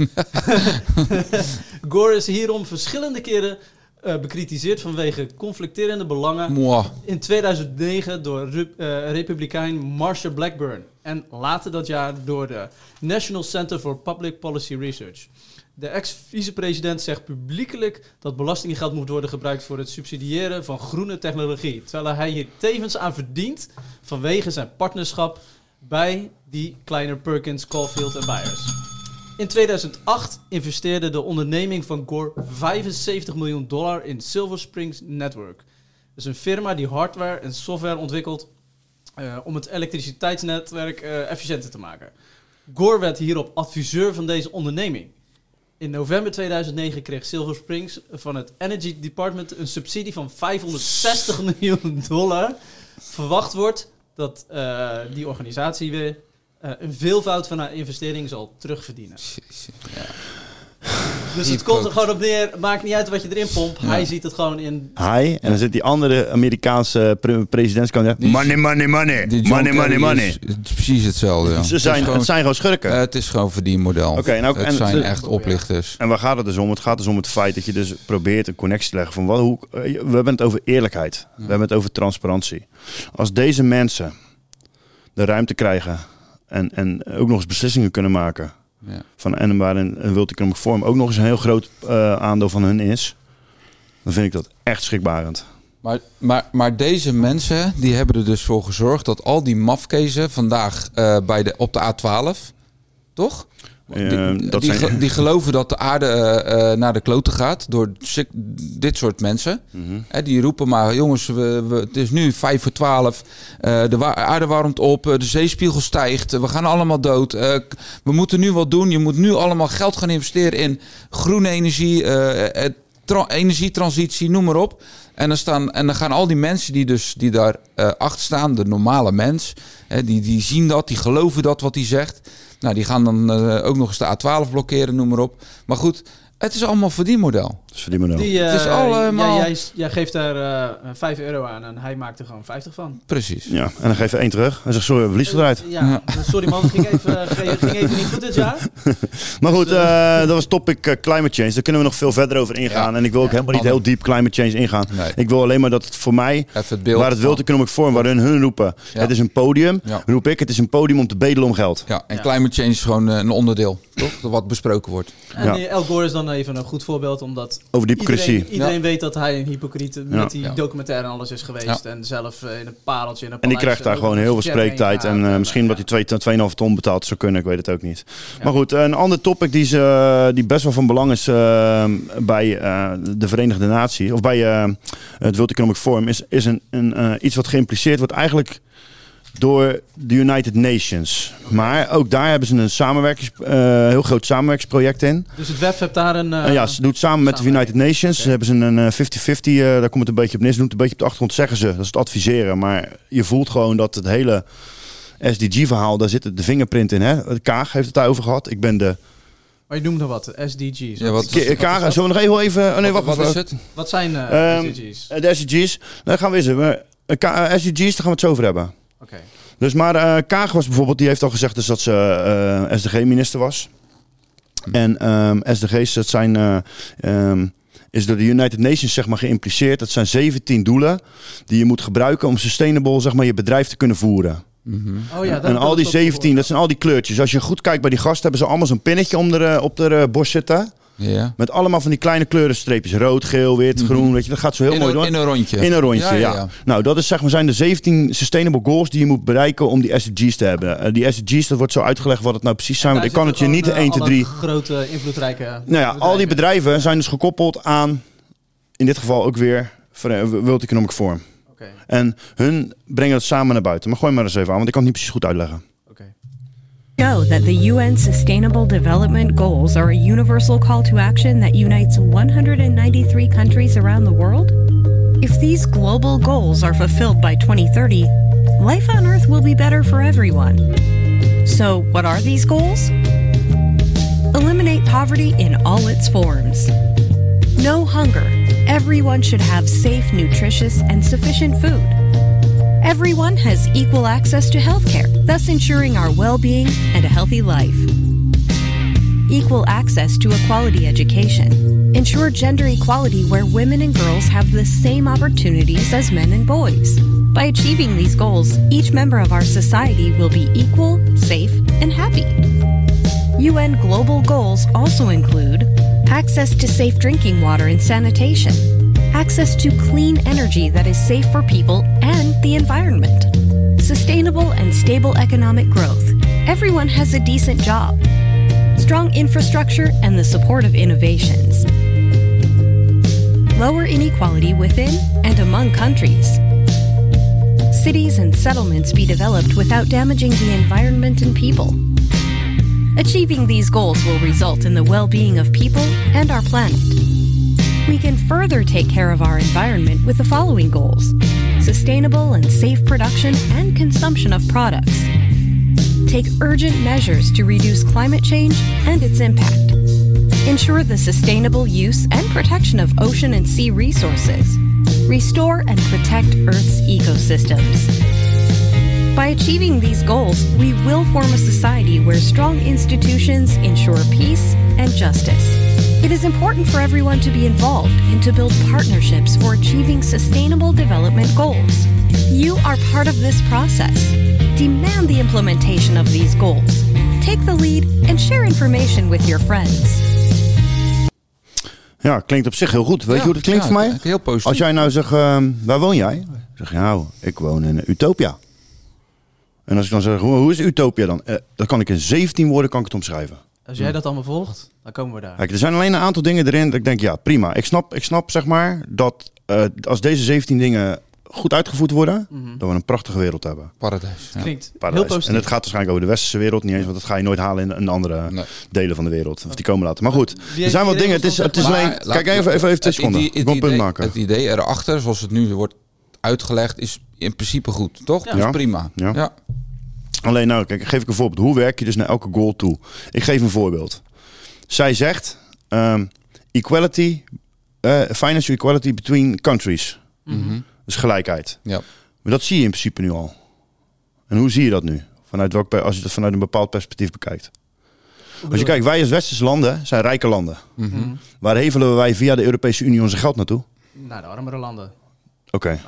Gore is hierom verschillende keren eh, bekritiseerd vanwege conflicterende belangen. Mwah. In 2009 door eh, Republikein Marsha Blackburn. En later dat jaar door de National Center for Public Policy Research. De ex-vicepresident zegt publiekelijk dat belastinggeld moet worden gebruikt voor het subsidiëren van groene technologie. Terwijl hij hier tevens aan verdient vanwege zijn partnerschap bij die kleine Perkins, Caulfield en Byers. In 2008 investeerde de onderneming van Gore 75 miljoen dollar in Silver Springs Network. Dat is een firma die hardware en software ontwikkelt eh, om het elektriciteitsnetwerk eh, efficiënter te maken. Gore werd hierop adviseur van deze onderneming. In november 2009 kreeg Silver Springs van het Energy Department een subsidie van 560 miljoen dollar. Verwacht wordt dat eh, die organisatie weer eh, een veelvoud van haar investering zal terugverdienen. Dus het komt er gewoon op neer, maakt niet uit wat je erin pompt. Hij ziet het gewoon in Hij, en dan zit die andere Amerikaanse pre presidentskandidaat. Money, money, money. Die John Money, money, Kerry money. Is, het is precies hetzelfde. Ja. Ze zijn, het zijn gewoon schurken. Eh, het is gewoon verdienmodel. Oké, nou, het en- zijn echt oplichters. En waar gaat het dus om? Het gaat dus om het feit dat je dus probeert een connectie te leggen van wat, hoe, eh, we hebben het over eerlijkheid. We hebben het over transparantie. Als deze mensen de ruimte krijgen en, en ook nog eens beslissingen kunnen maken. Ja. Van, en waarin een World Economic Forum ook nog eens een heel groot eh, aandeel van hun is. Dan vind ik dat echt schrikbarend. Maar, maar, maar deze mensen die hebben er dus voor gezorgd dat al die mafkezen vandaag eh, bij de, op de A12, toch? Eh, die, dat die, zijn- ge- die geloven dat de aarde eh, eh, naar de kloten gaat door dit soort mensen. Mhm. Die roepen maar, jongens, we, we- het is nu vijf voor twaalf. eh, de wa- aarde warmt op, de zeespiegel stijgt. we gaan allemaal dood. we moeten nu wat doen. Je moet nu allemaal geld gaan investeren in groene energie, tra- energietransitie, noem maar op. En dan, staan, en dan gaan al die mensen die, dus, die daar achter staan, de normale mens, die, die zien dat, die geloven dat wat hij zegt. Nou, die gaan dan eh, ook nog eens de A12 blokkeren, noem maar op. Maar goed, het is allemaal verdienmodel. Is verdienmodel. Die, het is eh, allemaal... ja, jij, jij geeft daar eh 5 euro aan en hij maakt er gewoon 50 van. Precies. Ja, en dan geef je één terug. En zegt, sorry, we verliezen eruit. Ja, sorry man, het ging even, ging ging even niet goed dit jaar. Maar goed, eh, dat was topic eh, climate change. Daar kunnen we nog veel verder over ingaan. En ik wil ook helemaal niet heel diep climate change ingaan. Ik wil alleen maar dat het voor mij, het beeld waar het World Economic Forum, waarin hun roepen, Ja. het is een podium, Ja. roep ik, het is een podium om te bedelen om geld. Ja, en climate change is gewoon eh, een onderdeel, toch? Wat besproken wordt. En El Gore is dan even een goed voorbeeld, omdat Over de hypocrisie. iedereen, iedereen Ja. weet dat hij een hypocriet Ja. met die Ja. documentaire en alles is geweest. En zelf eh, in een pareltje in een En die krijgt daar eh, gewoon heel veel spreektijd. gaat. En eh, misschien dat hij twee- 2,5 ton betaalt zou kunnen, ik weet het ook niet. Maar goed, een ander topic die, ze, die best wel van belang is eh, bij eh, de Verenigde Naties, of bij eh, het World Economic Forum, is, is een, een, iets wat geïmpliceerd wordt eigenlijk door de United Nations. Maar ook daar hebben ze een samenwerkings, eh, heel groot samenwerkingsproject in. Dus het WEF heeft daar een... eh, En ja, ze doet samen met de United Nations. Ze hebben ze een eh, 50-50, eh, daar komt het een beetje op neer. Ze doen het een beetje op de achtergrond, zeggen ze. Dat is het adviseren. Maar je voelt gewoon dat het hele SDG-verhaal, daar zit de vingerprint in. Hè? Kaag heeft het daarover gehad. Ik ben de... Maar je noemt nog wat, SDG's. Ja, wat- K- Kaag, zullen we nog even... even oh nee, Wat- wacht, wat is het? Wat zijn eh, Ehm, SDG's? eh, de SDG's, daar gaan we eens. Eh, eh, SDG's, daar gaan we het zo over hebben. Oké. Dus maar eh Kaag was bijvoorbeeld, die heeft al gezegd dus dat ze eh, SDG-minister was. En ehm, SDG's, dat zijn, eh, ehm, is door de United Nations zeg maar geïmpliceerd. Dat zijn 17 doelen die je moet gebruiken om sustainable zeg maar, je bedrijf te kunnen voeren. Oh ja, en al die eens op 17, dat zijn al die kleurtjes. Als je goed kijkt bij die gasten, hebben ze allemaal zo'n pinnetje om de, op de borst zitten. Ja. Met allemaal van die kleine kleurenstreepjes. Rood, geel, wit, groen. Weet je, dat gaat zo heel In mooi een- door. in een rondje. In een rondje, Ja, ja. ja, ja. Nou, dat is, zeg maar, zijn de 17 sustainable goals die je moet bereiken om die SDG's te hebben. Eh, die SDG's, dat wordt zo uitgelegd wat het nou precies zijn. Want ik kan het je niet de 1, 2, 3... grote, invloedrijke... Nou ja, al die bedrijven zijn dus gekoppeld aan, in dit geval ook weer, Ver- World Economic Forum. En hun brengen het samen naar buiten. Maar gooi maar eens even aan, want ik kan het niet precies goed uitleggen. Show that the UN Sustainable Development Goals are a universal call to action that unites 193 countries around the world? If these global goals are fulfilled by 2030, life on Earth will be better for everyone. So, what are these goals? Eliminate poverty in all its forms. No hunger, everyone should have safe, nutritious, and sufficient food. Everyone has equal access to healthcare, thus ensuring our well being and a healthy life. Equal access to a quality education. Ensure gender equality where women and girls have the same opportunities as men and boys. By achieving these goals, each member of our society will be equal, safe, and happy. UN global goals also include access to safe drinking water and sanitation, access to clean energy that is safe for people and the environment, sustainable and stable economic growth. Everyone has a decent job, strong infrastructure, and the support of innovations. Lower inequality within and among countries. Cities and settlements be developed without damaging the environment and people. Achieving these goals will result in the well being of people and our planet. We can further take care of our environment with the following goals sustainable and safe production and consumption of products. Take urgent measures to reduce climate change and its impact. Ensure the sustainable use and protection of ocean and sea resources. Restore and protect Earth's ecosystems. By achieving these goals, we will form a society where strong institutions ensure peace and justice. It is important for everyone to be involved and to build partnerships for achieving sustainable development goals. You are part of this process. Demand the implementation of these goals. Take the lead and share information with your friends. Ja, klinkt op zich heel goed. Weet Ja, je hoe dat klinkt ja, voor mij? heel positief. Als jij nou zegt, ehm, waar woon jij? Zeg je, nou, ik woon in Utopia. En als ik dan zeg, hoe hoe is Utopia dan? Eh, dan kan ik in 17 woorden kan ik het omschrijven. Als jij dat allemaal volgt, dan komen we daar. Kijk, er zijn alleen een aantal dingen erin dat ik denk, ja, prima. Ik snap, ik snap zeg maar, dat eh, als deze 17 dingen goed uitgevoerd worden, Mhm. dat we een prachtige wereld hebben. Paradijs. ja. Klinkt Paradijs. heel positief. En het gaat waarschijnlijk over de westerse wereld niet eens, want dat ga je nooit halen in, in andere delen van de wereld. Of die komen later. Maar goed, er zijn wel dingen. Het is, het is alleen. Kijk even, even, even twee het seconden. idee- Ik wil een punt idee- maken. Het idee erachter, zoals het nu wordt uitgelegd, is in principe goed, toch? Ja. Dus Ja. prima. Ja. Ja. Alleen nou, kijk, geef ik een voorbeeld. Hoe werk je dus naar elke goal toe? Ik geef een voorbeeld. Zij zegt ehm, equality, eh, financial equality between countries. Mhm. Dus gelijkheid. Ja. Maar dat zie je in principe nu al. En hoe zie je dat nu? Vanuit welk, als je het vanuit een bepaald perspectief bekijkt. Als je kijkt, wij als westerse landen zijn rijke landen. Mhm. Waar hevelen wij via de Europese Unie onze geld naartoe? Naar de armere landen. Oké.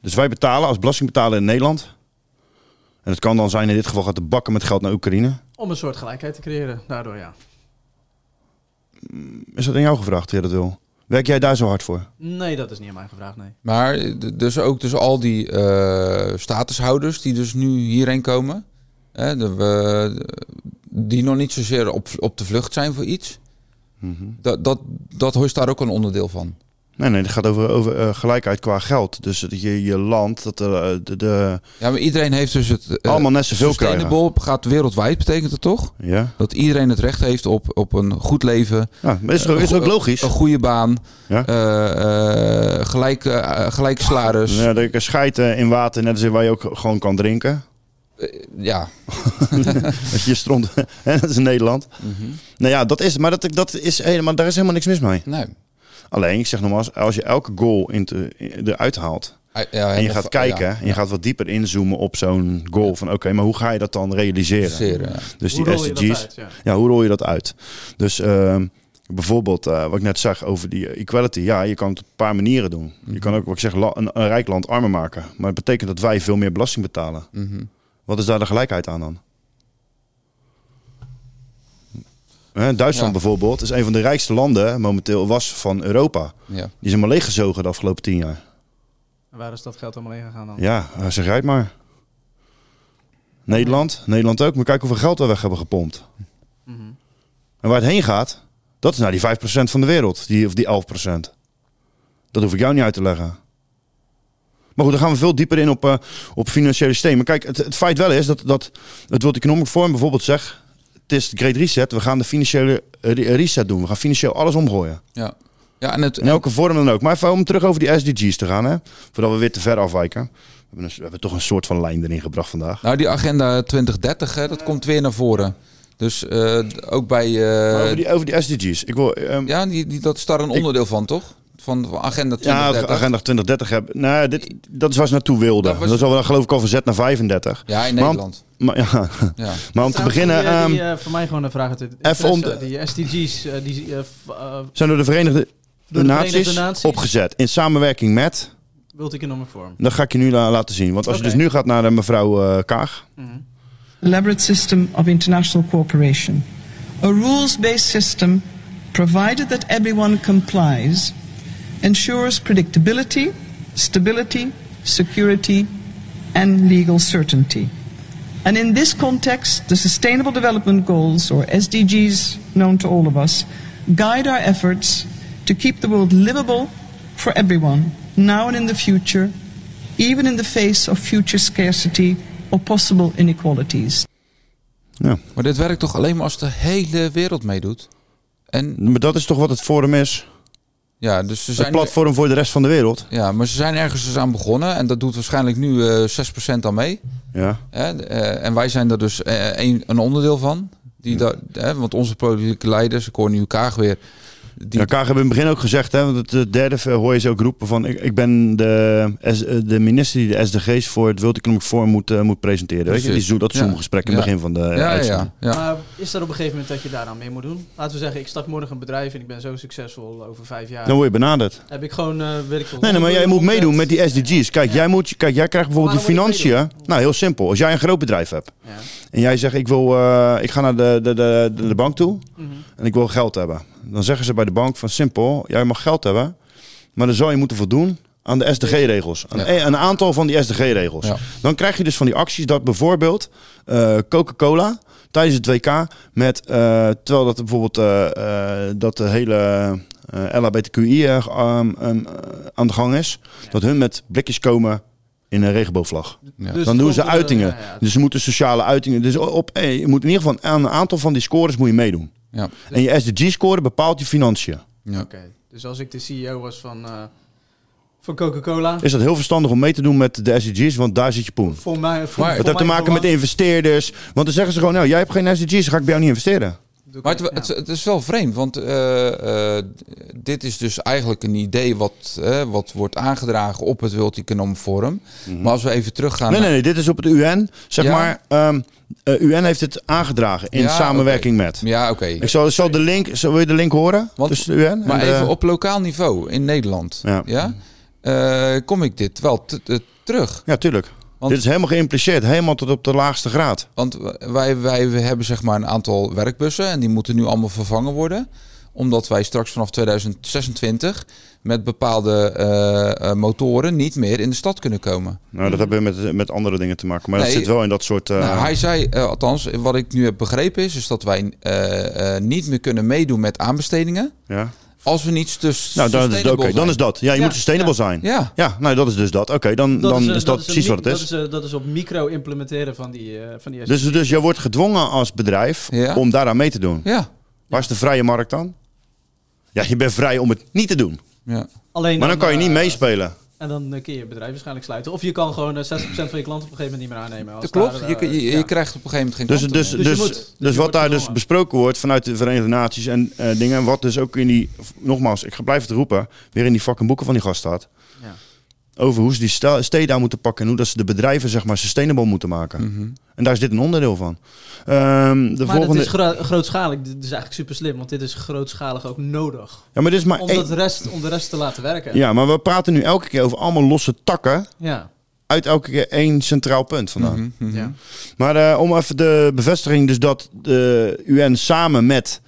Dus wij betalen als belastingbetaler in Nederland. En het kan dan zijn in dit geval gaat de bakken met geld naar Oekraïne. Om een soort gelijkheid te creëren. Daardoor ja. Is dat aan jou gevraagd, jij dat wil? Werk jij daar zo hard voor? Nee, dat is niet aan mij gevraagd, nee. Maar d- dus ook dus al die eh, statushouders die dus nu hierheen komen, hè, de, we- die nog niet zozeer op, op de vlucht zijn voor iets, dat, dat, dat is daar ook een onderdeel van. Nee, nee, het gaat over, over eh, gelijkheid qua geld. Dus dat je, je land, dat eh, de, de, Ja, maar iedereen heeft dus het... eh, Allemaal net zoveel Sustainable gaat wereldwijd, betekent het toch? Ja. Dat iedereen het recht heeft op, op een goed leven. Ja, maar is, er- is ook logisch? Een goede baan. Ja. gelijk, gelijk salaris. Ja, dat je scheiden in water, net als waar je ook gewoon kan drinken. ja. dat je stront, dat is in Nederland. Mhm. Nou ja, dat is, maar dat, dat is helemaal, daar is helemaal niks mis mee. Nee. Alleen, ik zeg nogmaals, als je elke goal in te, eruit haalt Ja, en je gaat kijken ja, en je gaat wat dieper inzoomen op zo'n goal van oké, maar hoe ga je dat dan realiseren? Realiseren, ja. Dus Hoe die SDG's, uit, ja. ja. hoe rol je dat uit? Dus ehm, bijvoorbeeld eh, wat ik net zag over die equality, ja, je kan het op een paar manieren doen. Je kan ook, wat ik zeg, la- een, een rijk land armer maken, maar het betekent dat wij veel meer belasting betalen. Mhm. Wat is daar de gelijkheid aan dan? Hè, Duitsland Ja. bijvoorbeeld is een van de rijkste landen momenteel was van Europa. Ja. Die zijn maar leeggezogen de afgelopen tien jaar. En waar is dat geld allemaal heen gegaan dan? Ja, zeg jij het maar. Nederland, Nederland ook. Maar kijk hoeveel geld we weg hebben gepompt. Mhm. En waar het heen gaat, dat is naar die 5% van de wereld. Die, of die 11%. Dat hoef ik jou niet uit te leggen. Maar goed, dan gaan we veel dieper in op, eh, op financiële systemen. Kijk, het, het feit wel is dat, dat het World Economic Forum bijvoorbeeld zegt... het is de Great Reset, we gaan de financiële eh, re- reset doen. We gaan financieel alles omgooien. Ja. Ja, en het, In elke vorm dan ook. Maar even om terug over die SDG's te gaan, hè. Voordat we weer te ver afwijken. We hebben, een- we hebben toch een soort van lijn erin gebracht vandaag. Nou, die agenda 2030, hè, dat komt weer naar voren. Dus eh, ook bij... eh, over, die, over die SDG's. Ik wil, ehm, ja, die, die, dat is daar een onderdeel van, toch? Van Agenda Ja, 2030? Agenda 2030 hebben. Nou, dit, dat is waar ze naartoe wilden. Dat, is al geloof ik al verzet naar 35. Ja, in Maar om- Nederland. Maar, ja. Ja. maar om te beginnen... Die, eh, die, eh, voor mij gewoon een vraag even om de- Die SDG's, eh, die... eh, v- eh, zijn door de Verenigde, Door de Naties, Verenigde Naties? opgezet. In samenwerking met... Multi-economic Forum. Dat ga ik je nu la- laten zien. Want als Oké. je dus nu gaat naar de mevrouw Kaag... elaborate system of international cooperation. A rules based system, provided that everyone complies, ensures predictability, stability, security, and legal certainty. And in this context, the Sustainable Development Goals, or SDGs, known to all of us, guide our efforts to keep the world livable for everyone, now and in the future, even in the face of future scarcity or possible inequalities. Ja. Maar dit werkt toch alleen maar als de hele wereld meedoet? En, maar dat is toch wat het forum is? Ja, dus ze zijn Het platform voor de rest van de wereld. Ja, maar ze zijn ergens dus aan begonnen en dat doet waarschijnlijk nu eh 6% aan mee. Ja. Hè, eh, en wij zijn er dus eh, een, een onderdeel van. Die daar, hè, want onze politieke leiders, ik hoor nu Kaag weer. Die, Ja, Kaag hebben in het begin ook gezegd, hè, want het eh, derde eh, hoor je ze ook roepen van ik, ik ben de, eh, de minister die de SDG's voor het World Economic Forum moet, moet presenteren. Weet je? Die, dat Ja. Zoom-gesprek in het Ja. begin van de Ja, ja, uitzending. ja. Maar is er op een gegeven moment dat je daar dan mee moet doen? Laten we zeggen, ik start morgen een bedrijf en ik ben zo succesvol over vijf jaar. Dan word je benaderd. Heb ik gewoon, eh weet ik veel. Nee, nee, maar jij moet meedoen met die SDG's. Kijk, jij, moet, kijk jij krijgt bijvoorbeeld die financiën. Nou, heel simpel. Als jij een groot bedrijf hebt Ja. en jij zegt ik wil, eh, ik ga naar de, de, de, de, de bank toe Mhm. en ik wil geld hebben. Dan zeggen ze bij de bank van simpel, jij mag geld hebben, maar dan zou je moeten voldoen aan de SDG-regels. Een, Ja. een aantal van die SDG-regels. Ja. Dan krijg je dus van die acties dat bijvoorbeeld eh, Coca-Cola tijdens het WK met, eh, terwijl dat bijvoorbeeld eh, dat de hele eh, LHBTQI um, aan de gang is, dat hun met blikjes komen in een regenboogvlag. Ja. Dus dan doen ze uitingen. ja, ja. Dus ze moeten sociale uitingen. Dus op, je moet in ieder geval aan een aantal van die scores moet je meedoen. Ja. En je SDG-score bepaalt je financiën. Ja. Oké, dus als ik de CEO was van, eh, van Coca-Cola. Is dat heel verstandig om mee te doen met de SDG's, want daar zit je poen. Voor mij, voor, Dat voor heeft te maken met investeerders. Want dan zeggen ze gewoon, nou, jij hebt geen SDG's, dan ga ik bij jou niet investeren. Maar het, het, het is wel vreemd, want eh, eh, dit is dus eigenlijk een idee wat, wat wordt aangedragen op het World Economic Forum. Maar als we even teruggaan... Nee, nee, naar- nee, dit is op het UN. Zeg Ja. maar, ehm, eh, UN heeft het aangedragen in Ja, samenwerking met. Ja, oké. Ik zal, zal de link, zal, wil je de link horen tussen de UN? Maar en de- even op lokaal niveau in Nederland, ja. eh, kom ik dit wel terug. Ja, tuurlijk. Want- dit is helemaal geïmpliceerd, helemaal tot op de laagste graad. Want wij, wij hebben zeg maar een aantal werkbussen en die moeten nu allemaal vervangen worden. Omdat wij straks vanaf 2026 met bepaalde eh, eh, motoren niet meer in de stad kunnen komen. Nou, dat hebben we met, met andere dingen te maken. Maar dat Nee. zit wel in dat soort... eh, Nou, hij zei, eh, althans, wat ik nu heb begrepen is, is dat wij eh, eh, niet meer kunnen meedoen met aanbestedingen. Ja. Als we niet dus Nou, dan is, het- dan is dat. Ja, je Ja, moet sustainable zijn. Ja. Ja, nou, dat is dus dat. Oké, dan, dan eh, is dat, precies wat het is. Dat is, eh, dat is op micro implementeren van die, eh van die Dus, dus je wordt gedwongen als bedrijf Ja. om daaraan mee te doen. Ja. Waar is de vrije markt dan? Ja, je bent vrij om het niet te doen. Ja. Alleen Maar dan kan je niet meespelen. En dan eh, kun je je bedrijf waarschijnlijk sluiten. Of je kan gewoon eh, 60% van je klanten op een gegeven moment niet meer aannemen. Als Dat klopt, daar, je, eh, je, je ja. krijgt op een gegeven moment geen Dus, klanten dus, meer. dus, je dus, moet- dus je wat daar dus besproken wordt vanuit de Verenigde Naties en eh, dingen. En wat dus ook in die, nogmaals, ik ga blijven het roepen, weer in die fucking boeken van die gast staat. Over hoe ze die steden aan moeten pakken en hoe dat ze de bedrijven zeg maar sustainable moeten maken. Mhm. En daar is dit een onderdeel van. Ehm, de maar volgende... het is gro- grootschalig. Dit is eigenlijk super slim, want dit is grootschalig ook nodig. Ja, maar dit is maar om, dat rest, om de rest te laten werken. Ja, maar we praten nu elke keer over allemaal losse takken. Ja. Uit elke keer één centraal punt vandaan. Mhm, mhm. Ja. Maar eh, om even de bevestiging, dus dat de UN samen met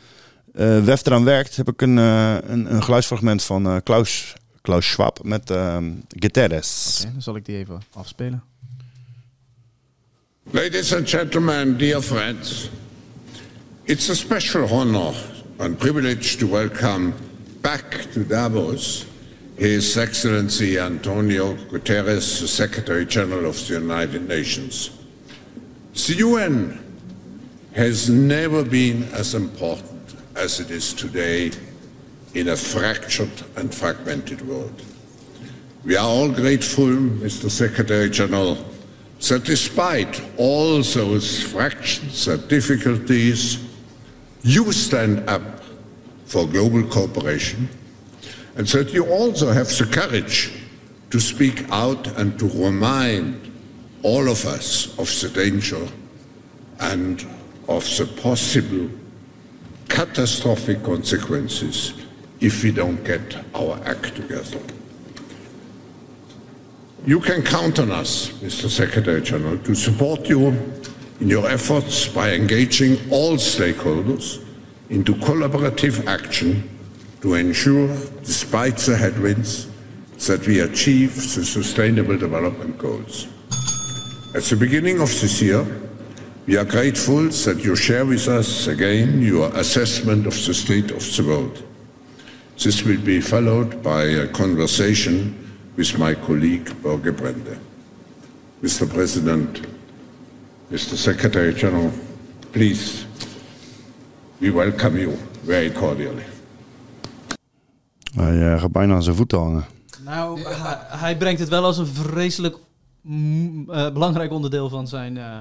eh WEF eraan werkt, heb ik een, eh, een, een geluidsfragment van eh, Klaus, Klaus Schwab met ehm Guterres. Oké, dan zal ik die even afspelen. Ladies and gentlemen, dear friends, it's a special honor and privilege to welcome back to Davos His Excellency Antonio Guterres, the Secretary General of the United Nations. The UN has never been as important as it is today in a fractured and fragmented world. We are all grateful, Mr. Secretary General, that despite all those fractions and difficulties, you stand up for global cooperation and that you also have the courage to speak out and to remind all of us of the danger and of the possible catastrophic consequences if we don't get our act together. You can count on us, Mr. Secretary General, to support you in your efforts by engaging all stakeholders into collaborative action to ensure, despite the headwinds, that we achieve the Sustainable Development Goals. At the beginning of this year, we are grateful that you share with us again your assessment of the state of the world. This will be followed by a conversation with my colleague Borge Brende. Mr. President, Mr. Secretary General, please, we welcome you very cordially. Hij eh, gaat bijna aan zijn voeten hangen. Nou, hij, hij brengt het wel als een vreselijk mm, eh, belangrijk onderdeel van zijn eh,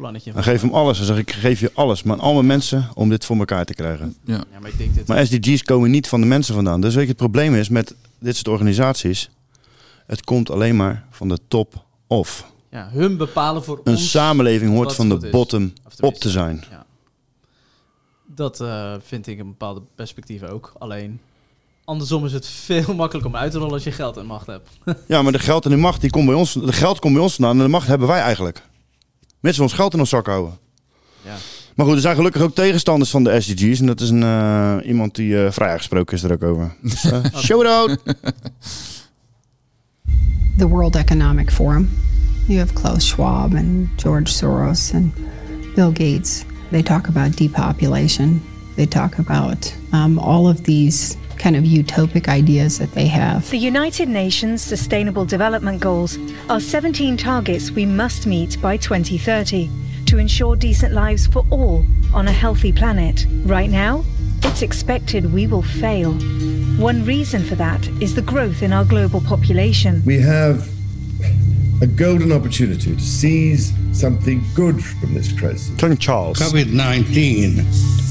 plannetje. Hij geeft hem alles. Zegt, ik geef je alles, maar al mijn mensen om dit voor elkaar te krijgen. Ja. Ja, maar ik denk dit... Maar SDG's komen niet van de mensen vandaan. Dus weet je, het probleem is met dit soort organisaties. Het komt alleen maar van de top of. Ja, hun bepalen voor Een ons samenleving hoort van de bottom op te zijn. Ja. Dat eh, vind ik een bepaalde perspectief ook. Alleen, andersom is het veel makkelijker om uit te rollen als je geld en macht hebt. Ja, maar de geld en de macht, die komt bij ons. De geld komt bij ons vandaan en de macht hebben wij eigenlijk. Mensen ons geld in ons zak houden. Ja. Maar goed, er zijn gelukkig ook tegenstanders van de SDG's. En dat is een, eh, iemand die eh, vrij gesproken is er ook over. Dus, eh, show it out! the World Economic Forum. You have Klaus Schwab and George Soros and Bill Gates. They talk about depopulation. They talk about um, all of these kind of utopic ideas that they have. The United Nations Sustainable Development Goals are 17 targets we must meet by 2030 to ensure decent lives for all on a healthy planet. Right now, it's expected we will fail. One reason for that is the growth in our global population. We have a golden opportunity to seize something good from this crisis. King Charles. COVID 19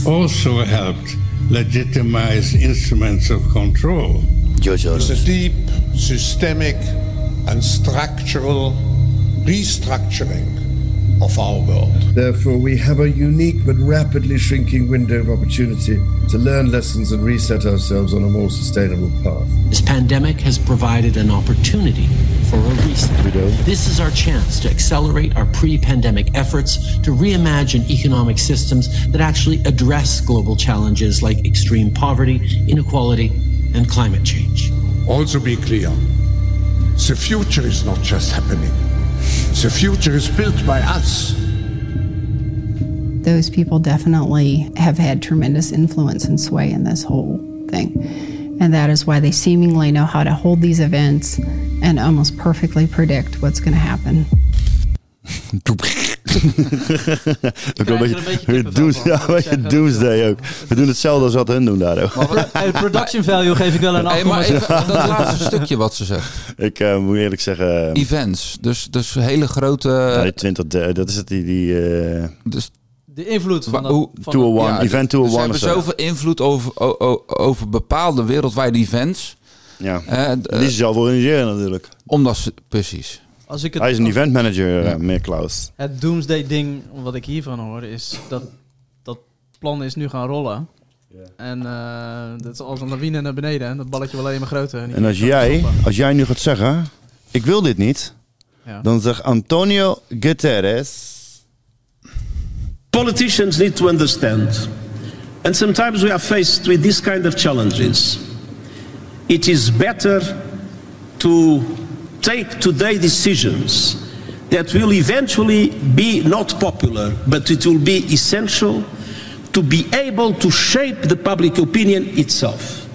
also helped legitimize instruments of control. It's a deep, systemic, and structural restructuring of our world. Therefore, we have a unique but rapidly shrinking window of opportunity to learn lessons and reset ourselves on a more sustainable path. This pandemic has provided an opportunity for a reset. This is our chance to accelerate our pre pandemic efforts to reimagine economic systems that actually address global challenges like extreme poverty, inequality, and climate change. Also be clear, the future is not just happening. The future is built by us. Those people definitely have had tremendous influence and sway in this whole thing. And that is why they seemingly know how to hold these events and almost perfectly predict what's going to happen. ook een beetje, doos, ja, een beetje doomsday ook. We doen hetzelfde als wat hun doen daar ook. Hey, production value geef ik wel een 8,7. Hey, maar even dat laatste stukje wat ze zegt. Ik eh, moet eerlijk zeggen... Events, dus, dus hele grote... Ja, die 20, de- dat is het, die... die eh, dus De invloed van, dat, Hoe- van 201, Ja, event dus 201 Ze hebben zoveel invloed over, over bepaalde wereldwijde events. Ja, d- die ze zelf organiseren natuurlijk. Omdat ze, precies. Als ik het, Hij is een event manager, eh, meer Klaus. Het doomsday ding, wat ik hiervan hoor, is dat dat plan is nu gaan rollen. En eh, dat is als een lawine naar beneden. En dat balletje wel alleen maar groter. En als jij, als jij nu gaat zeggen, ik wil dit niet, Ja. dan zegt Antonio Guterres, Politicians need to understand, and sometimes we are faced with this kind of challenges. It is better to take today decisions that will eventually be not popular, but it will be essential to be able to shape the public opinion itself.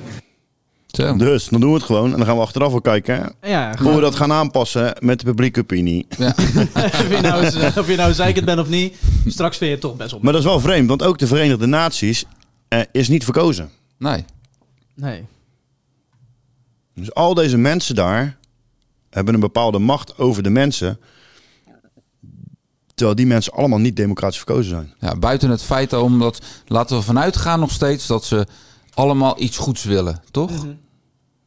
Dus dan doen we het gewoon en dan gaan we achteraf wel kijken Ja, hoe we dat gaan aanpassen met de publieke opinie. of, je nou, eens- of je nou zeikend bent of niet, straks vind je het toch best op. Maar dat is wel vreemd, want ook de Verenigde Naties eh, is niet verkozen. Nee. Nee. Dus al deze mensen daar hebben een bepaalde macht over de mensen. Terwijl die mensen allemaal niet democratisch verkozen zijn. Ja, buiten het feit omdat, laten we vanuit gaan nog steeds dat ze allemaal iets goeds willen, toch? Mhm.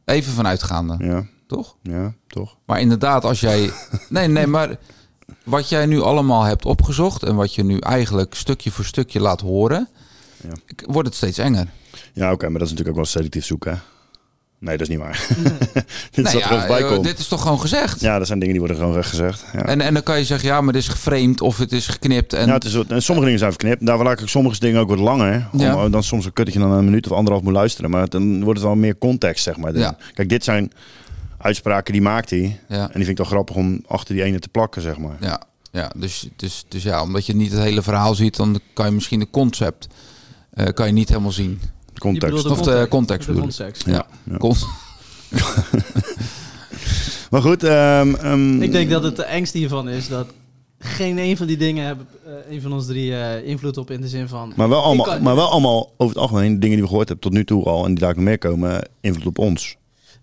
Even vanuitgaande. Ja. Toch? Ja, toch. Maar inderdaad, als jij. Nee, nee, maar wat jij nu allemaal hebt opgezocht en wat je nu eigenlijk stukje voor stukje laat horen, Ja. wordt het steeds enger. Ja, oké, maar dat is natuurlijk ook wel selectief zoeken. hè? Nee, dat is niet waar. dit is wat er dit is toch gewoon gezegd? Ja, dat zijn dingen die worden gewoon gezegd. Ja. En, en dan kan je zeggen, ja, maar dit is geframed of het is geknipt. En ja, het is, en sommige dingen zijn verknipt. Daarvoor laat ik sommige dingen ook wat langer. hè. Om, Ja. Dan soms een kut dat je dan een minuut of anderhalf moet luisteren. Maar dan wordt het wel meer context, zeg maar. Ja. Kijk, dit zijn uitspraken die maakt hij. Ja. En die vind ik wel grappig om achter die ene te plakken, zeg maar. Ja, ja dus, dus, dus ja, omdat je niet het hele verhaal ziet, dan kan je misschien de concept eh, kan je niet helemaal zien. Context. Je bedoelt Of de de context. De bedoel ik. context. Ja. Ja. Con- Maar goed, ehm, ehm, Ik denk dat het de engste hiervan is dat geen een van die dingen hebben eh, een van ons drie eh, invloed op in de zin van. maar, wel allemaal, kan- maar wel allemaal over het algemeen dingen die we gehoord hebben tot nu toe al. En die daar nog meer komen, invloed op ons.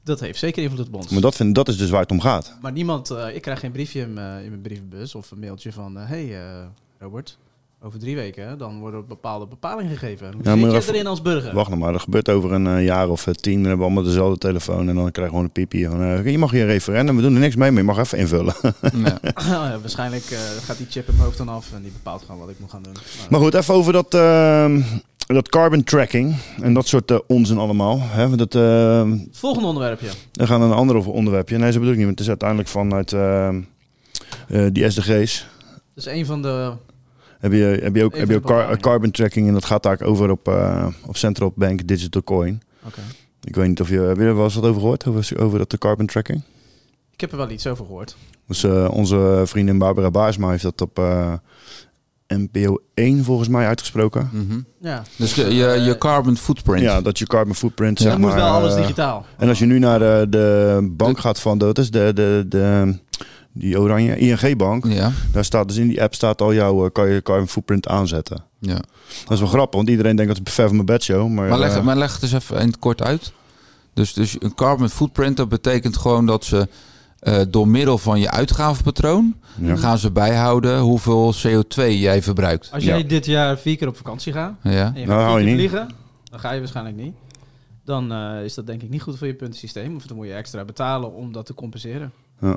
Dat heeft zeker invloed op ons. Maar dat, vind, dat is dus waar het om gaat. Maar niemand, eh, ik krijg geen briefje in, mijn- in mijn brievenbus of een mailtje van: hé hey, eh, Robert, over drie weken hè, dan worden er bepaalde bepalingen gegeven. Hoe Ja, zit je erin als burger? Wacht nog maar, dat gebeurt over een eh, jaar of eh, tien. Dan hebben we allemaal dezelfde telefoon en dan krijg je gewoon een piepje. Van, eh, je mag hier referendum, we doen er niks mee, maar je mag even invullen. Ja. Ja, waarschijnlijk gaat die chip in mijn hoofd dan af en die bepaalt gewoon wat ik moet gaan doen. Maar- Maar goed, even over dat, ehm, dat carbon tracking en dat soort onzin allemaal. Hè? Dat, ehm, Het volgende onderwerpje. we gaan naar een ander onderwerpje. Nee, zo bedoel ik niet, want het is uiteindelijk vanuit ehm, eh, die SDG's. Dus een van de. Heb je, heb je ook, heb je ook car- carbon tracking en dat gaat daar over op, eh, op Central Bank Digital Coin. Oké. Ik weet niet of je, heb je er wel eens wat over gehoord, over, over dat de carbon tracking? Ik heb er wel iets over gehoord. Dus eh, onze vriendin Barbara Baarsma heeft dat op eh, NPO 1 volgens mij uitgesproken. Mhm. Ja. Dus je, je, je carbon footprint. Ja, dat je carbon footprint Ja. zeg Dan moet maar, wel alles digitaal. En als je nu naar de, de bank gaat van, dat is de, de, de, die oranje ING-bank. Ja. Daar staat dus in die app staat al jouw, eh, kan je carbon footprint aanzetten. ja. Dat is wel grappig, want iedereen denkt dat het ver van mijn bedshow. Maar, Maar leg, eh, maar leg het eens even in het kort uit. Dus, dus een carbon footprint, dat betekent gewoon dat ze eh, door middel van je uitgavenpatroon Ja. gaan ze bijhouden hoeveel CO2 jij verbruikt. Als jij Ja. dit jaar vier keer op vakantie gaat Ja. en je Nou, gaat je niet. vliegen, dan ga je waarschijnlijk niet. Dan eh, is dat denk ik niet goed voor je puntensysteem. Of dan moet je extra betalen om dat te compenseren.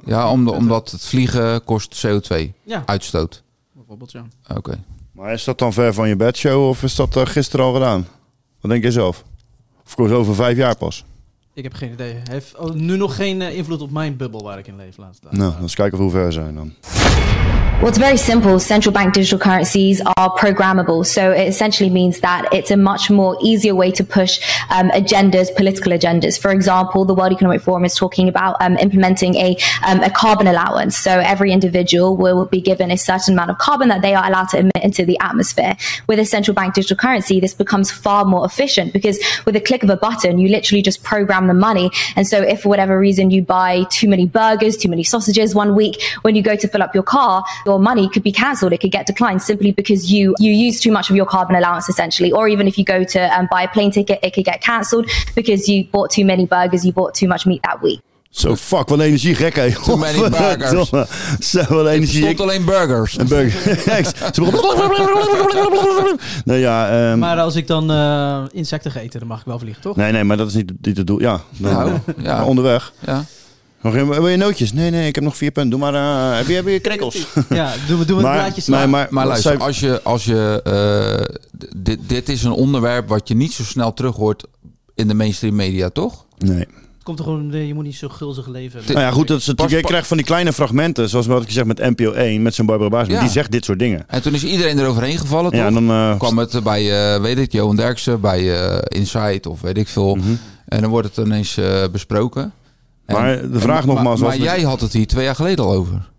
Ja, om, omdat het vliegen kost CO2 Ja. uitstoot. Bijvoorbeeld, ja. Oké. Maar is dat dan ver van je bedshow of is dat eh, gisteren al gedaan? Wat denk je zelf? Of komt over vijf jaar pas? Ik heb geen idee. Hij heeft nu nog geen eh, invloed op mijn bubbel waar ik in leef. Laat het Nou, dan eens kijken of hoe ver we zijn dan. Well, it's very simple. Central bank digital currencies are programmable. So it essentially means that it's a much more easier way to push um, agendas, political agendas. For example, the World Economic Forum is talking about um, implementing a, um, a carbon allowance. So every individual will be given a certain amount of carbon that they are allowed to emit into the atmosphere. With a central bank digital currency, this becomes far more efficient because with a click of a button, you literally just program the money. And so if for whatever reason you buy too many burgers, too many sausages one week, when you go to fill up your car, your money could be cancelled. It could get declined simply because you you use too much of your carbon allowance, essentially. Or even if you go to um, buy a plane ticket, it could get cancelled because you bought too many burgers, you bought too much meat that week. Zo, fuck, wat energie gek, hè. Too many burgers. Zo, wat energie. stond alleen burgers. Een burger. nee, ja, ehm, Maar als ik dan eh, insecten ga eten, dan mag ik wel vliegen, toch? nee, nee, maar dat is niet, niet het doel. Ja, dan, Nou, ja. onderweg. Ja. Nog een, wil je nootjes? Nee, nee, ik heb nog vier punten. Doe maar, eh, heb je, heb je krekkels? Ja, doen we, doen we Maar- een blaadje slaan. nee, maar- Maar luister, zij- als je, als je eh, dit, dit is een onderwerp wat je niet zo snel terug hoort in de mainstream media, toch? Nee. Het komt er gewoon, je moet niet zo gulzig leven. Nou ja, goed, dat is het, Pas- je krijgt van die kleine fragmenten, zoals wat ik zeg met NPO 1, met zo'n Barbara. Ja. Die zegt dit soort dingen. En toen is iedereen eroverheen gevallen, toch? Ja, en dan eh, kwam het bij, eh, weet ik, Johan Derksen, bij eh Insight of weet ik veel. Mhm. En dan wordt het ineens eh, besproken. Maar de vraag en- nogmaals Maar, was maar jij had het hier twee jaar geleden al over.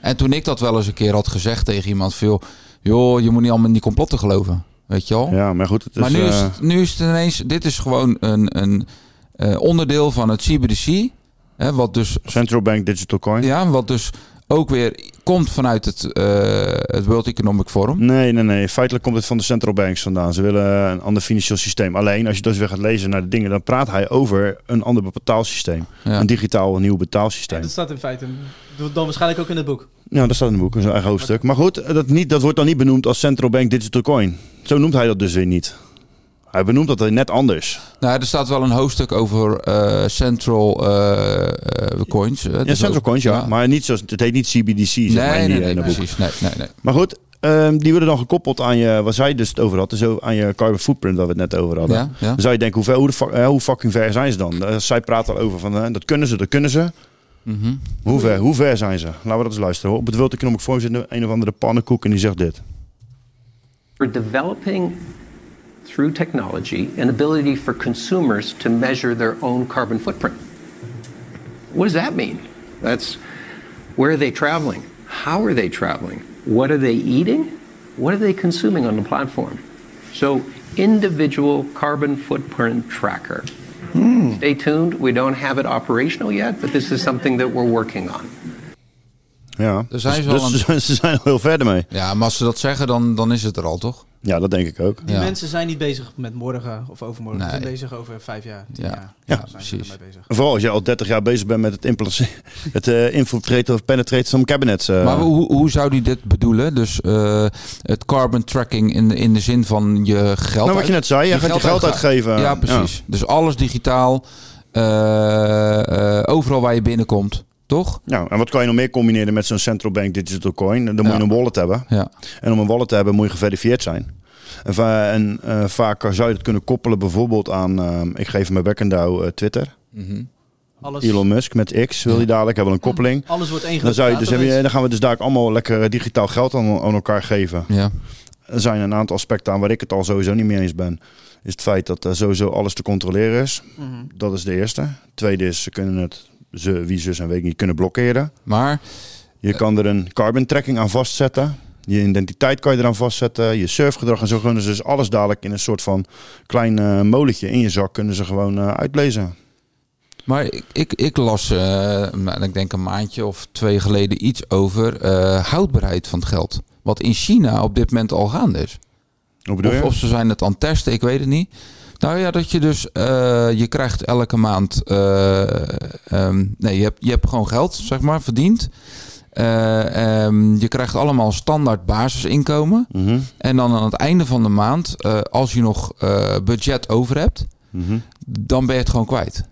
En toen ik dat wel eens een keer had gezegd tegen iemand, veel, joh, je moet niet allemaal in die complotten geloven. Weet je al? Ja, maar goed, het is... maar nu, is eh, het, nu is het ineens, dit is gewoon een, een eh, onderdeel van het CBDC. Hè, wat dus Central Bank Digital Coin. ja, wat dus ook weer komt vanuit het, eh, het World Economic Forum. Nee, nee, nee. Feitelijk komt het van de central banks vandaan. Ze willen een ander financieel systeem. Alleen, als je dus weer gaat lezen naar de dingen, dan praat hij over een ander betaalsysteem. Ja. Een digitaal nieuw betaalsysteem. Dat staat in feite dan waarschijnlijk ook in het boek. Ja, dat staat in het boek, dat is een eigen hoofdstuk. Maar goed, dat, niet, dat wordt dan niet benoemd als central bank digital coin. Zo noemt hij dat dus weer niet. Hij benoemt dat net anders. Nou, er staat wel een hoofdstuk over eh, central eh, eh, coins. Ja, Dus central ook- coins, ja. Maar niet zoals, het heet niet CBDC, zeg maar, Nee, in, die, nee, in nee, dat boek. precies. Nee, nee, nee. Maar goed, ehm, die worden dan gekoppeld aan je, waar zij dus het over had, dus aan je carbon footprint, waar we het net over hadden. Ja, ja. Dan zou je denken, hoe, ver, hoe, de fuck- hoe fucking ver zijn ze dan? Zij praat al over van, dat kunnen ze, dat kunnen ze. Mhm. Hoe ver, hoe ver zijn ze? Laten we dat eens luisteren. Op het World Economic Forum zit een of andere pannenkoek en die zegt dit. We're developing through technology an ability for consumers to measure their own carbon footprint. What does that mean? That's where are they traveling? How are they traveling? What are they eating? What are they consuming on the platform? So, individual carbon footprint tracker. Stay tuned. We don't have it operational yet, but this is something that we're working on. Ja, Daar zijn dus, ze al dus aan- ze zijn al heel verder mee. Ja, maar als ze dat zeggen, dan, dan is het er al, toch? Ja, dat denk ik ook. Die Ja. mensen zijn niet bezig met morgen of overmorgen. Ze zijn Nee. bezig over vijf jaar, tien Ja. jaar. Ja, bezig. En Vooral als je al 30 jaar bezig bent met het, implanten- het eh infiltraten of penetraten van cabinets. eh. Maar hoe, hoe zou die dit bedoelen? Dus eh, het carbon tracking in de, in de zin van je geld... Nou, wat je net zei, je gaat je geld uitgeven. Ja, precies. Dus alles digitaal, eh, eh, overal waar je binnenkomt, toch? Ja, en wat kan je nog meer combineren met zo'n central bank digital coin? Dan moet je een wallet hebben. Ja. En om een wallet te hebben moet je geverifieerd zijn. En, va- en eh, vaak zou je het kunnen koppelen bijvoorbeeld aan, eh, ik geef mijn backendouw eh, Twitter. Mhm. Alles- Elon Musk met X wil hij dadelijk, hebben we een koppeling. Alles wordt één Dan, zou je, dus je, dan gaan we dus daar allemaal lekker eh, digitaal geld aan, aan elkaar geven. Ja. Er zijn een aantal aspecten aan waar ik het al sowieso niet mee eens ben. Is het feit dat eh, sowieso alles te controleren is. Mhm. Dat is de eerste. Tweede is, ze kunnen het, ze, wie zus en weet niet, kunnen blokkeren. Maar Je kan er een carbon tracking aan vastzetten. Je identiteit kan je eraan vastzetten. Je surfgedrag en zo kunnen ze dus alles dadelijk in een soort van klein eh, molentje in je zak kunnen ze gewoon eh, uitlezen. Maar ik, ik, ik las, nou, ik denk een maandje of twee geleden, iets over houdbaarheid van het geld. Wat in China op dit moment al gaande is. Hoe bedoel Of, of ze zijn het aan het testen, ik weet het niet. Nou ja, dat je dus, eh, je krijgt elke maand, eh, ehm, nee, je hebt, je hebt gewoon geld, zeg maar, verdiend. Eh, ehm, je krijgt allemaal standaard basisinkomen. Mhm. En dan aan het einde van de maand, als je nog budget over hebt, Mhm. dan ben je het gewoon kwijt.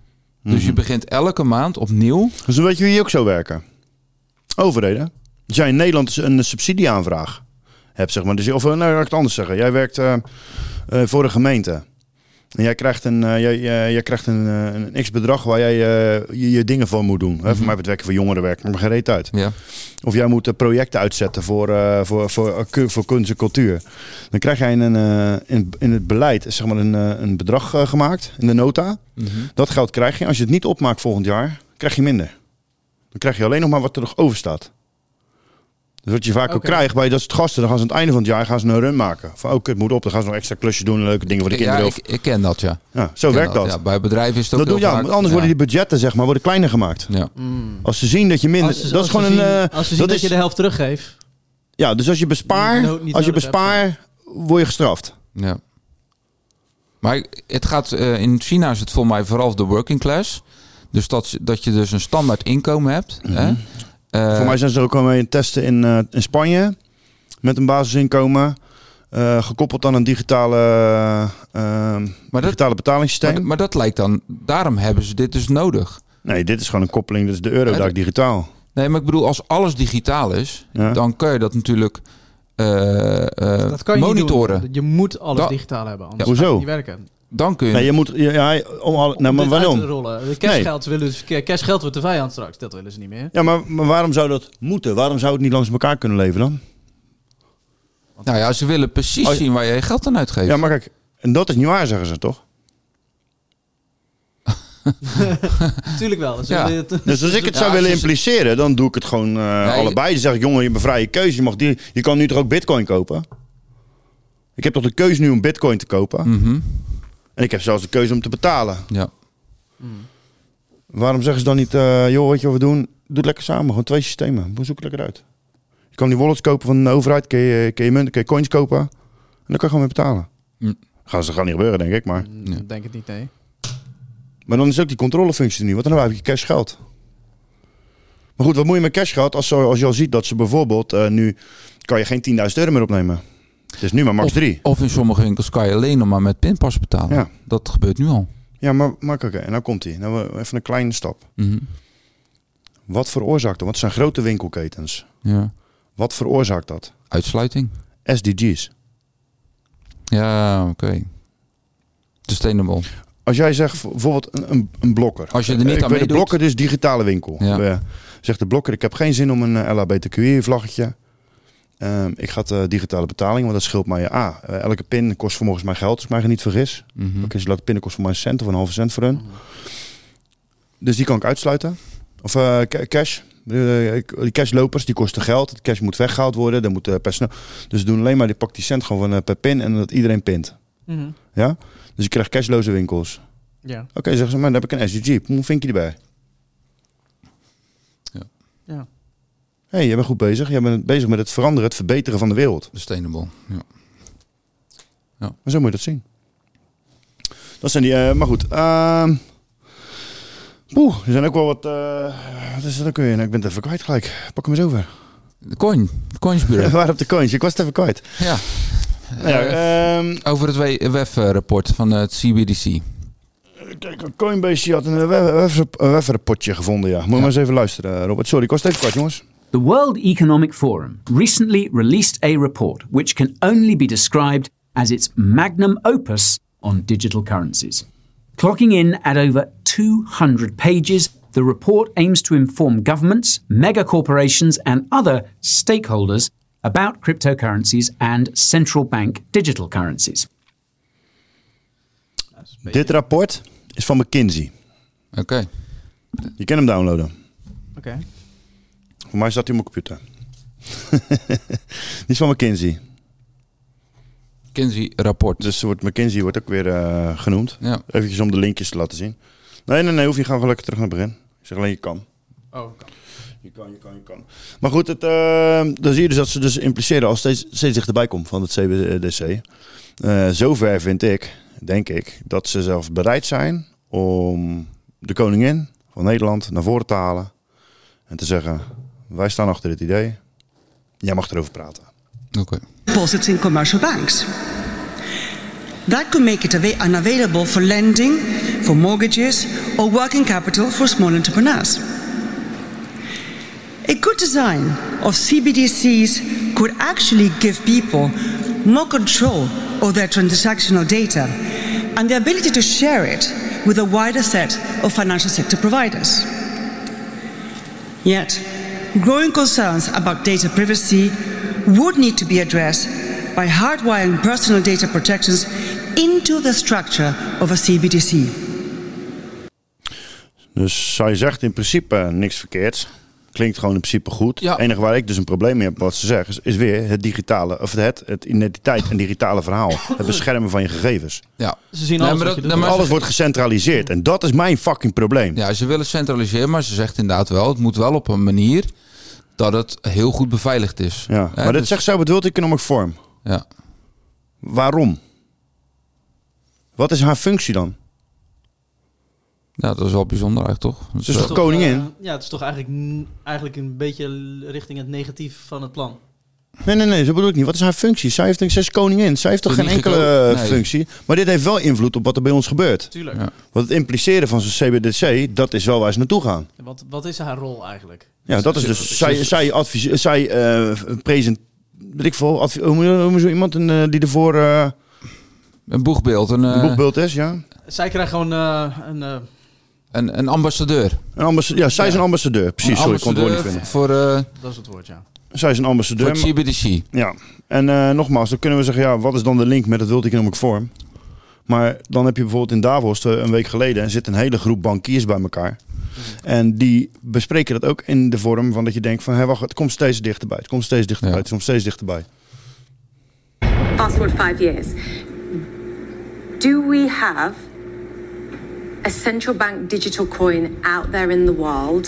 Dus Mhm. je begint elke maand opnieuw. Dus dan weet je wie je ook zou werken. Overheden. Als jij in Nederland een subsidieaanvraag hebt, zeg maar. Dus, of nou, laat ik het anders zeggen. Jij werkt voor een gemeente. En jij krijgt een, eh, jij, jij, jij krijgt een, eh, een x-bedrag waar jij eh, je, je dingen voor moet doen. Voor mij het werken voor jongerenwerk, maar geen reet uit. Ja. Of jij moet projecten uitzetten voor, voor, voor, voor kunst en cultuur. Dan krijg jij in, een, in, in het beleid zeg maar een, een bedrag gemaakt in de nota. Mhm. Dat geld krijg je. Als je het niet opmaakt volgend jaar, krijg je minder. Dan krijg je alleen nog maar wat er nog over staat. Dus wat je vaak ook krijgt bij dat soort gasten, dan gaan ze aan het einde van het jaar gaan ze een run maken. Van oh, het moet op, dan gaan ze nog extra klusjes doen, leuke dingen voor de Ja, kinderen. ik, ik ken dat, ja. Ja, zo werkt dat. Ja, bij bedrijven is het ook dat doe, heel ja, vaak- anders ja. worden die budgetten zeg maar, worden kleiner gemaakt. Ja. Als ze zien dat je minder... Als ze- dat als is ze gewoon een... zien- eh, Als ze zien dat, is, je de helft teruggeeft. Ja, dus als je bespaar, no- als je bespaar, word je gestraft. Ja. Maar het gaat, eh, in China is het voor mij vooral de working class. Dus dat, dat je dus een standaard inkomen hebt. hè? Eh, Voor mij zijn ze er ook al mee het testen in, eh, in Spanje. Met een basisinkomen. eh, gekoppeld aan een digitale, eh, digitale betalingssysteem. maar, maar dat lijkt dan, daarom hebben ze dit dus nodig. nee, dit is gewoon een koppeling. Is de Eurodac dat- digitaal. Nee, maar ik bedoel, als alles digitaal is, Ja. dan kun je dat natuurlijk eh, eh, Dat kan je monitoren. niet doen. Je moet alles Da- digitaal hebben, anders Ja. gaat het Hoezo? niet werken. Dan kun je. Nee, je moet... Ja, ja, om al, nou, maar waarom? rollen. Cashgeld, willen ze- cashgeld wordt de vijand straks. Dat willen ze niet meer. Ja, maar, maar waarom zou dat moeten? Waarom zou het niet langs elkaar kunnen leven dan? Nou ja, ze willen precies zien waar je je geld aan uitgeeft. Ja, maar kijk, en dat is niet waar, zeggen ze toch? Tuurlijk wel. Ze Ja. willen het- Dus als ik het Ja, zou willen impliceren, dan doe ik het gewoon eh, allebei. Dan zeg ik, jongen, je hebt een vrije keuze. Je, mag die, je kan nu toch ook bitcoin kopen? Ik heb toch de keuze nu om bitcoin te kopen? Mhm. En ik heb zelfs de keuze om te betalen. Ja. Waarom zeggen ze dan niet, eh, joh, weet je wat we doen? Doe het lekker samen, gewoon twee systemen. We zoeken lekker uit. Je kan die wallets kopen van de overheid, kun je, kun je munten, kun je coins kopen. En dan kan je gewoon mee betalen. Hm. Gaan ze gaan niet gebeuren, denk ik, maar... Ik Denk het niet, nee. Maar dan is ook die controlefunctie er niet, want dan heb je cash geld. Maar goed, wat moet je met cash geld als, zo- als je al ziet dat ze bijvoorbeeld eh, nu kan je geen 10.000 euro meer opnemen. Het is nu maar max Of- 3. Of in sommige winkels kan je alleen nog maar met pinpas betalen. Ja. Dat gebeurt nu al. Ja, maar, maar oké, en nou komt hij. Nou, even een kleine stap. Mhm. Wat veroorzaakt dat? Want het zijn grote winkelketens. Ja. Wat veroorzaakt dat? Uitsluiting. SDG's. Ja, oké. Sustainable. Als jij zegt bijvoorbeeld een, een, een blokker. Als je er niet ik aan weet, meedoet- De blokker is digitale winkel. Ja. Eh, zegt de blokker, ik heb geen zin om een eh, LHBTQI-vlaggetje. Ehm, ik ga het eh, digitale betaling, want dat scheelt mij. Ah, eh, elke pin kost volgens mij geld, als ik mij niet vergis. Mhm. Oké, ze laten pinnen kost voor mij een cent of een halve cent voor hun. Dus die kan ik uitsluiten. Of eh, ca- cash. Ik- die cashlopers die kosten geld. Het cash moet weggehaald worden. Dan moet personeel. Dus ze doen alleen maar die pakt die cent gewoon van, per pin en dat iedereen pint. Mhm. Ja? Dus je krijgt cashloze winkels. Ja. Oké, zeggen ze, maar dan heb ik een SDG. Hoe vind je erbij? Ja. Hé, hey, jij bent goed bezig. Jij bent bezig met het veranderen, het verbeteren van de wereld. Sustainable. Ja. Maar zo moet je dat zien. Dat zijn die, eh, maar goed. Poeh, er zijn ook wel wat. eh, wat is dat ook weer? Nou, ik ben het even kwijt gelijk. Pak hem eens over. De coin. De coinsbureau. Waar op de coins? Ik was het even kwijt. Ja. Nou ja, Eh, ehm, over het WEF-rapport van het CBDC. Kijk, Coinbase had een webrapportje gevonden, ja. Moet je maar eens even luisteren, Robert. Sorry, ik was het even kwijt, jongens. The World Economic Forum recently released a report which can only be described as its magnum opus on digital currencies. Clocking in at over 200 pages, the report aims to inform governments, mega corporations, and other stakeholders about cryptocurrencies and central bank digital currencies. Dit rapport is van McKinsey. Oké. Je kan hem downloaden. Oké. Voor mij staat hij op mijn computer. Die is van McKinsey. McKinsey-rapport. Dus wordt, McKinsey wordt ook weer eh, genoemd. Ja. Eventjes om de linkjes te laten zien. Nee, nee, nee, hoef je gewoon lekker terug naar het begin. Ik zeg alleen je kan. Oh, kan. Je kan, je kan, je kan. Maar goed, het, eh, dan zie je dus dat ze dus impliceren als steeds, steeds dichterbij komt van het CBDC. Eh zover vind ik, denk ik, dat ze zelfs bereid zijn om de koningin van Nederland naar voren te halen. En te zeggen, wij staan achter dit idee. Jij mag erover praten. Oké. deposits in commercial banks. That could make it ava- unavailable for lending, for mortgages, or working capital for small entrepreneurs. A good design of CBDCs could actually give people more control of their transactional data and the ability to share it with a wider set of financial sector providers. Yet, growing concerns about data privacy would need to be addressed by hardwiring personal data protections into the structure of a CBDC. Dus zij zegt in principe niks verkeerds. Klinkt gewoon in principe goed. Het enige waar ik dus een probleem mee heb, wat ze zeggen, is, is weer het digitale, of het, het identiteit en digitale verhaal. Het beschermen van je gegevens. Ja. Ze zien Nee, alles maar wat je dat- doet. nee, maar Alles ze- wordt gecentraliseerd en dat is mijn fucking probleem. Ja, ze willen centraliseren, maar ze zegt inderdaad wel... het moet wel op een manier dat het heel goed beveiligd is. Ja, maar dit dus- zegt het World Economic Forum. Ja. Waarom? Wat is haar functie dan? Ja, dat is wel bijzonder eigenlijk, toch? Ze is toch koningin? Eh, ja, het is toch eigenlijk, eigenlijk een beetje richting het negatief van het plan. Nee, nee, nee, zo bedoel ik niet. Wat is haar functie? Zij, heeft, zij is koningin. Zij heeft toch geen enkele eh, nee. functie. Maar dit heeft wel invloed op wat er bij ons gebeurt. Tuurlijk. Ja. Want het impliceren van zijn CBDC, dat is wel waar ze naartoe gaan. Wat, wat is haar rol eigenlijk? Ja, dat is dus. Zij, zij, advise, zij eh present. Weet ik veel. advi- hoe zo iemand een, die ervoor. Een boegbeeld. Een, een eh, boegbeeld is, ja. Zij krijgt gewoon eh, een... een, een ambassadeur. Een ambassadeur. Ja, zij is een ambassadeur. Precies, Een sorry, ik kon het woord niet vinden. ambassadeur voor, eh, dat is het woord, ja. Zij is een ambassadeur. voor CBDC. Ja, en eh, nogmaals, dan kunnen we zeggen, ja, wat is dan de link met het World Economic Forum? Maar dan heb je bijvoorbeeld in Davos eh, een week geleden en zit een hele groep bankiers bij elkaar. En die bespreken dat ook in de vorm van dat je denkt van, hé, wacht, het komt steeds dichterbij. Het komt steeds dichterbij. Het komt steeds dichterbij. fast forward five years, do we have a central bank digital coin out there in the world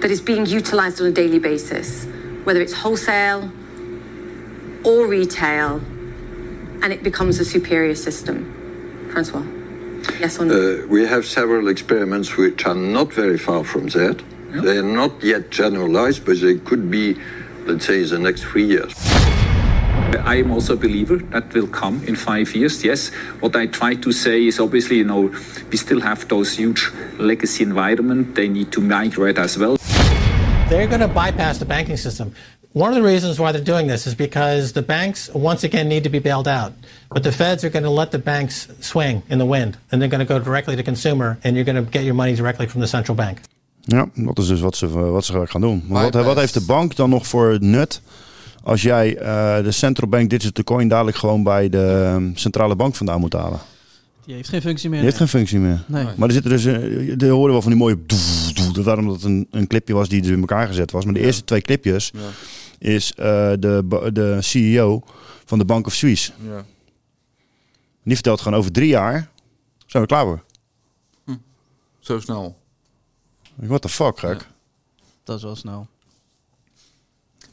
that is being utilized on a daily basis, whether it's wholesale or retail, and it becomes a superior system? Francois? Yes or no? Uh, we have several experiments which are not very far from that. They are not yet generalized, but they could be, let's say, in the next three years. I am also a believer that will come in five years. Yes, what I try to say is obviously, you know, we still have those huge legacy environment. They need to migrate as well. They're going to bypass the banking system. One of the reasons why they're doing this is because the banks, once again, need to be bailed out. But the feds are going to let the banks swing in the wind. And they're going to go directly to consumer. And you're going to get your money directly from the central bank. Ja, dat is dus wat ze, wat ze gaan doen. Maar wat, wat heeft de bank dan nog voor nut als jij eh, de central bank digital coin dadelijk gewoon bij de ehm, centrale bank vandaan moet halen? Die heeft geen functie meer. Die heeft geen functie meer. Nee. Maar er zitten dus, uh, er hoorden wel van die mooie. doef, doef, Dat daarom dat het een, een clipje was die dus in elkaar gezet was. Maar de eerste twee clipjes Ja. is eh, de, de CEO van de Bank of Suisse. Ja. Die vertelt gewoon over drie jaar zijn we klaar voor. Zo snel. What the fuck, gek. Dat is wel snel.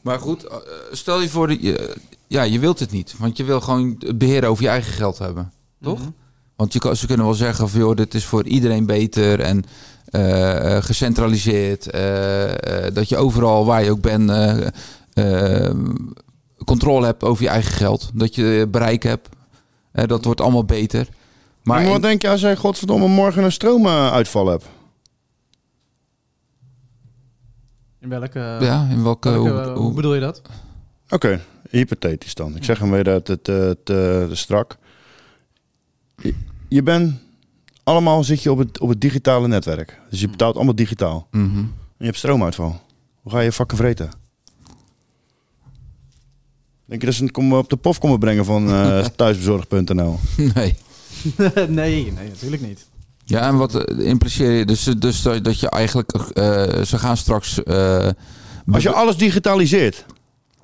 Maar goed, eh, stel je voor, dat je, ja, je wilt het niet. Want je wil gewoon het beheer over je eigen geld hebben. Toch? Mhm. Want je ze kunnen wel zeggen van, joh, dit is voor iedereen beter en eh, eh, gecentraliseerd. dat je overal waar je ook bent controle hebt over je eigen geld. Dat je bereik hebt. Dat wordt allemaal beter. Maar, Maar wat in- denk je als jij godverdomme morgen een stroomuitval hebt? In welke... Ja, in welke- welke- hoe- hoe, hoe- bedoel je dat? Oké, hypothetisch dan. Ik zeg hem weer het, het, het, het, het strak. Je, je bent allemaal zit je op het, op het digitale netwerk. Dus je betaalt allemaal digitaal. Mhm. En je hebt stroomuitval. Hoe ga je fucking vreten? Denk je dat ze het komen op de pof komen brengen van eh thuisbezorg.nl? Nee. nee, nee, natuurlijk niet. Ja, en wat eh, impliceer je? Dus, dus dat dat je eigenlijk, eh, ze gaan straks... eh, Als je alles digitaliseert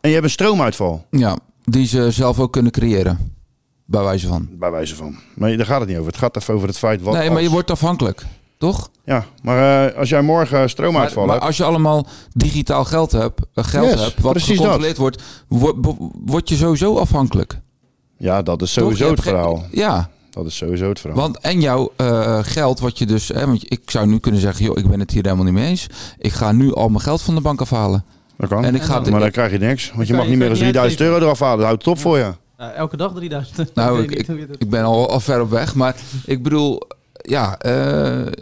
en je hebt een stroomuitval. Ja, die ze zelf ook kunnen creëren. Bij wijze van. Bij wijze van. Maar daar gaat het niet over. Het gaat even over het feit wat nee, maar als. je wordt afhankelijk. Toch? Ja, maar als jij morgen stroomuitval Maar, maar hebt... als je allemaal digitaal geld hebt, geld Yes, hebt wat gecontroleerd wordt, word, word je sowieso afhankelijk. Ja, dat is sowieso het geen- verhaal. Ja. Dat is sowieso het verhaal. Want en jouw eh, geld, wat je dus, hè, want ik zou nu kunnen zeggen, joh, ik ben het hier helemaal niet mee eens. Ik ga nu al mijn geld van de bank afhalen. Dat kan. En ik ga, maar dan krijg je niks. Want je mag niet meer dan je 3000 euro eraf halen. Dat houdt het op voor je. Elke dag 3000. Nou, ik, ik, ben al, al ver op weg. Maar ik bedoel, ja, eh,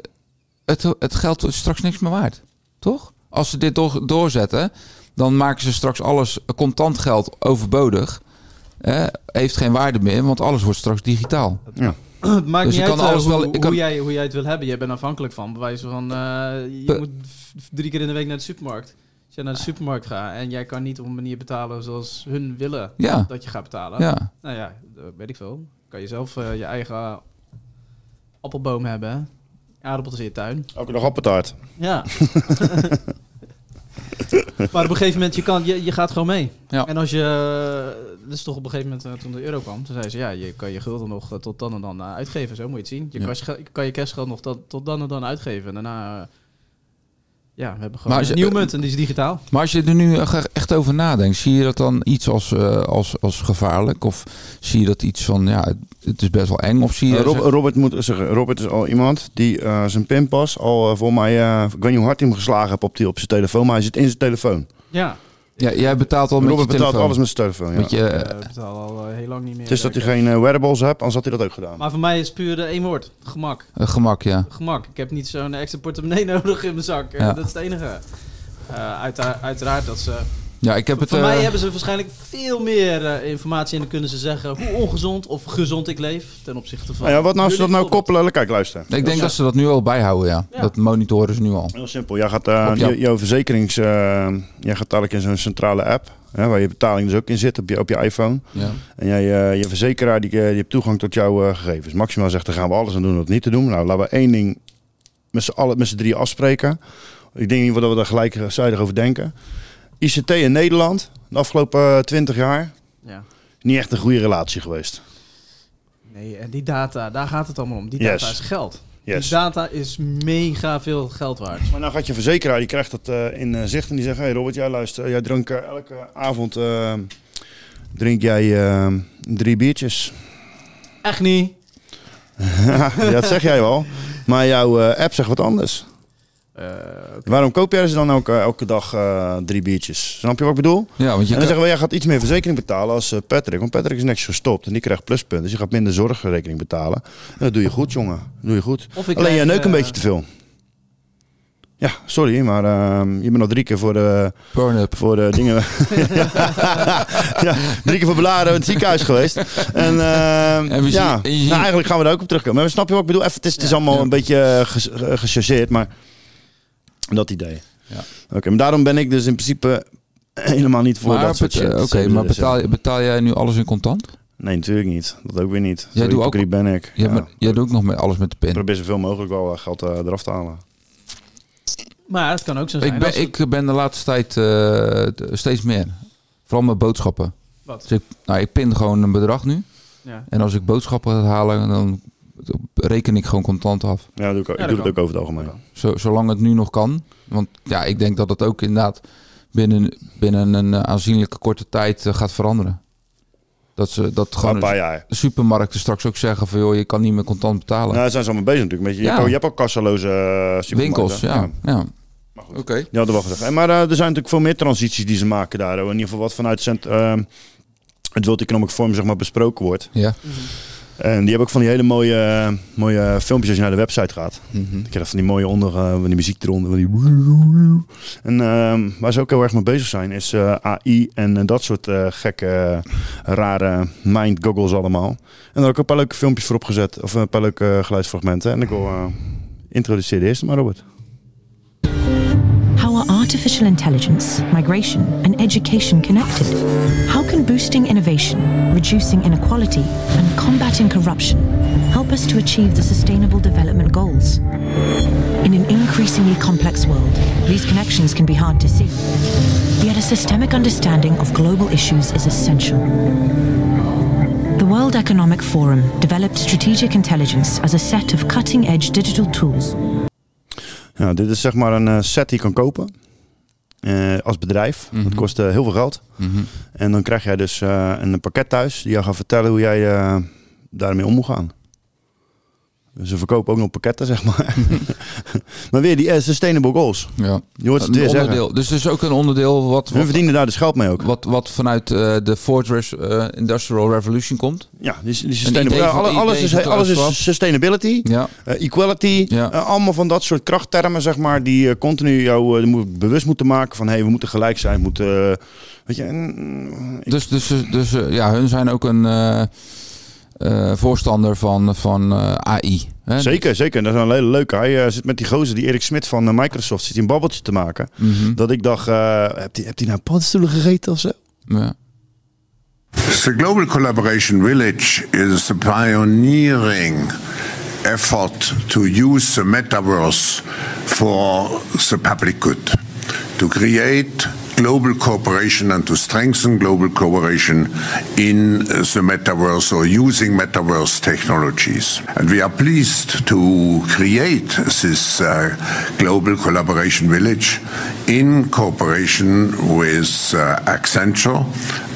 het, het geld is straks niks meer waard. Toch? Als ze dit door, doorzetten, dan maken ze straks alles contant geld overbodig. Eh, heeft geen waarde meer, want alles wordt straks digitaal. Ja. Het maakt Dus niet je uit kan eh, alles hoe, wel- ik hoe kan- jij, hoe jij het wil hebben. Jij bent afhankelijk van. Bij wijze van, eh, je Be- moet drie keer in de week naar de supermarkt. Als je naar de supermarkt gaat en jij kan niet op een manier betalen zoals hun willen Ja. dat je gaat betalen. Ja. Nou ja, dat weet ik veel. Kan je zelf eh, je eigen appelboom hebben. Aardappels in je tuin. Elke dag appeltaart. Ja. maar op een gegeven moment, je, kan, je, je gaat gewoon mee. Ja. En als je... Dus toch op een gegeven moment, eh, toen de euro kwam, toen zei ze... Ja, je kan je gulden nog eh, tot dan en dan uitgeven. Zo moet je het zien. Je Ja. kan, je kan je cashgeld nog tot, tot dan en dan uitgeven. En daarna... ja, we hebben Maar gewoon als een je- nieuwe munt en die is digitaal. Maar als je er nu echt- over nadenkt, zie je dat dan iets als, eh, als, als gevaarlijk? Of zie je dat iets van, ja, het, het is best wel eng? Of zie je... Rob- Robert moet zeggen, Robert is al iemand die eh, zijn pinpas al voor mij, eh, ik weet niet hoe hard hij hem geslagen heeft op, die, op zijn telefoon, maar hij zit in zijn telefoon. Ja. Ja, jij betaalt al met Robert je betaalt telefoon. alles met zijn telefoon, ja. Met je, Ik eh, betaal al eh, heel lang niet meer. Het is dat hij eh, geen eh, wearables hebt, anders had hij dat ook gedaan. Maar voor mij is het puur de één woord. Gemak. eh, gemak, ja. Gemak. Ik heb niet zo'n extra portemonnee nodig in mijn zak. Eh, Ja. Dat is het enige. Eh, uitera- uiteraard dat ze... Ja, ik heb het... Voor eh, mij hebben ze waarschijnlijk veel meer eh, informatie en dan kunnen ze zeggen hoe ongezond of gezond ik leef ten opzichte van. Nou ja, wat nou als ze dat nou koppelen? Kijk, luister. Ik denk dat ze dat nu al bijhouden, ja. Ja. Dat monitoren ze nu al. Heel simpel. Jij gaat eh, Op jou- je- jouw verzekerings... eh, jij gaat dadelijk in zo'n centrale app, hè, waar je betaling dus ook in zit op je, op je iPhone. Ja. En jij, eh, je verzekeraar die, eh, die heeft toegang tot jouw eh, gegevens. Maximaal zegt, dan gaan we alles aan doen om dat niet te doen. Nou, laten we één ding met z'n drieën afspreken. Ik denk in ieder geval dat we daar gelijkzijdig over denken. ICT in Nederland, de afgelopen twintig jaar, Ja. niet echt een goede relatie geweest. Nee, en die data, daar gaat het allemaal om. Die Yes. data is geld. Yes. Die data is mega veel geld waard. Maar nou gaat je verzekeraar, die krijgt dat eh, in eh, zicht en die zegt... Hey Robert, jij luister, jij drinkt eh, elke avond eh, drink jij eh, drie biertjes. Echt niet. ja, dat zeg jij wel. Maar jouw eh, app zegt wat anders. Eh, Waarom koop jij ze dan elke, elke dag eh, drie biertjes? Snap je wat ik bedoel? Ja, want je en dan kan- zeggen we, jij gaat iets meer verzekering betalen als eh, Patrick. Want Patrick is netjes gestopt en die krijgt pluspunten. Dus je gaat minder zorgrekening betalen. En dat doe je goed, jongen. Dat doe je goed. Of ik Alleen jij krijg, neukt een eh, beetje te veel. Ja, sorry, maar ehm, je bent al drie keer voor de, voor de dingen. ja, drie keer voor beladen in het ziekenhuis geweest. En, ehm, En we zien- ja, en je ziet- nou, eigenlijk gaan we daar ook op terugkomen. Maar snap je wat ik bedoel? Even, het is, het is allemaal een beetje eh, ges- eh, gechargeerd, maar dat idee. Ja. Oké, maar daarom ben ik dus in principe helemaal niet voor Maar dat soort. Oké, maar betaal, betaal jij nu alles in contant? Nee, natuurlijk niet. Dat ook weer niet. Jij doet ook- ben ik. Ja, Ja. maar jij doet ook nog met alles met de Ik pin. probeer zoveel mogelijk wel eh, geld eh, eraf te halen. Maar het kan ook zo zijn. Ik ben, het- ik ben de laatste tijd eh, steeds meer. Vooral met boodschappen. Wat? Dus ik, nou, ik pin gewoon een bedrag nu. Ja. En als ik boodschappen ga halen, dan reken ik gewoon contant af. Ja, doe ik, ook. Ja, ik dat doe het ook over het algemeen. Zo, zolang het nu nog kan. Want ja, ik denk dat het ook inderdaad binnen, binnen een eh, aanzienlijke korte tijd eh, gaat veranderen. Dat ze dat gewoon een paar jaar. de supermarkten straks ook zeggen van joh, je kan niet meer contant betalen. Nou, daar zijn ze allemaal bezig natuurlijk. Met je, je, Ja. hebt, ook, je hebt ook kassaloze eh, supermarkten. Winkels, ja. ja. Oké. Ja, dat wel gezegd. En Maar er zijn natuurlijk veel meer transities die ze maken daar. In ieder geval wat vanuit cent, eh, het World Economic Forum zeg maar, besproken wordt. Ja. En die hebben ook van die hele mooie, mooie filmpjes als je naar de website gaat. Mhm. Ik heb van die mooie onder, eh, van die muziek eronder. Van die... En ehm, waar ze ook heel erg mee bezig zijn is eh, AI en dat soort eh, gekke, rare mind goggles allemaal. En daar heb ik een paar leuke filmpjes voor opgezet. Of een paar leuke geluidsfragmenten. En ik wil introduceer de eerste maar, Robert. Artificial intelligence, migration, and education connected? How can boosting innovation, reducing inequality, and combating corruption help us to achieve the Sustainable Development Goals? In an increasingly complex world, these connections can be hard to see. Yet a systemic understanding of global issues is essential. The World Economic Forum developed strategic intelligence as a set of cutting edge digital tools Ja, dit is zeg maar een eh, set die je kan kopen. Eh, als bedrijf. Dat kost eh, heel veel geld. Mhm. En dan krijg jij dus eh, een pakket thuis die jou gaat vertellen hoe jij eh, daarmee om moet gaan. Ze verkopen ook nog pakketten, zeg maar. maar weer die eh, sustainable goals. Ja. Je hoort het weer zeggen. Dus het is ook een onderdeel wat, Hun wat, verdienen daar dus geld mee ook. wat, wat vanuit eh, de Fourth Res- eh, Industrial Revolution komt. Ja, die, die sustainable, ja, alles, is, alles is sustainability, Ja. equality. Ja. allemaal van dat soort krachttermen, zeg maar, die continu jou bewust moeten maken van hé, hey, we moeten gelijk zijn. we Moeten, weet je, en, Dus, dus, dus ja, hun zijn ook een eh, voorstander van, van eh, AI. Hè? Zeker, zeker. Dat is wel een hele leuke. Hij eh, zit met die gozer, die Erik Smit van Microsoft, zit hij een babbeltje te maken. Mhm. Dat ik dacht, eh heb hij hebt hij nou paddenstoelen gegeten of zo? Ja. The Global Collaboration Village is a pioneering effort to use the metaverse for the public good, to create global cooperation and to strengthen global cooperation in the metaverse or using metaverse technologies. And we are pleased to create this uh, global collaboration village in cooperation with uh, Accenture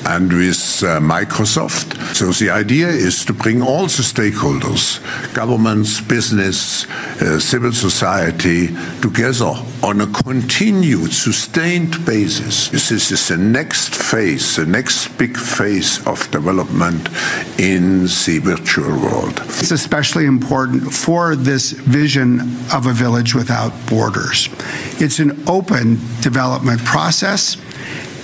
and with uh, Microsoft. So the idea is to bring all the stakeholders, governments, business, uh, civil society, together on a continued, sustained basis. This is the next phase, the next big phase of development in the virtual world. It's especially important for this vision of a village without borders. It's an open development process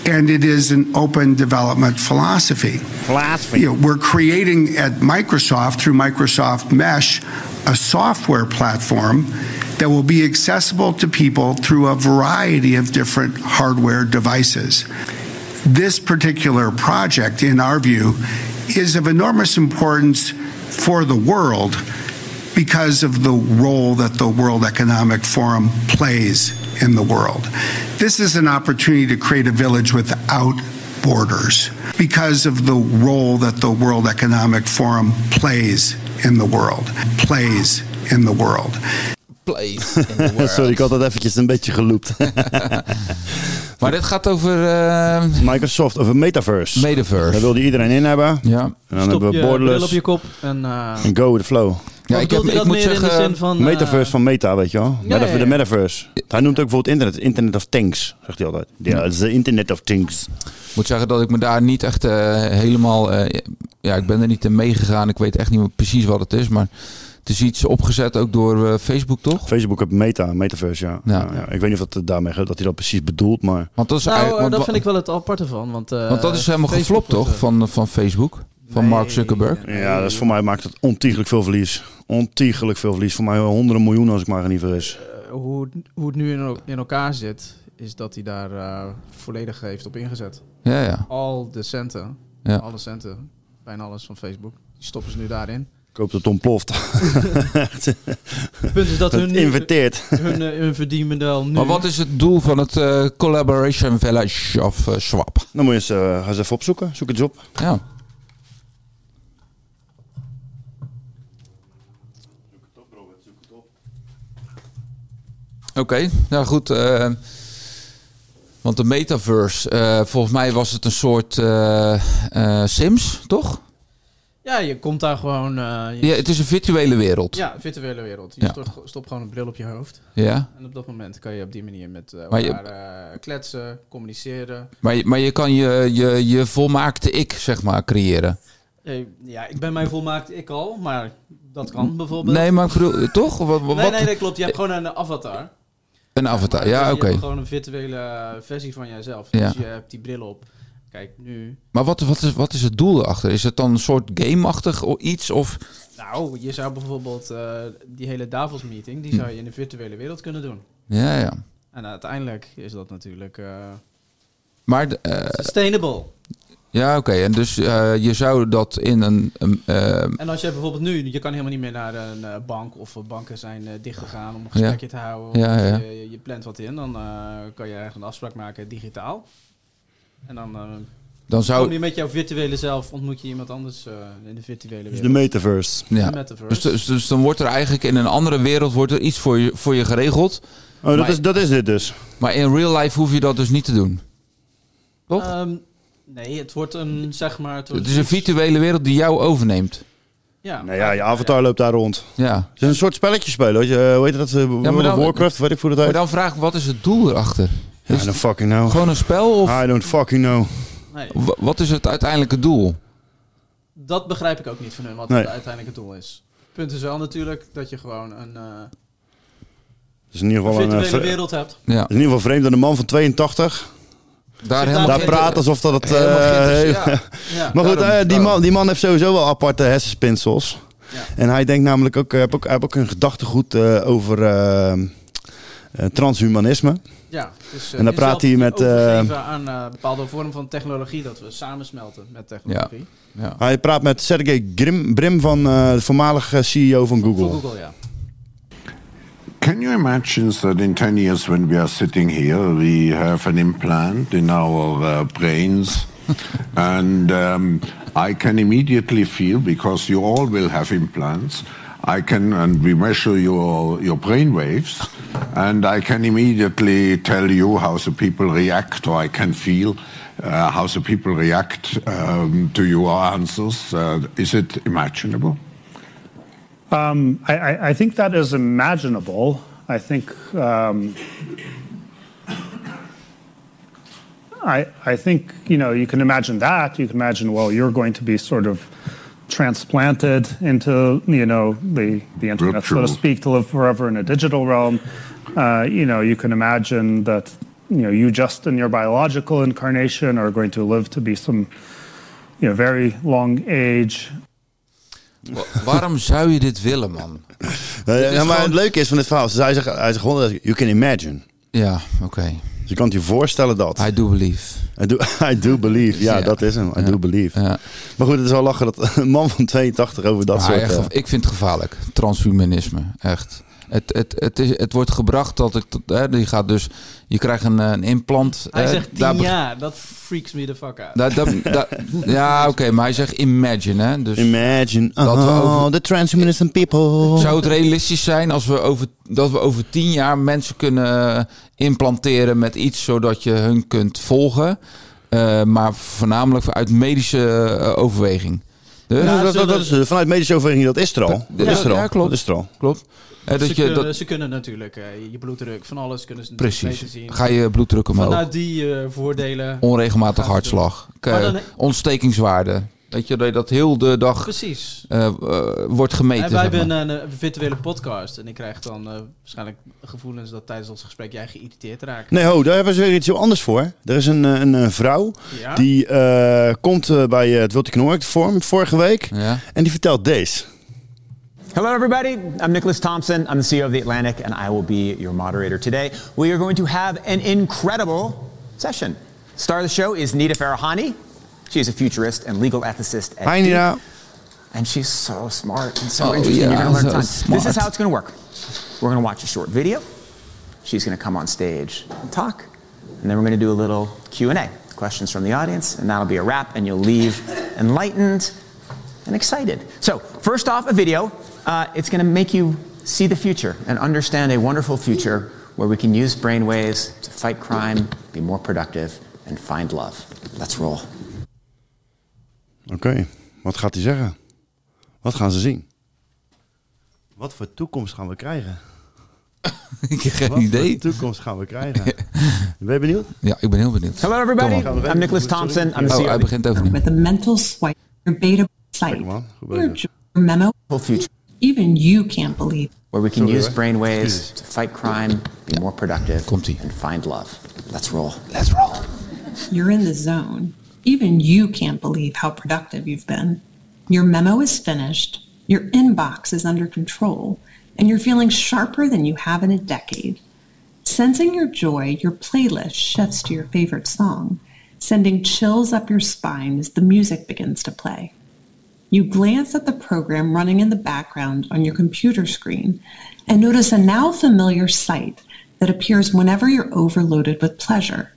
and it is an open development philosophy. Philosophy. You know, we're creating at Microsoft through Microsoft Mesh a software platform that will be accessible to people through a variety of different hardware devices. This particular project, in our view, is of enormous importance for the world because of the role that the World Economic Forum plays in the world. This is an opportunity to create a village without borders because of the role that the World Economic Forum plays in the world. Plays in the world. Place in the world. Sorry, ik had dat eventjes een beetje geloopt. Maar dit gaat over... eh, Microsoft, over Metaverse. Metaverse. Daar wilde iedereen in hebben. Ja. En dan Stop hebben we Borderless op je kop en... eh, en Go with the Flow. Hij dat meer in de zin van... eh, Metaverse van Meta, weet je wel. Ja, Meta- ja, ja. De metaverse. Hij noemt ook bijvoorbeeld internet. Internet of Things, zegt hij altijd. Ja, het is de Internet of Things. Ik moet zeggen dat ik me daar niet echt eh, helemaal... eh, ja, ik ben er niet in meegegaan. Ik weet echt niet meer precies wat het is. Maar het is iets opgezet ook door eh, Facebook, toch? Facebook heeft Meta, Metaverse, ja. Ja. Ja, Ik weet niet of dat daarmee dat hij dat precies bedoelt, maar... Want dat is Nou, eigenlijk- eh, want dat vind ik wel het aparte van. Want, eh, Want dat is helemaal Facebook geflopt, toch? eh, Van, van Facebook. Van Mark Zuckerberg. Ja, dat is voor mij maakt het ontiegelijk veel verlies. Ontiegelijk veel verlies. Voor mij honderden miljoenen als ik maar niet vergis. eh, hoe, het- hoe het nu in, in elkaar zit, is dat hij daar eh, volledig heeft op ingezet. Ja, ja. Al de centen, Ja. alle centen, bijna alles van Facebook, die stoppen ze nu daarin. Ik hoop dat het ontploft. Het punt is dat hun, nu- inverteert. hun, eh, hun verdienmodel nu... Maar wat is het doel van het eh, Collaboration Village of eh, Schwab? Dan moet je eens, eh, ga eens even opzoeken. Zoek het eens op. Ja. Oké, nou goed. eh, want de metaverse, eh, volgens mij was het een soort eh, eh, Sims, toch? Ja, je komt daar gewoon... eh, je- Ja, het is een virtuele wereld. Ja, virtuele wereld. Je Ja. stopt, stopt gewoon een bril op je hoofd. Ja. En op dat moment kan je op die manier met eh, Maar je- elkaar eh, kletsen, communiceren. Maar, je, maar je kan je, je, je volmaakte ik, zeg maar, creëren. Ja, ik ben mijn volmaakt ik al, maar dat kan bijvoorbeeld. Nee, maar ik bedoel, toch? Wat, wat, Nee, nee, dat klopt. Je hebt gewoon een avatar. Een avatar, ja, je oké. gewoon een virtuele versie van jijzelf. Ja. Dus je hebt die bril op. Kijk, nu... Maar wat, wat, is, wat is het doel erachter? Is het dan een soort game-achtig iets? Of... Nou, je zou bijvoorbeeld eh, die hele Davos-meeting... die Hm. zou je in de virtuele wereld kunnen doen. Ja, ja. En uiteindelijk is dat natuurlijk... eh, Maar, de, eh, Sustainable. ja, oké. En dus eh, je zou dat in een... een, En als je bijvoorbeeld nu, je kan helemaal niet meer naar een bank of banken zijn dichtgegaan om een gesprekje te houden. Ja, of ja. Je, je plant wat in, dan kan je ergens een afspraak maken digitaal. En dan, eh, Dan zou- kom je met jouw virtuele zelf, ontmoet je iemand anders eh, in de virtuele wereld. de metaverse. ja. De metaverse. Dus, dus, dus dan wordt er eigenlijk in een andere wereld wordt er iets voor je, voor je geregeld. Oh, dat Maar- is, dat is dit dus. Maar in real life hoef je dat dus niet te doen. Toch? Ehm, nee, het wordt een, zeg maar... Het, is een virtuele wereld die jou overneemt. Ja. Nou ja, je avatar loopt daar rond. Ja. Het is een soort spelletje spelen. Weet je, eh, hoe heet dat? eh, World of dan- Warcraft, weet ik hoe dat Maar heet. dan vraag ik, wat is het doel erachter? I don't fucking know. Gewoon een spel of I don't fucking know. Nee, wat is het uiteindelijke doel? dat begrijp ik ook niet van hun, wat Nee. het uiteindelijke doel is. Het punt is wel natuurlijk dat je gewoon een eh, Het is in ieder geval een, virtuele eh, wereld hebt. Ja. Het is in ieder geval vreemd dat een man van 82 Daar, helemaal daar praat alsof dat het... eh, geïnteresseerd- ja. Ja. maar goed, Daarom- eh, die, man, die man heeft sowieso wel aparte hersenspinsels. Ja. En hij denkt namelijk ook, hij heeft ook, hij heeft ook een gedachtegoed eh, over transhumanisme. Ja, dus, En dan praat hij met, eh, aan eh, bepaalde vorm van technologie, dat we samensmelten met technologie. Ja. Hij praat met Sergey Grim, Brim van eh, de voormalige CEO van Google. Voor Google, ja. Can you imagine that in 10 years, when we are sitting here, we have an implant in our uh, brains? and um, I can immediately feel, because you all will have implants, I can, and we measure your, your brain waves, and I can immediately tell you how the people react, or I can feel uh, how the people react um, to your answers. Uh, is it imaginable? Um, I, I, think that is imaginable. I think um, I, I think you know you can imagine that. You can imagine well you're going to be sort of transplanted into you know the the internet so to speak to live forever in a digital realm. Uh, you know you can imagine that you know you just in your biological incarnation are going to live to be some you know very long age Wa- Waarom zou je dit willen, man? Eh, is ja, maar gewoon- het leuke is van dit verhaal, is hij zegt, hij zegt gewoon, you can imagine. Ja, oké. Dus je kan het je voorstellen dat. I do believe. I do, I do believe, ja, Ja. dat is hem. I do believe. Ja. Maar goed, het is wel lachen dat een man van 82 over dat Maar soort... echt, eh, ik vind het gevaarlijk. Transhumanisme, echt. Het, het, het, is, het wordt gebracht dat ik... Hè, die gaat dus, je krijgt een, eh, een implant. Hij hè, zegt tien daar be- jaar, dat freaks me the fuck out. daar- ja, oké, maar hij zegt imagine, hè. Dus Imagine, dat we oh, over- the transhumanism people. Zou het realistisch zijn als we over, dat we over tien jaar mensen kunnen implanteren met iets zodat je hun kunt volgen, eh, maar voornamelijk uit medische eh, overweging? Dus- Ja, dat, dat, dat is, vanuit medische overweging, dat is er al. Dat, is er al. Ja, klopt. Dat is er al. Klopt. Eh, dat ze, je, kunnen, dat, ze kunnen natuurlijk eh, je bloeddruk, van alles kunnen ze natuurlijk precies. zien. Ga je bloeddruk omhoog. Vanuit die eh, voordelen. Onregelmatig hartslag. Dan- ontstekingswaarde. Weet je, dat je dat heel de dag Precies. eh, wordt gemeten. En wij zeg hebben maar. een, virtuele podcast en ik krijg dan eh, waarschijnlijk gevoelens dat tijdens ons gesprek jij geïrriteerd raakt. Nee, ho, daar hebben ze weer iets heel anders voor. Er is een, een, eh, vrouw Ja? die eh, komt bij het World Economic Forum vorige week. En die vertelt deze. Hello, everybody. I'm Nicholas Thompson. I'm the CEO of The Atlantic, and I will be your moderator today. We are going to have an incredible session. Star of the show is Nita Farahani. She is a futurist and legal ethicist at Hi, Nita. And she's so smart and so Oh, interesting. yeah, You're going to learn so tons. This smart. is how it's going to work. We're going to watch a short video. She's going to come on stage and talk. And then we're going to do a little Q&A, questions from the audience, and that'll be a wrap, and you'll leave enlightened and excited. So, first off, a video. Uh, it's going to make you see the future and understand a wonderful future where we can use brainwaves to fight crime, be more productive, and find love. Let's roll. Oké, wat gaat hij zeggen? Wat gaan ze zien? Wat voor toekomst gaan we krijgen? ik heb geen Wat idee. voor toekomst gaan we krijgen? ben je benieuwd? Ja, ik ben heel benieuwd. Hello, everybody. Kom. I'm Nicholas Thompson. I'm the Oh, CEO hij of begint overnieuw. With a mental swipe, your beta site, your memo, future even you can't believe. where we can Sorry, use hoor. brainwaves to fight crime, be more productive, and find love. Let's roll. Let's roll. You're in the zone. Even you can't believe how productive you've been. Your memo is finished, your inbox is under control, and you're feeling sharper than you have in a decade. Sensing your joy, your playlist shifts to your favorite song, sending chills up your spine as the music begins to play. You glance at the program running in the background on your computer screen and notice a now familiar sight that appears whenever you're overloaded with pleasure.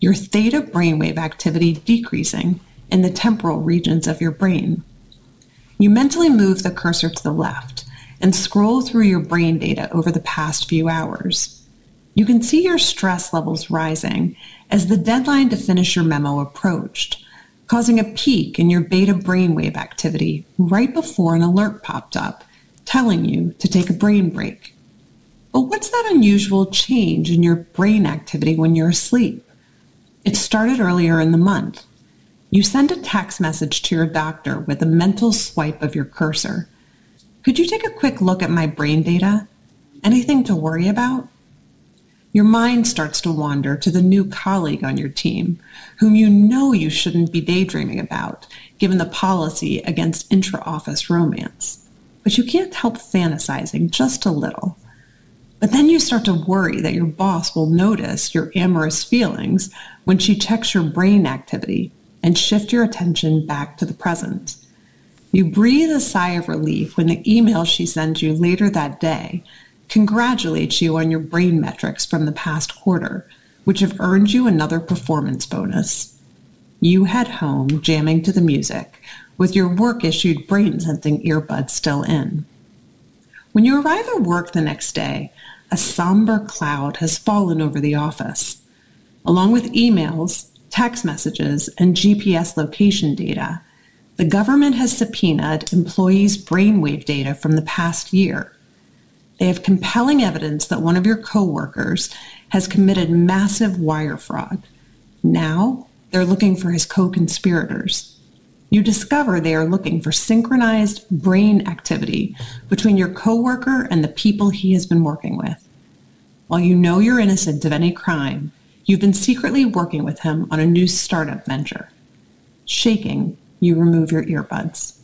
Your theta brainwave activity decreasing in the temporal regions of your brain. You mentally move the cursor to the left and scroll through your brain data over the past few hours. You can see your stress levels rising as the deadline to finish your memo approached, causing a peak in your beta brainwave activity right before an alert popped up telling you to take a brain break. But what's that unusual change in your brain activity when you're asleep? It started earlier in the month. You send a text message to your doctor with a mental swipe of your cursor. Could you take a quick look at my brain data? Anything to worry about? Your mind starts to wander to the new colleague on your team, whom you know you shouldn't be daydreaming about, given the policy against intra office romance. But you can't help fantasizing just a little. But then you start to worry that your boss will notice your amorous feelings when she checks your brain activity and shift your attention back to the present. You breathe a sigh of relief when the email she sends you later that day congratulates you on your brain metrics from the past quarter, which have earned you another performance bonus. You head home jamming to the music with your work issued brain sensing earbuds still in. When you arrive at work the next day, a somber cloud has fallen over the office. Along with emails, text messages, and GPS location data, the government has subpoenaed employees' brainwave data from the past year. They have compelling evidence that one of your coworkers has committed massive wire fraud. Now they're looking for his co conspirators. You discover they are looking for synchronized brain activity between your coworker and the people he has been working with. While you know you're innocent of any crime, you've been secretly working with him on a new startup venture. Shaking, you remove your earbuds.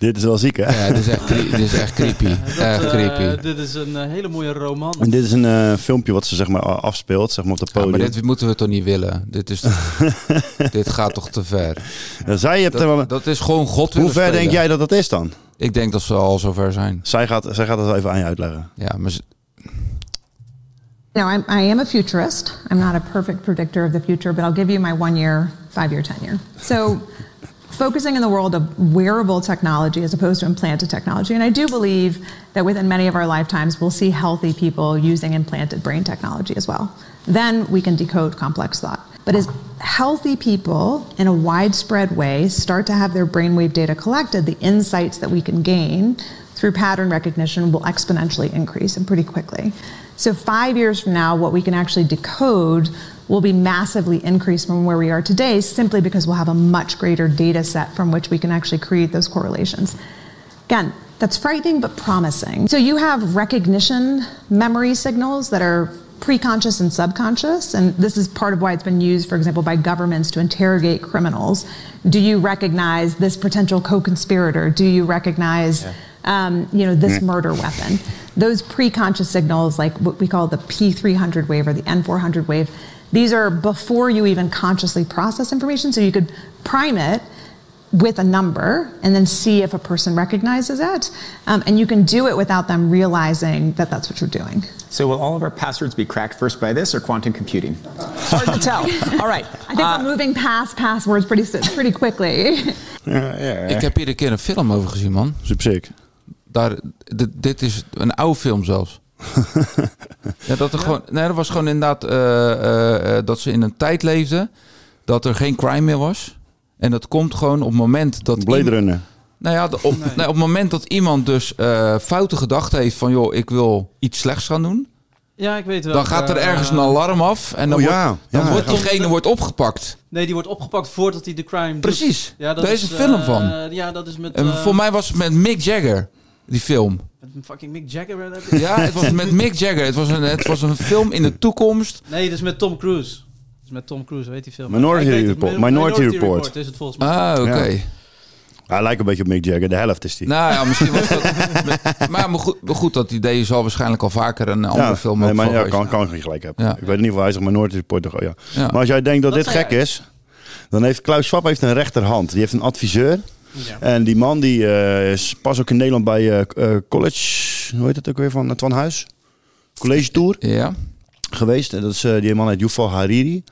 Dit is wel ziek, hè? Ja, dit is echt, dit is echt creepy. Dat, echt eh, creepy. dit is een eh, hele mooie roman. En dit is een eh, filmpje wat ze zeg maar afspeelt, zeg maar op de Ja, podium. maar dit moeten we toch niet willen? Dit, is, dit gaat toch te ver? Ja, zij hebt dat, er wel een- dat is gewoon God Hoe ver spelen. denk jij dat dat is dan? Ik denk dat ze al zover zijn. Zij gaat, zij gaat het wel even aan je uitleggen. Ja, maar ze- No, I'm, I am a futurist. I'm not a perfect predictor of the future, but I'll give you my one year, five year tenure. So, focusing in the world of wearable technology as opposed to implanted technology. And I do believe that within many of our lifetimes, we'll see healthy people using implanted brain technology as well. Then we can decode complex thought. But as healthy people in a widespread way start to have their brainwave data collected, the insights that we can gain through pattern recognition will exponentially increase and pretty quickly. So, five years from now, what we can actually decode will be massively increased from where we are today simply because we'll have a much greater data set from which we can actually create those correlations. Again, that's frightening but promising. So, you have recognition memory signals that are preconscious and subconscious, and this is part of why it's been used, for example, by governments to interrogate criminals. Do you recognize this potential co-conspirator? Do you recognize, um, you know, this murder weapon? Those preconscious signals, like what we call the P300 wave or the N400 wave, these are before you even consciously process information. So you could prime it with a number and then see if a person recognizes it. Um, and you can do it without them realizing that that's what you're doing. So will all of our passwords be cracked first by this or quantum computing? Hard to tell. All right. I think we're moving past passwords pretty pretty quickly. Ik heb hier een keer een film over gezien, man. Super Daar, dit, dit is een oude film zelfs. ja, dat, er gewoon, nee, dat was gewoon inderdaad eh, eh, eh, dat ze in een tijd leefden dat er geen crime meer was. En dat komt gewoon op het moment dat... Runner. Nou ja, op, nee, op het moment dat iemand dus eh, foute gedachten heeft van... joh, ik wil iets slechts gaan doen... Ja, ik weet wel. dan gaat er ergens een alarm af en dan, Oh, wordt, dan Ja. wordt diegene wordt opgepakt. Nee, die wordt opgepakt voordat hij de crime doet. Precies. Ja, Daar is een film eh, van. Ja, dat is met... En voor mij was het met Mick Jagger, die film. Met fucking Mick Jagger. Ja, het was met Mick Jagger. Het was een, het was een film in de toekomst. Nee, dat is met Tom Cruise. Dat is met Tom Cruise, weet die film. Minority. Report. Min- Minority Report. is het volgens mij. Ah, oké. Ja. Hij lijkt een beetje op Mick Jagger. De helft is die. Nou ja, misschien was dat... maar, maar goed, maar goed, dat idee zal waarschijnlijk al vaker een andere film nee, maar ja, kan, kan ik gelijk hebben. Ja. Ik weet in ieder geval, hij zegt Minority Report. toch, oh ja. Ja. Maar als jij denkt dat, Dat dit gek is, dan heeft Klaus Schwab heeft een rechterhand. Die heeft een adviseur. En die man die eh, is pas ook in Nederland bij eh, eh, college, hoe heet het ook weer van Twan Huis? College Tour. Ja. Geweest. En dat is, die man heet Yuval Hariri.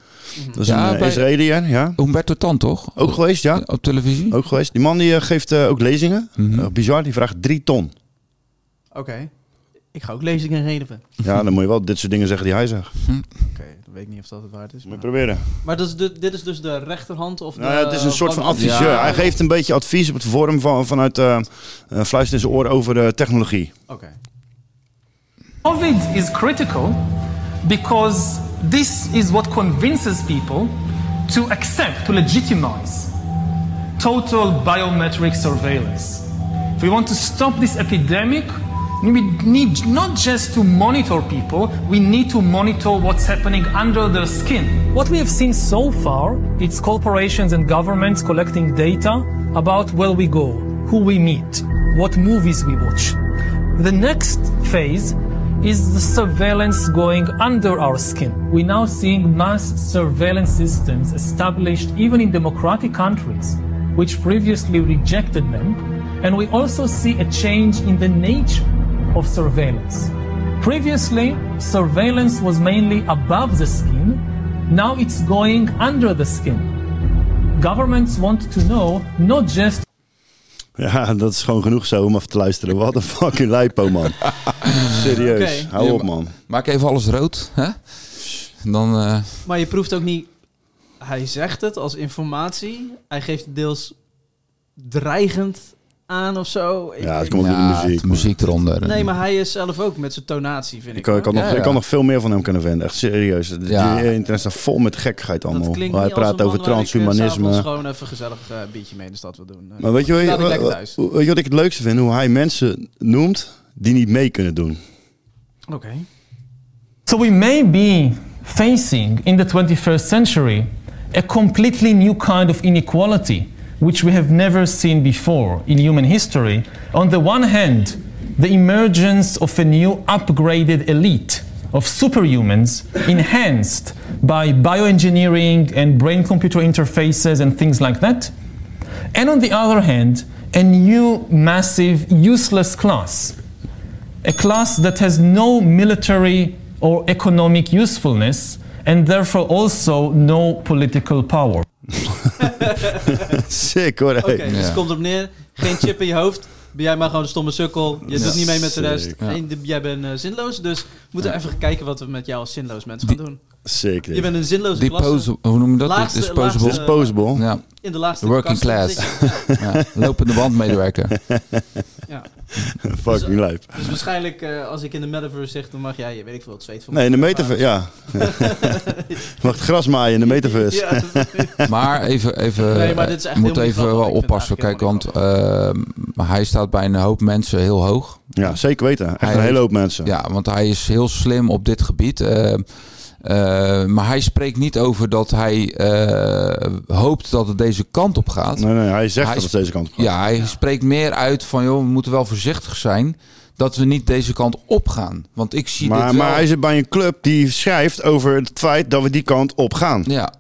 Dat is Ja, een uh, Israëliër, ja. Humberto Tan, toch? Ook geweest, ja. Op televisie? Ook geweest. Die man die geeft ook lezingen. Eh, bizar, die vraagt drie ton. Oké. Ik ga ook lezingen geven. Ja, dan moet je wel dit soort dingen zeggen die hij zegt. Oké, dan weet ik niet of dat het waard is. Moet je proberen. Maar dat is de, dit is dus de rechterhand of de... Nou ja, het is een soort van adviseur. Hij geeft een beetje advies op het vorm van, vanuit eh uh, fluistert in zijn oor over eh, technologie. Oké. COVID is critical because this is what convinces people to accept, to legitimize total biometric surveillance. If we want to stop this epidemic, we need not just to monitor people, we need to monitor what's happening under their skin. What we have seen so far, it's corporations and governments collecting data about where we go, who we meet, what movies we watch. The next phase is the surveillance going under our skin. We're now seeing mass surveillance systems established even in democratic countries, which previously rejected them. And we also see a change in the nature of surveillance. Previously, surveillance was mainly above the skin. Now it's going under the skin. Governments want to know not just Ja, dat is gewoon genoeg zo om even te luisteren. Wat een fucking lijpo, man. Serieus. Hou Ja, op, man. Maak even alles rood, hè? Dan... eh, Maar je proeft ook niet... Hij zegt het als informatie. Hij geeft deels dreigend aan of zo. Ik- Ja, het komt ook Ja, door de muziek. de muziek eronder. Nee, maar hij is zelf ook met zijn tonatie, vind ik. Ik kan, ik, nog, ik kan nog veel meer van hem kunnen vinden. Echt serieus. Het Ja. internet staat vol met gekkigheid allemaal. Dat klinkt Hij praat een over ik, eh, transhumanisme. s'avonds gewoon even gezellig eh, een biertje mee in de stad wil doen. Maar weet je, ik weet je wat ik het leukste vind? Hoe hij mensen noemt die niet mee kunnen doen. Oké. So we may be facing in the 21st century a completely new kind of inequality, which we have never seen before in human history. On the one hand, the emergence of a new upgraded elite of superhumans enhanced by bioengineering and brain computer interfaces and things like that. And on the other hand, a new massive useless class a class that has no military or economic usefulness and therefore also no political power. Sick hoor. Oké, dus het komt erop neer. Geen chip in je hoofd. Ben jij maar gewoon een stomme sukkel. Je Ja. doet niet mee met de rest. Ja. En de- jij bent eh, zinloos. Dus we moeten even kijken wat we met jou als zinloos mens gaan doen. Zeker. Je bent een zinloze klasse. hoe noem je dat? Laagste- Disposable. laagste- Disposable. Ja. In de laagste The working class. ja. Lopende bandmedewerker. Ja. Fucking lijp. Dus waarschijnlijk, eh, als ik in de metaverse zeg, dan mag jij, je weet ik veel, het zweet van Nee, in de metaverse, ja. Je mag het gras maaien in de metaverse. Ja. Maar even, even Nee, maar dit is echt moet even wel oppassen. Kijk, want eh, hij staat bij een hoop mensen heel hoog. Ja, zeker weten. Echt Hij een hele hoop mensen. Ja, want hij is heel slim op dit gebied. Eh, eh, maar hij spreekt niet over dat hij eh, hoopt dat het deze kant op gaat. Nee, nee, hij zegt dat het deze kant op gaat. Ja, hij spreekt meer uit van, joh, we moeten wel voorzichtig zijn dat we niet deze kant op gaan. Want ik zie Maar, dit wel... maar hij zit bij een club die schrijft over het feit dat we die kant op gaan. Ja.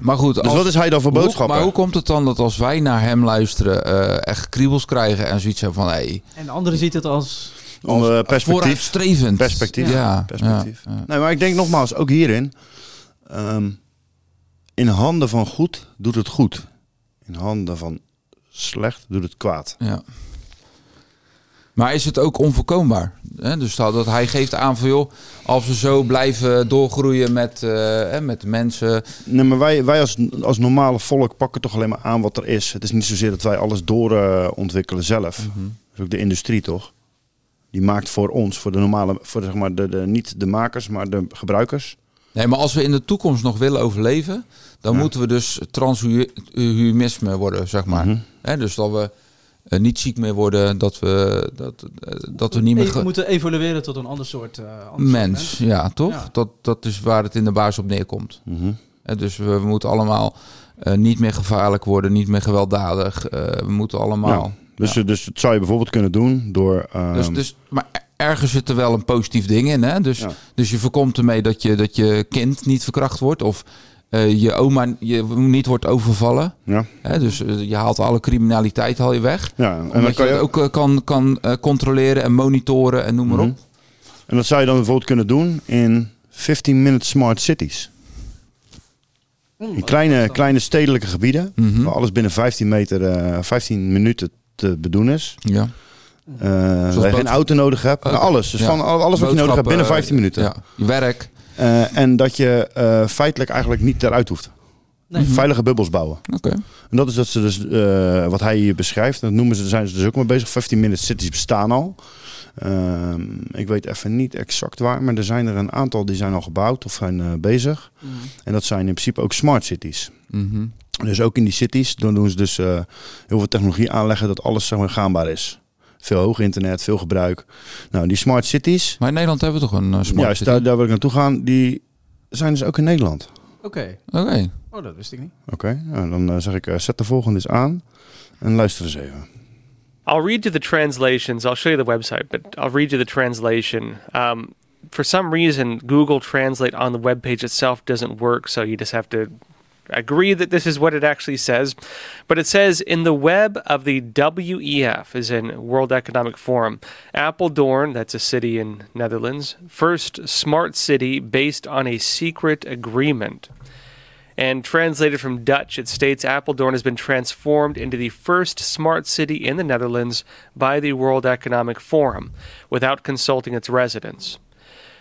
Maar goed, Dus als- wat is hij dan voor boodschapper? Maar hoe komt het dan dat als wij naar hem luisteren, eh, echt kriebels krijgen en zoiets hebben van, hé, hey, En de andere ziet het als... Om eh, perspectief. vooruitstrevend. Perspectief. Ja, perspectief. Nee, maar ik denk nogmaals, ook hierin. ehm, in handen van goed doet het goed. In handen van slecht doet het kwaad. Ja. Maar is het ook onvoorkombaar? Hè? Dus dat, dat hij geeft aan van joh, als we zo blijven doorgroeien met, eh, met mensen. Nee, maar wij, wij als, als normale volk pakken toch alleen maar aan wat er is. Het is niet zozeer dat wij alles doorontwikkelen ontwikkelen zelf. Mhm. Dat is ook de industrie toch? Die maakt voor ons, voor de normale, voor zeg maar de, de, niet de makers, maar de gebruikers. Nee, maar als we in de toekomst nog willen overleven, dan moeten we dus transhumanisme worden, zeg maar. Hè, dus dat we eh, niet ziek meer worden, dat we, dat, eh, dat we niet meer... We moeten evolueren tot een ander soort, eh, ander soort mens, ja, toch? Ja. Dat, dat is waar het in de baas op neerkomt. Mhm. Hè, dus we, we moeten allemaal eh, niet meer gevaarlijk worden, niet meer gewelddadig. Eh, we moeten allemaal... Ja. Dus, dus dat zou je bijvoorbeeld kunnen doen door... ehm, Dus, dus, maar ergens zit er wel een positief ding in. Hè? Dus, dus je voorkomt ermee dat je, dat je kind niet verkracht wordt. Of eh, je oma je niet wordt overvallen. Ja. Hè? Dus eh, je haalt alle criminaliteit haal je weg. Ja, en Omdat dan kan je ook eh, kan, kan eh, controleren en monitoren en noem maar Mhm. op. En dat zou je dan bijvoorbeeld kunnen doen in 15-minute smart cities. In kleine, kleine stedelijke gebieden, Mhm. waar alles binnen 15, meter, eh 15 minuten te bedoen is. Ja. Eh, waar je geen auto nodig hebt. Nou, alles. Dus Ja. van al- alles wat je nodig hebt binnen Boodschappen, 15 minuten. ja. Je werk. Eh, en dat je eh, feitelijk eigenlijk niet eruit hoeft. Nee. Veilige bubbels bouwen. Oké. En dat is dat ze dus, eh, wat hij hier beschrijft. Dat noemen ze, daar zijn ze dus ook mee bezig. 15 minute cities bestaan al. Ehm, ik weet even niet exact waar, maar er zijn er een aantal die zijn al gebouwd of zijn eh, bezig. Mhm. En dat zijn in principe ook smart cities. Mhm. Dus ook in die cities, dan doen ze dus eh, heel veel technologie aanleggen dat alles zeg maar, gaanbaar is. Veel hoog internet, veel gebruik. Nou, die smart cities. Maar in Nederland hebben we toch een eh, smart Juist, city? daar, daar wil ik naartoe gaan. Die zijn dus ook in Nederland. Oké. Oké. Oh, dat wist ik niet. Oké, nou, dan eh, zeg ik, zet de volgende eens aan. En luister eens even. I'll read you the translations. I'll show you the website, but I'll read you the translation. Um, for some reason, Google Translate on the webpage itself doesn't work, so you just have to agree that this is what it actually says. But it says in the web of the WEF, is in World Economic Forum, Apeldoorn, that's a city in Netherlands, first smart city based on a secret agreement. And translated from Dutch, it states Apeldoorn has been transformed into the first smart city in the Netherlands by the World Economic Forum without consulting its residents.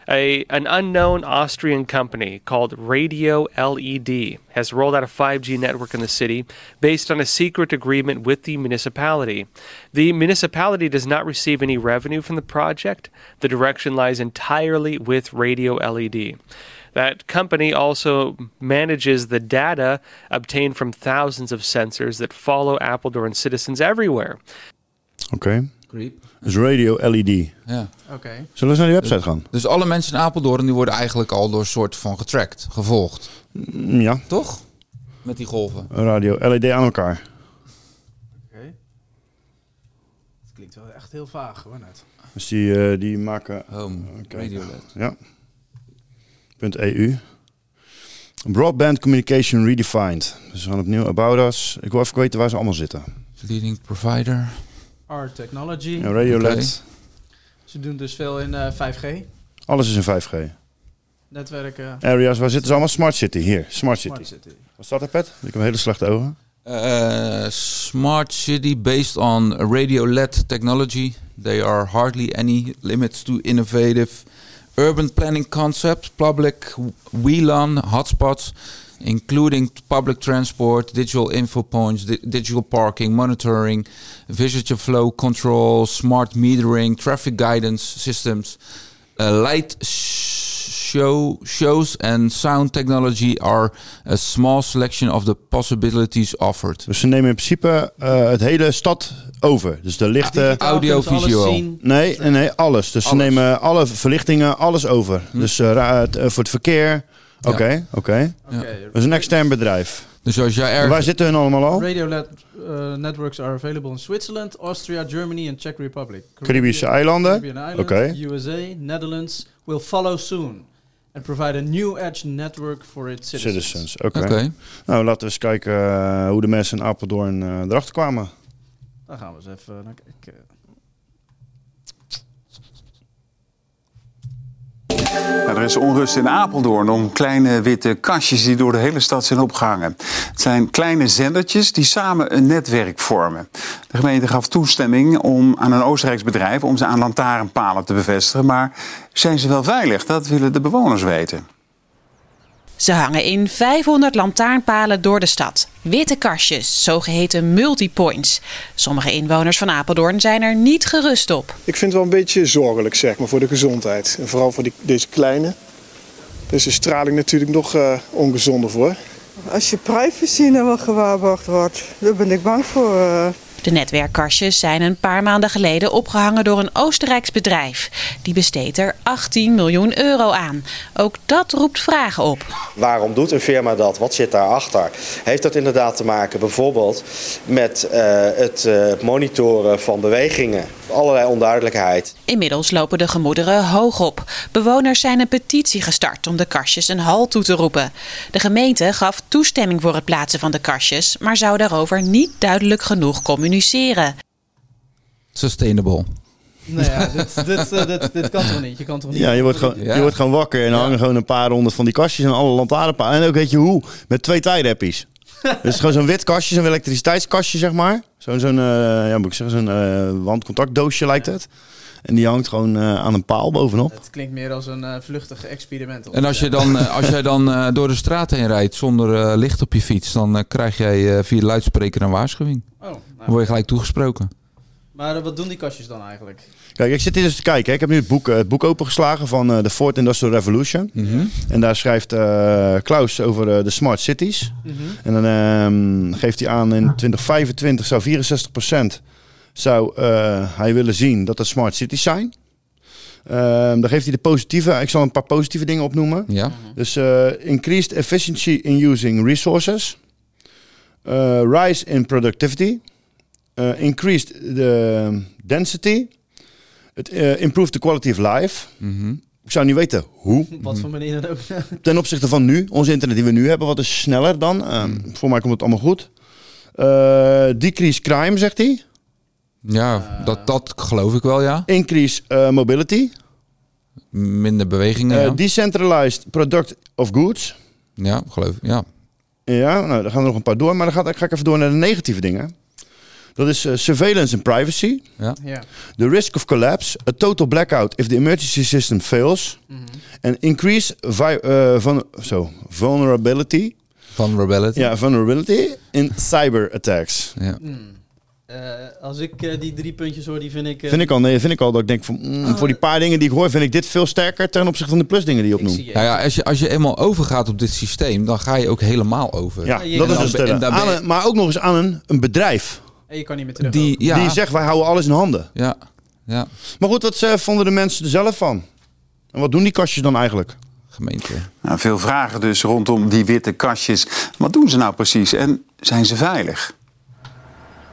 A, an unknown Austrian company called Radio LED has rolled out a 5G network in the city based on a secret agreement with the municipality. The municipality does not receive any revenue from the project. The direction lies entirely with Radio LED. That company also manages the data obtained from thousands of sensors that follow Appledorn citizens everywhere. Oké. Creep. Dus radio LED. Ja. Oké. Zullen we eens naar die website gaan? Dus alle mensen in Apeldoorn die worden eigenlijk al door soort van getracked, gevolgd. Mm, Ja. Toch? Met die golven. Radio LED aan elkaar. Oké. Het klinkt wel echt heel vaag hoor net. Dus die, eh, die maken... Home, Oké. Radio LED. Ja. Punt .eu. Broadband Communication Redefined. Dus we gaan opnieuw About Us. Ik wil even weten waar ze allemaal zitten. Leading provider. R Technology. Ja, Radio. LED. Ze doen dus veel in eh, 5G. Alles is in 5G. Netwerken. Areas, waar zitten ze allemaal? Smart City. Hier, Smart City. Smart City. Wat staat er, Pet? Ik heb hele slechte ogen. Uh, smart city based on radio LED technology. There are hardly any limits to innovative urban planning concept, public WLAN hotspots, including public transport, digital info points, di- digital parking, monitoring, visitor flow control, smart metering, traffic guidance systems, uh, light sh- show shows and sound technology are a small selection of the possibilities offered. Dus ze nemen in principe eh, het hele stad over. Dus de lichten... Audio, alles visueel. zien. Nee, nee, nee, alles. Dus Alles. ze nemen alle verlichtingen, alles over. Dus eh, ra- het, eh, voor het verkeer... Oké, oké. Dat is een extern bedrijf. Dus als jij ergens- Waar zitten hun allemaal al? Radio net- uh, networks are available in Switzerland, Austria, Germany and Czech Republic. Caribische eilanden? Oké. USA, Netherlands will follow soon and provide a new edge network for its citizens. Citizens, oké. Nou, laten we eens kijken eh, hoe de mensen in Apeldoorn eh, erachter kwamen. Daar gaan we eens even naar kijken. Er is onrust in Apeldoorn om kleine witte kastjes die door de hele stad zijn opgehangen. Het zijn kleine zendertjes die samen een netwerk vormen. De gemeente gaf toestemming om aan een Oostenrijks bedrijf om ze aan lantaarnpalen te bevestigen. Maar zijn ze wel veilig? Dat willen de bewoners weten. Ze hangen in 500 lantaarnpalen door de stad. Witte kastjes, zogeheten multipoints. Sommige inwoners van Apeldoorn zijn er niet gerust op. Ik vind het wel een beetje zorgelijk, zeg maar, voor de gezondheid. En vooral voor die, deze kleine. Dus de straling natuurlijk nog eh, ongezonder voor. Als je privacy nou wel gewaarborgd wordt, daar ben ik bang voor. eh. De netwerkkastjes zijn een paar maanden geleden opgehangen door een Oostenrijks bedrijf. Die besteedt er 18 miljoen euro aan. Ook dat roept vragen op. Waarom doet een firma dat? Wat zit daarachter? Heeft dat inderdaad te maken bijvoorbeeld met eh, het eh, monitoren van bewegingen? Allerlei onduidelijkheid. Inmiddels lopen de gemoederen hoog op. Bewoners zijn een petitie gestart om de kastjes een hal toe te roepen. De gemeente gaf toestemming voor het plaatsen van de kastjes, maar zou daarover niet duidelijk genoeg communiceren. Sustainable. Nou ja, dit, dit, eh, dit, dit kan toch niet? Je kan toch niet... Ja, je wordt gewoon, je wordt gewoon wakker en dan hangen gewoon een paar honderd van die kastjes en alle lantaarnpalen. En ook weet je hoe? Met twee tijdrappies. dus gewoon zo'n wit kastje, zo'n elektriciteitskastje zeg maar. Zo'n, zo'n eh, ja, moet ik zeggen, zo'n eh, wandcontactdoosje lijkt het. En die hangt gewoon eh, aan een paal bovenop. Het klinkt meer als een vluchtig experiment. En als, je dan, als jij dan eh, door de straat heen rijdt zonder eh, licht op je fiets, dan krijg jij eh, via de luidspreker een waarschuwing. Oh, nou. Dan word je gelijk toegesproken. Maar eh, wat doen die kastjes dan eigenlijk? Kijk, ik zit hier dus te kijken. hè. Ik heb nu het boek, eh, het boek opengeslagen van eh, de Ford Industrial Revolution. En daar schrijft eh, Klaus over eh, de smart cities. Mhm. En dan ehm, geeft hij aan in 2025 zou 64% zou eh, hij willen zien dat het smart cities zijn. Ehm, dan geeft hij de positieve. Ik zal een paar positieve dingen opnoemen. Ja. Dus eh, increased efficiency in using resources. Eh, rise in productivity. Eh, increased the density. Het eh, improved the quality of life. Ik zou niet weten hoe. Wat voor manier dan ook. Ten opzichte van nu, onze internet die we nu hebben, wat is sneller dan? Ehm, Voor mij komt het allemaal goed. Eh, decrease crime, zegt hij. Ja, dat, dat geloof ik wel, ja. Increase eh, mobility. Minder bewegingen, Eh, ja. Decentralized product of goods. Ja, geloof ik, ja. Ja, nou, daar gaan er nog een paar door. Maar dan ga, ga ik even door naar de negatieve dingen. Dat is eh, surveillance and privacy. Ja. Ja. The risk of collapse. A total blackout if the emergency system fails. And increase vi- eh, van, so, vulnerability. Vulnerability. Ja, vulnerability in cyber attacks. Ja. Eh, als ik eh, die drie puntjes hoor, die vind ik... eh, Vind ik al, nee, vind ik al dat ik denk van, mm, voor die paar dingen die ik hoor, vind ik dit veel sterker ten opzichte van de plusdingen die je opnoemt. Nou ja, als je, als je eenmaal overgaat op dit systeem, dan ga je ook helemaal over. Ja, En dat is dus en Maar ook nog eens aan een, een bedrijf. En je kan niet meer terug. Die, ja. Die zegt, wij houden alles in handen. Ja. ja. Maar goed, wat eh, vonden de mensen er zelf van? En wat doen die kastjes dan eigenlijk? Gemeente. Nou, veel vragen dus rondom die witte kastjes. Wat doen ze nou precies en zijn ze veilig?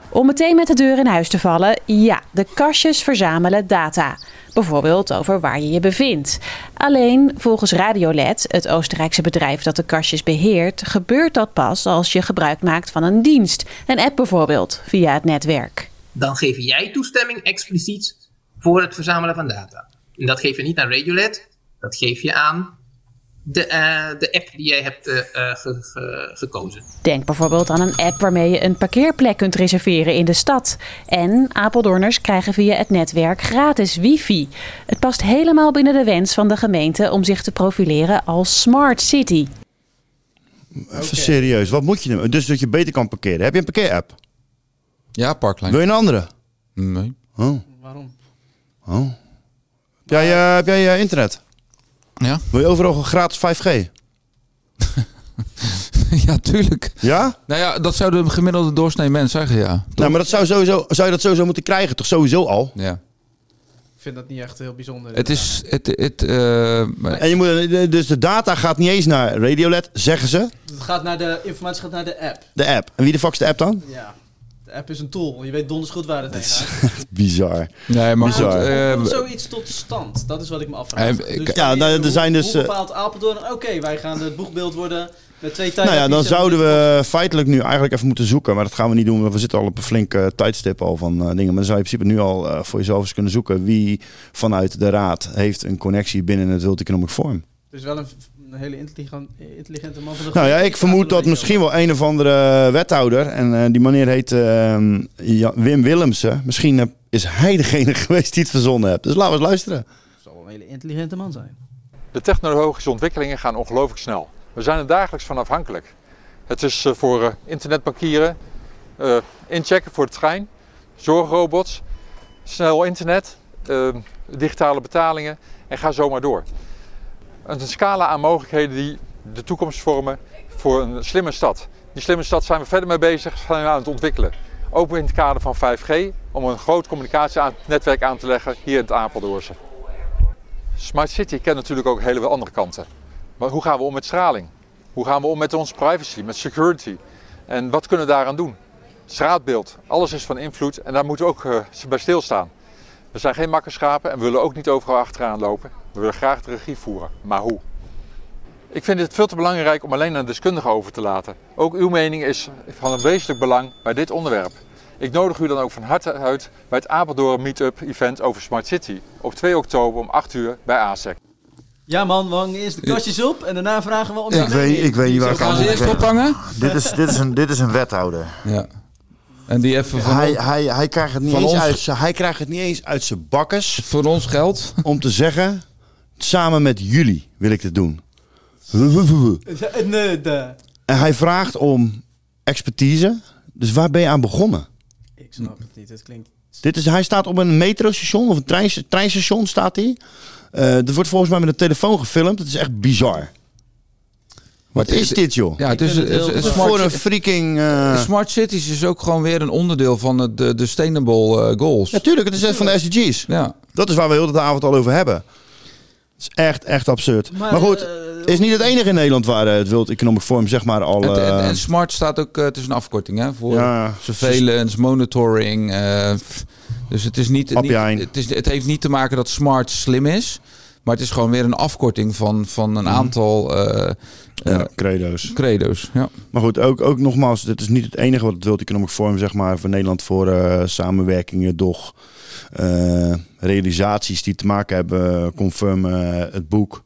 Om meteen met de deur in huis te vallen, ja, de kastjes verzamelen data. Bijvoorbeeld over waar je je bevindt. Alleen volgens Radiolet, het Oostenrijkse bedrijf dat de kastjes beheert, gebeurt dat pas als je gebruik maakt van een dienst. Een app bijvoorbeeld, via het netwerk. dan geef jij toestemming expliciet voor het verzamelen van data. En dat geef je niet aan Radiolet, dat geef je aan de, eh, de app die jij hebt eh, eh, ge- ge- gekozen. Denk bijvoorbeeld aan een app waarmee je een parkeerplek kunt reserveren in de stad. En Apeldoorners krijgen via het netwerk gratis wifi. Het past helemaal binnen de wens van de gemeente om zich te profileren als smart city. Even serieus, wat moet je doen? Dus dat je beter kan parkeren. Heb je een parkeerapp? Ja, Parklijn. Wil je een andere? Nee. Oh. Waarom? Oh. Heb jij, heb jij internet? Ja. Wil je overal gratis 5G? ja, tuurlijk. Ja? Nou ja, dat zou de gemiddelde doorsnee mens zeggen, ja. Nou, maar dat zou, sowieso, zou je dat sowieso moeten krijgen, toch sowieso al? Ja. Ik vind dat niet echt heel bijzonder. Het is... Het, het, eh, En je moet, dus de data gaat niet eens naar Radiolet, zeggen ze. Het gaat naar de informatie gaat naar de app. De app. En wie de fuck is de app dan? Ja. App is een tool. Je weet donders goed waar het heen gaat. Bizar. Nee, maar Bizar. goed, eh, Hoe komt zoiets tot stand? Dat is wat ik me afvraag. Eh, ik- Dus ja, nou, er zijn dus, Hoe eh, bepaalt Apeldoorn? Oké, wij gaan het boegbeeld worden met twee Nou ja, dan zouden we feitelijk nu eigenlijk even moeten zoeken. Maar dat gaan we niet doen, want we zitten al op een flinke tijdstip al van dingen. Maar dan zou je in principe nu al voor jezelf eens kunnen zoeken... wie vanuit de raad heeft een connectie binnen het World Economic Forum. Dus wel een, een hele intelligent, intelligente man van de Nou ja, ik vermoed dat misschien wel een of andere wethouder... en eh, die meneer heet eh, Ja- Wim Willemsen. Misschien eh, is hij degene geweest die het verzonnen heeft. Dus laten we eens luisteren. Het zal wel een hele intelligente man zijn. De technologische ontwikkelingen gaan ongelooflijk snel. We zijn er dagelijks van afhankelijk. Het is eh, voor eh, internetbankieren, eh, inchecken voor de trein, zorgrobots, snel internet, eh, digitale betalingen en ga zo maar door. Een scala aan mogelijkheden die de toekomst vormen voor een slimme stad. Die slimme stad zijn we verder mee bezig, zijn we aan het ontwikkelen. Ook in het kader van 5G, om een groot communicatienetwerk aan te leggen hier in het Apeldoornse. Smart City kent natuurlijk ook hele andere kanten. Maar hoe gaan we om met straling? Hoe gaan we om met onze privacy, met security? En wat kunnen we daaraan doen? Straatbeeld, alles is van invloed en daar moeten we ook eh, bij stilstaan. We zijn geen makkerschapen en we willen ook niet overal achteraan lopen. We willen graag de regie voeren, maar hoe? Ik vind het veel te belangrijk om alleen aan een deskundige over te laten. Ook uw mening is van een wezenlijk belang bij dit onderwerp. Ik nodig u dan ook van harte uit bij het Apeldoorn Meetup event over Smart City op 2 oktober om 8 uur bij ASEC. Ja man, we hangen eerst de kastjes op en daarna vragen we om ik, je weet, ik weet niet waar ik Gaan aan ze moet eerst ophangen? Dit is, dit, is een, dit is een wethouder. Ja. En die even van, Hij, hij, hij, krijgt het niet eens ons- uit, hij krijgt het niet eens uit zijn bakkes. Voor ons geld. Om te zeggen, samen met jullie wil ik dit doen. Nee, de. En hij vraagt om expertise. Dus waar ben je aan begonnen? Ik snap het niet. Het klinkt... Dit is, hij staat op een metrostation of een trein, treinstation staat hij. Eh dat wordt volgens mij met een telefoon gefilmd. Het is echt bizar. Wat is dit joh? Ja, het is, het het heel- is- Wat smart, voor een freaking... eh, smart cities is ook gewoon weer een onderdeel van het, de, de sustainable eh, goals. Natuurlijk, het is echt van de SDG's. Ja. Dat is waar we heel de avond al over hebben. Is echt, echt absurd. Maar, Maar, goed, eh, het is niet het enige in Nederland waar eh, het World Economic Forum zeg maar al... En, en, eh, en smart staat ook, het is een afkorting hè, voor Ja. surveillance, monitoring. eh, dus het, is niet, het, is, het heeft niet te maken dat smart slim is. Maar het is gewoon weer een afkorting van, van een aantal eh, ja, eh, credo's. credo's. Ja. Maar goed, ook, ook nogmaals, dit is niet het enige wat het World Economic Forum zeg maar, voor Nederland voor eh, samenwerkingen, doch realisaties die te maken hebben, conform eh, het boek.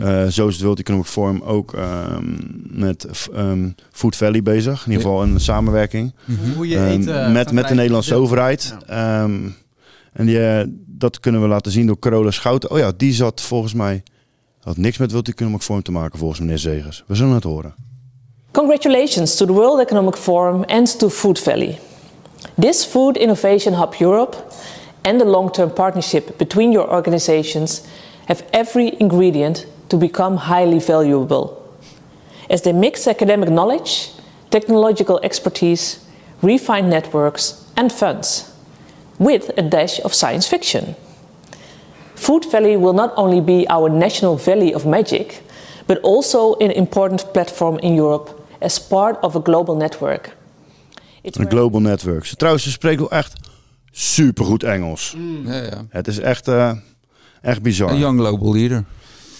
Eh, zo is het World Economic Forum ook ehm, met ehm, Food Valley bezig. In ieder geval een samenwerking. Hoe je Ehm, eten met, met de. Nederlandse overheid. Ehm, en die, eh, dat kunnen we laten zien door Carola Schouten. Oh ja, die zat volgens mij... Had niks met World Economic Forum te maken volgens meneer Zegers. We zullen het horen. Congratulations to the World Economic Forum and to Food Valley. This Food Innovation Hub Europe and the long term partnership between your organizations have every ingredient to become highly valuable. As they mix academic knowledge, technological expertise, refined networks, and funds, with a dash of science fiction. Food Valley will not only be our national valley of magic, but also an important platform in Europe as part of a global network. It's Een global network. Trouwens, ze spreekt wel echt supergoed Engels. Mm. Ja. Het is echt, eh, echt bizar. Een young global leader.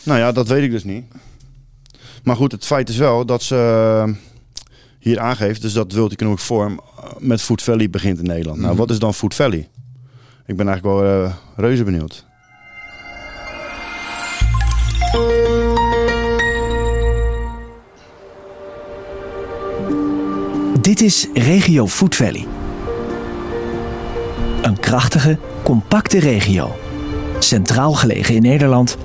Nou ja, dat weet ik dus niet. Maar goed, het feit is wel dat ze eh, hier aangeeft, dus dat World Economic Forum met Food Valley begint in Nederland. Nou, mhm. wat is dan Food Valley? Ik ben eigenlijk wel eh, reuze benieuwd. Dit is Regio Food Valley. Een krachtige, compacte regio. Centraal gelegen in Nederland.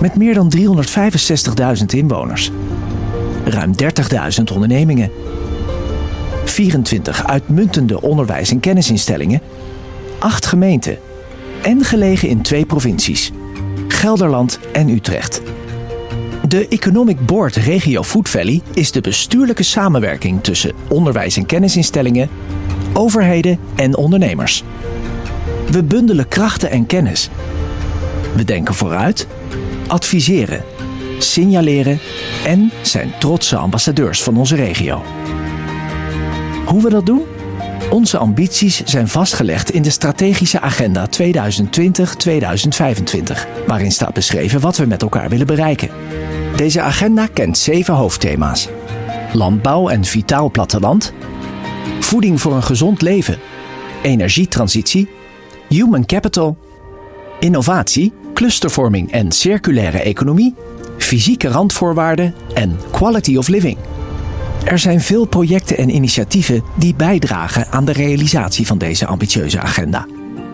Met meer dan 365.000 inwoners. Ruim 30.000 ondernemingen. 24 uitmuntende onderwijs- en kennisinstellingen. 8 gemeenten. En gelegen in twee provincies. Gelderland en Utrecht. De Economic Board Regio Food Valley is de bestuurlijke samenwerking tussen onderwijs- en kennisinstellingen, overheden en ondernemers. We bundelen krachten en kennis. We denken vooruit, adviseren, signaleren en zijn trotse ambassadeurs van onze regio. Hoe we dat doen? Onze ambities zijn vastgelegd in de strategische agenda 2020-2025, waarin staat beschreven wat we met elkaar willen bereiken. Deze agenda kent zeven hoofdthema's: landbouw en vitaal platteland, voeding voor een gezond leven, energietransitie, human capital, innovatie, clustervorming en circulaire economie, fysieke randvoorwaarden en quality of living. Er zijn veel projecten en initiatieven die bijdragen aan de realisatie van deze ambitieuze agenda.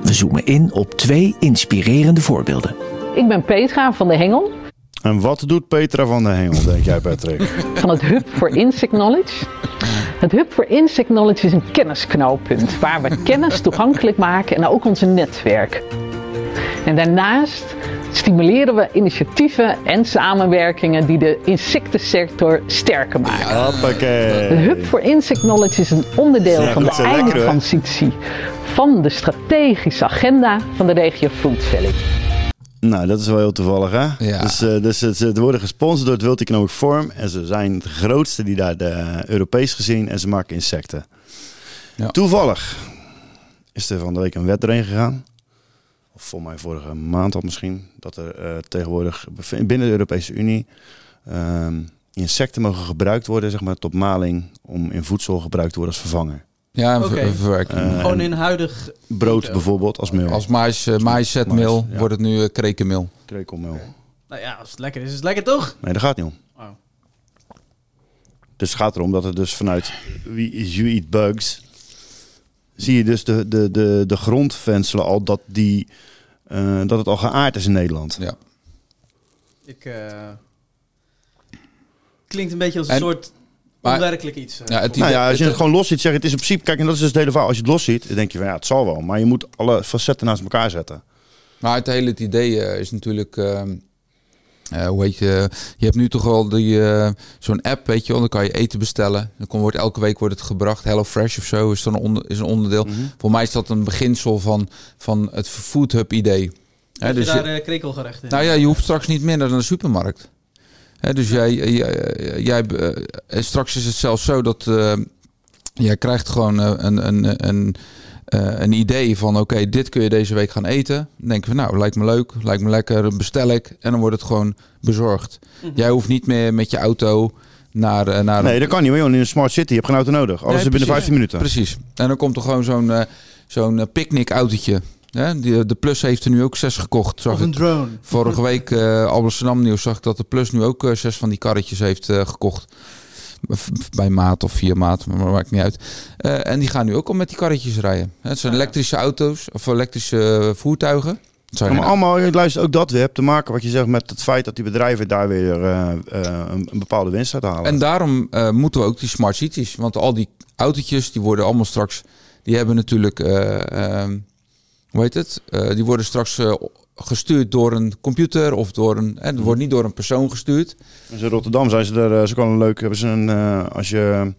We zoomen in op twee inspirerende voorbeelden. Ik ben Petra van de Hengel En wat doet Petra van der Hengel, denk jij Patrick? van het Hub for Insect Knowledge. Het Hub for Insect Knowledge is een kennisknooppunt waar we kennis toegankelijk maken en ook onze netwerk. En daarnaast stimuleren we initiatieven en samenwerkingen die de insectensector sterker maken. Hoppakee. De Hub for Insect Knowledge is een onderdeel Ja, van de eindtransitie van de strategische agenda van de regio Food Valley. Nou, dat is wel heel toevallig, hè? Dus, eh, dus ze, ze worden gesponsord door het World Economic Forum. En ze zijn de grootste die daar de, Europees gezien. En ze maken insecten. Toevallig is er van de week een wet erin gegaan. Of voor mij vorige maand al misschien. Dat er eh, tegenwoordig binnen de Europese Unie... ehm, insecten mogen gebruikt worden, zeg maar, tot maling... om in voedsel gebruikt te worden als vervanger. Ja, een Oké. ver- verwerking. Eh, Gewoon en in huidig... Brood bijvoorbeeld, als meel. Als mais, uh, ja. wordt het nu uh, krekenmeel. Krekelmeel. Nou ja, als het lekker is, is het lekker toch? Nee, daar gaat niet om. Oh. Dus het gaat erom dat het dus vanuit wie You Eat Bugs... zie je dus de, de, de, de grondvenselen al dat, die, eh, dat het al geaard is in Nederland. Ja. Ik... eh, Klinkt een beetje als een En- soort maar- onwerkelijk iets. eh. nou ja, als je het gewoon los ziet, zeg je, het is in principe, kijk, en dat is dus het hele verhaal. Als je het los ziet, dan denk je van ja, het zal wel. Maar je moet alle facetten naast elkaar zetten. Maar het hele het idee eh, is natuurlijk. ehm, eh, hoe heet je? Je hebt nu toch wel die, eh, zo'n app, weet je wel. Dan kan je eten bestellen. Dan komt, wordt, elke week wordt het gebracht. Hello Fresh of zo is, dan een, onder, is een onderdeel. Voor mij is dat een beginsel van, van het Food Hub idee. Je dus daar je- eh, krekelgerecht in? nou ja, je hoeft straks niet meer naar de supermarkt. Hè, dus jij, jij, jij, eh, straks is het zelfs zo dat eh, jij krijgt gewoon eh, een, een, een, eh, een idee van oké, dit kun je deze week gaan eten. Dan denk je van nou, lijkt me leuk, lijkt me lekker, bestel ik. En dan wordt het gewoon bezorgd. Mhm. Jij hoeft niet meer met je auto naar... eh, naar Nee, dat kan niet, want in een smart city je hebt geen auto nodig. Alles Nee, is binnen precies. 15 minuten. Precies. En dan komt er gewoon zo'n eh, zo'n eh, picknick-autootje. Hè? Die, de Plus heeft er nu ook zes gekocht. Zag Of een ik. drone. Vorige week, eh Amsterdam nieuws, zag ik dat de Plus nu ook eh, zes van die karretjes heeft eh, gekocht. Bij maat of vier maat, maar maakt niet uit. Eh, en die gaan nu ook al met die karretjes rijden. Het zijn elektrische auto's of elektrische eh, voertuigen. Ja, maar allemaal, luister ook dat weer hebt te maken wat je zegt met het feit dat die bedrijven daar weer eh, eh, een, een bepaalde winst uit halen. En daarom eh, moeten we ook die smart cities. Want al die autootjes, die worden allemaal straks... Die hebben natuurlijk... eh, ehm, hoe heet het? Eh, die worden straks eh, gestuurd door een computer of door een... En het wordt niet door een persoon gestuurd. Dus in Rotterdam zijn ze er, eh, ze kan een leuk, hebben ze een, als je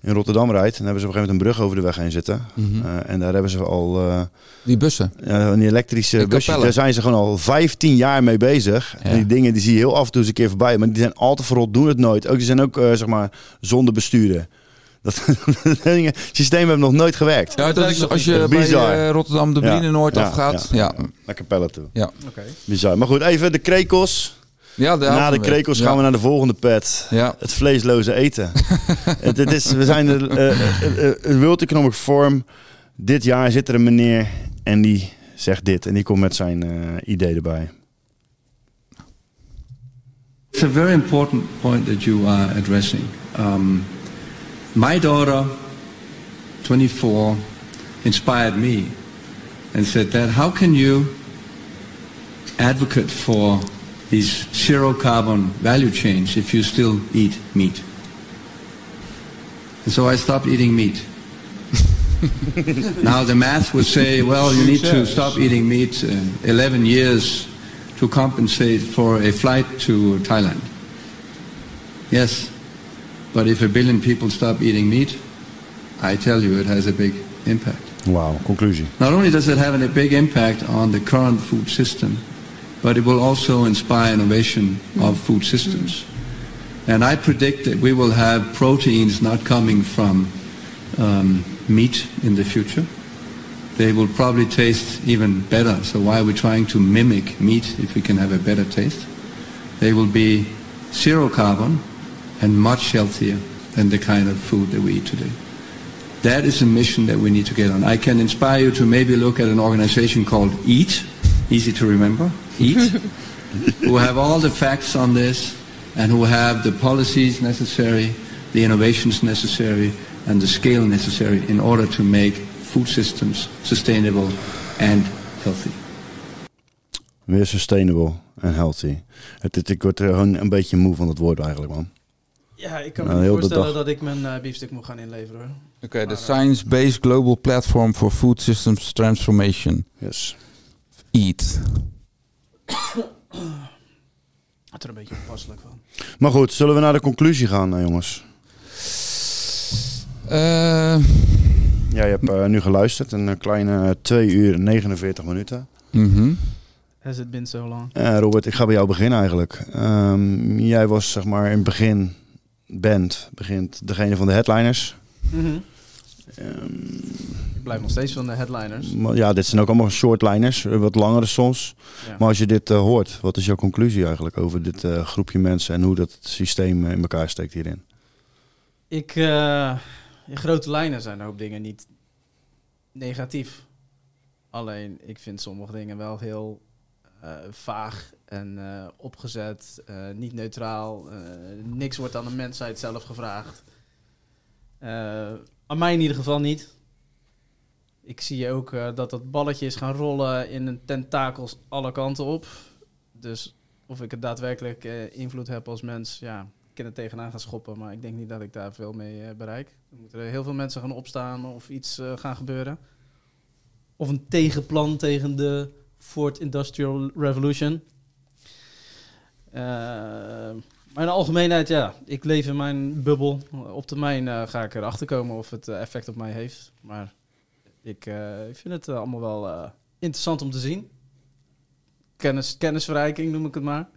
in Rotterdam rijdt, dan hebben ze op een gegeven moment een brug over de weg heen zitten. Mhm. En daar hebben ze al... die bussen? Ja, die elektrische busjes, Capelle. daar zijn ze gewoon al 15 jaar mee bezig. En die dingen die zie je heel af en toe eens een keer voorbij, maar die zijn al te verrot, doen het nooit. Ook, die zijn ook, zeg maar, zonder besturen. Dat systeem heeft nog nooit gewerkt. Ja, dat is als je bij eh, Rotterdam de Brine Noord ja, afgaat. Ja, Ja. Naar Capelle toe. Ja. Oké. Bizar. Maar goed, even de krekels. Ja, de Na de krekels Ja. gaan we naar de volgende pet. Ja. Het vleesloze eten. het, het is, we zijn de eh, het World Economic Forum. Dit jaar zit er een meneer en die zegt dit. En die komt met zijn eh, idee erbij. It's a very important point that you are addressing. Um, My daughter, 24, inspired me and said, Dad, how can you advocate for these zero carbon value chains if you still eat meat? And so I stopped eating meat. now the math would say, well, you need to stop eating meat uh, 11 years to compensate for a flight to Thailand. Yes, but if a billion people stop eating meat, I tell you it has a big impact. Wow, conclusion. Not only does it have a big impact on the current food system, but it will also inspire innovation of food systems. And I predict that we will have proteins not coming from um, meat in the future. They will probably taste even better. So why are we trying to mimic meat if we can have a better taste? They will be zero carbon and much healthier than the kind of food that we eat today. That is a mission that we need to get on. I can inspire you to maybe look at an organization called EAT, easy to remember, EAT, who have all the facts on this and who have the policies necessary, the innovations necessary, and the scale necessary in order to make food systems sustainable and healthy. Weer sustainable en healthy. Het, ik word er gewoon een beetje moe van het woord eigenlijk, man. Ja, ik kan Nou, me niet de voorstellen dat ik mijn eh, biefstuk moet gaan inleveren. hoor. Oké, de Science-Based Global Platform for Food Systems Transformation. Yes. EAT. Het er een beetje onpasselijk van. Maar goed, zullen we naar de conclusie gaan, eh, jongens? Eh, Jij hebt eh, nu geluisterd, een eh, kleine 2 uur en 49 minuten. mhm. Has it been so long? Eh, Robert, ik ga bij jou beginnen eigenlijk. Ehm, jij was zeg maar in het begin, band, begint degene van de headliners. Mhm. ik blijf nog steeds van de headliners. Maar ja, dit zijn ook allemaal shortliners, eh, wat langere soms. Ja. Maar als je dit eh, hoort, wat is jouw conclusie eigenlijk over dit eh, groepje mensen en hoe dat systeem in elkaar steekt hierin? Ik, in grote lijnen zijn een hoop dingen niet negatief. Alleen, ik vind sommige dingen wel heel vaag en eh, opgezet, eh, niet neutraal. eh, niks wordt aan de mensheid zelf gevraagd. Aan mij in ieder geval niet. Ik zie ook dat dat balletje is gaan rollen in een tentakels alle kanten op. Dus of ik het daadwerkelijk invloed heb als mens, ja, ik kan er tegenaan gaan schoppen. Maar ik denk niet dat ik daar veel mee bereik. Er moeten heel veel mensen gaan opstaan of iets gaan gebeuren. Of een tegenplan tegen de Fourth Industrial Revolution. Eh, maar in de algemeenheid, ja, ik leef in mijn bubbel. Op termijn eh, ga ik erachter komen of het eh, effect op mij heeft. Maar ik, ik vind het allemaal wel interessant om te zien. Kennis, kennisverrijking noem ik het maar.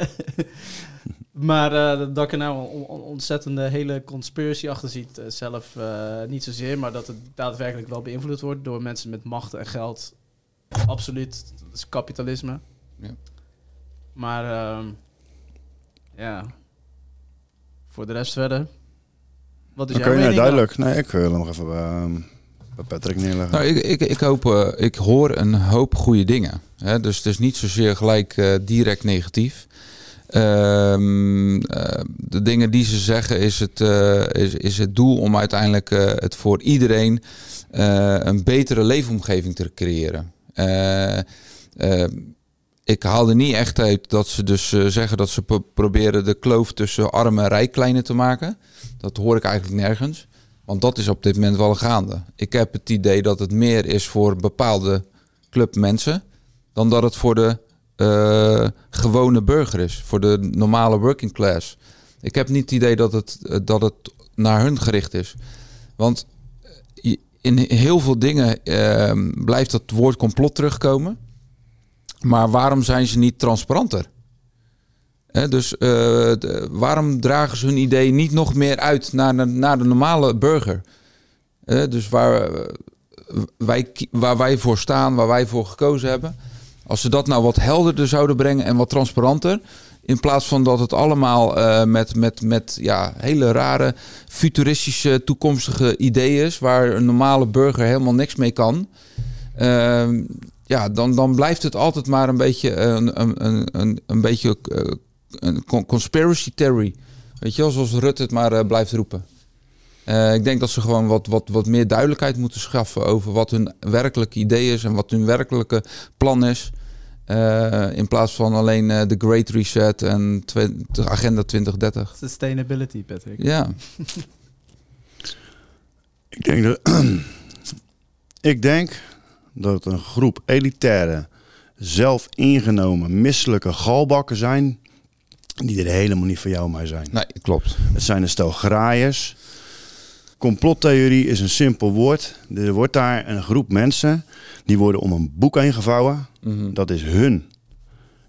maar dat ik er nou een on- ontzettende hele conspiracy achter ziet, zelf niet zozeer. Maar dat het daadwerkelijk wel beïnvloed wordt door mensen met macht en geld. Absoluut, dat is kapitalisme. Ja. Maar ehm, ja, voor de rest verder. Wat is Oké, jouw nee, mening? duidelijk. Nee, ik wil hem nog even bij, bij Patrick neerleggen. Nou, ik, ik, ik hoop, eh, ik hoor een hoop goede dingen. Hè? Dus het is niet zozeer gelijk eh, direct negatief. Ehm, eh, de dingen die ze zeggen is het, eh, is, is het doel om uiteindelijk eh, het voor iedereen eh, een betere leefomgeving te creëren. Ik haal er niet echt uit dat ze dus eh, zeggen dat ze pro- proberen de kloof tussen arm en rijk kleiner te maken. Dat hoor ik eigenlijk nergens. Want dat is op dit moment wel gaande. Ik heb het idee dat het meer is voor bepaalde club mensen. dan dat het voor de eh, gewone burger is. Voor de normale working class. Ik heb niet het idee dat het, eh, dat het naar hun gericht is. Want in heel veel dingen eh, blijft dat woord complot terugkomen. Maar waarom zijn ze niet transparanter? Dus eh, waarom dragen ze hun idee niet nog meer uit naar de, naar de normale burger? Dus waar, eh, wij, waar wij voor staan, waar wij voor gekozen hebben. Als ze dat nou wat helderder zouden brengen en wat transparanter. In plaats van dat het allemaal eh, met, met, met ja, hele rare futuristische toekomstige ideeën is. Waar een normale burger helemaal niks mee kan. Ja, dan, dan blijft het altijd maar een beetje een, een, een, een, een beetje eh, een con- conspiracy theory. Weet je wel, zoals Rutte het maar eh, blijft roepen. Eh, ik denk dat ze gewoon wat, wat, wat meer duidelijkheid moeten schaffen over wat hun werkelijke idee is en wat hun werkelijke plan is. Eh, in plaats van alleen eh, de Great Reset en Agenda 2030. Sustainability, Patrick. Ja. Ik denk dat, ik denk dat een groep elitaire, zelf ingenomen, misselijke galbakken zijn. die er helemaal niet voor jou mij zijn. Nee, klopt. Het zijn een stel graaiers. Complottheorie is een simpel woord. Er wordt daar een groep mensen die worden om een boek heen gevouwen. Dat is hun.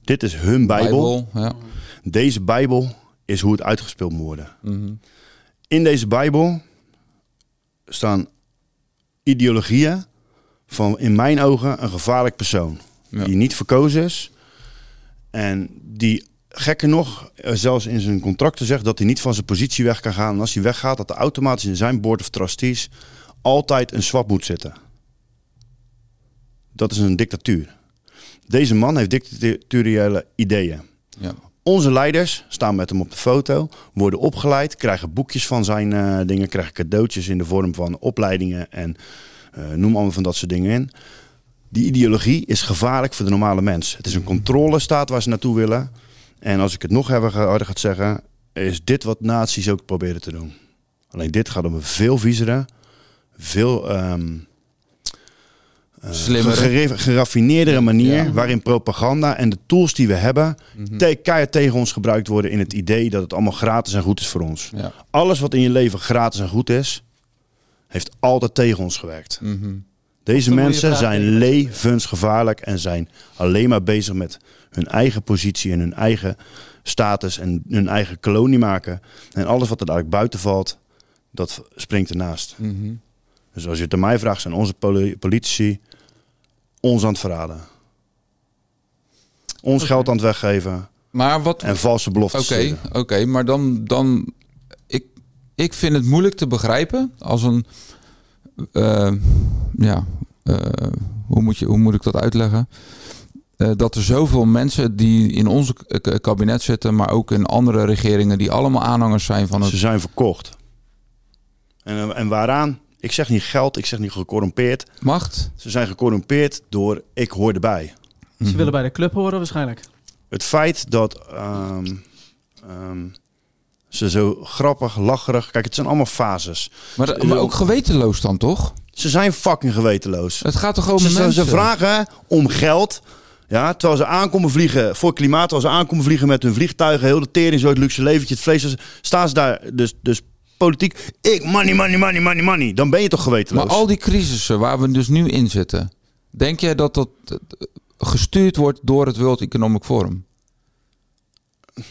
Dit is hun Bijbel. Bijbel, ja. Deze Bijbel is hoe het uitgespeeld moet worden. Mhm. In deze Bijbel staan ideologieën van in mijn ogen een gevaarlijk persoon. Die niet verkozen is. En die gekker nog, eh, zelfs in zijn contracten zegt dat hij niet van zijn positie weg kan gaan. En als hij weggaat, dat er automatisch in zijn board of trustees altijd een swap moet zitten. Dat is een dictatuur. Deze man heeft dictatoriale ideeën. Ja. Onze leiders staan met hem op de foto, worden opgeleid, krijgen boekjes van zijn eh, dingen, krijgen cadeautjes in de vorm van opleidingen en noem allemaal van dat soort dingen in. Die ideologie is gevaarlijk voor de normale mens. Het is een controlestaat waar ze naartoe willen. En als ik het nog ga harder ga zeggen, is dit wat nazi's ook proberen te doen. Alleen dit gaat op een veel viezere, veel eh, Slimmere. gere- geraffineerdere manier, Ja. waarin propaganda en de tools die we hebben, te- keihard tegen ons gebruikt worden in het idee dat het allemaal gratis en goed is voor ons. Ja. Alles wat in je leven gratis en goed is, heeft altijd tegen ons gewerkt. Mhm. Deze mensen zijn levensgevaarlijk en zijn alleen maar bezig met hun eigen positie en hun eigen status en hun eigen kolonie maken. En alles wat er eigenlijk buiten valt, dat springt ernaast. Mhm. Dus als je het aan mij vraagt, zijn onze poli- politici ons aan het verraden. Ons geld aan het weggeven. Maar wat... En valse beloftes. Oké, oké, maar dan, dan ik vind het moeilijk te begrijpen als een, eh, ja, eh, hoe, moet je, hoe moet ik dat uitleggen? Eh, dat er zoveel mensen die in k- kabinet zitten, maar ook in andere regeringen, die allemaal aanhangers zijn van het. Ze zijn verkocht. En, en waaraan? Ik zeg niet geld, ik zeg niet gecorrumpeerd. Macht. Ze zijn gecorrumpeerd door ik hoor erbij. Ze willen bij de club horen waarschijnlijk. Het feit dat ehm, ehm, ze zo grappig, lacherig... Kijk, het zijn allemaal fases. Maar, maar ook gewetenloos dan toch? Ze zijn fucking gewetenloos. Het gaat toch gewoon ze, om ze- mensen? Ze vragen om geld. Ja, terwijl ze aankomen vliegen voor klimaat, terwijl ze aankomen vliegen met hun vliegtuigen, heel de tering, zo het luxe leventje, het vlees, staan ze daar dus, dus politiek. Ik money, money, money, money, money. Dan ben je toch gewetenloos. Maar al die crisissen waar we dus nu in zitten, denk jij dat dat eh, gestuurd wordt door het World Economic Forum?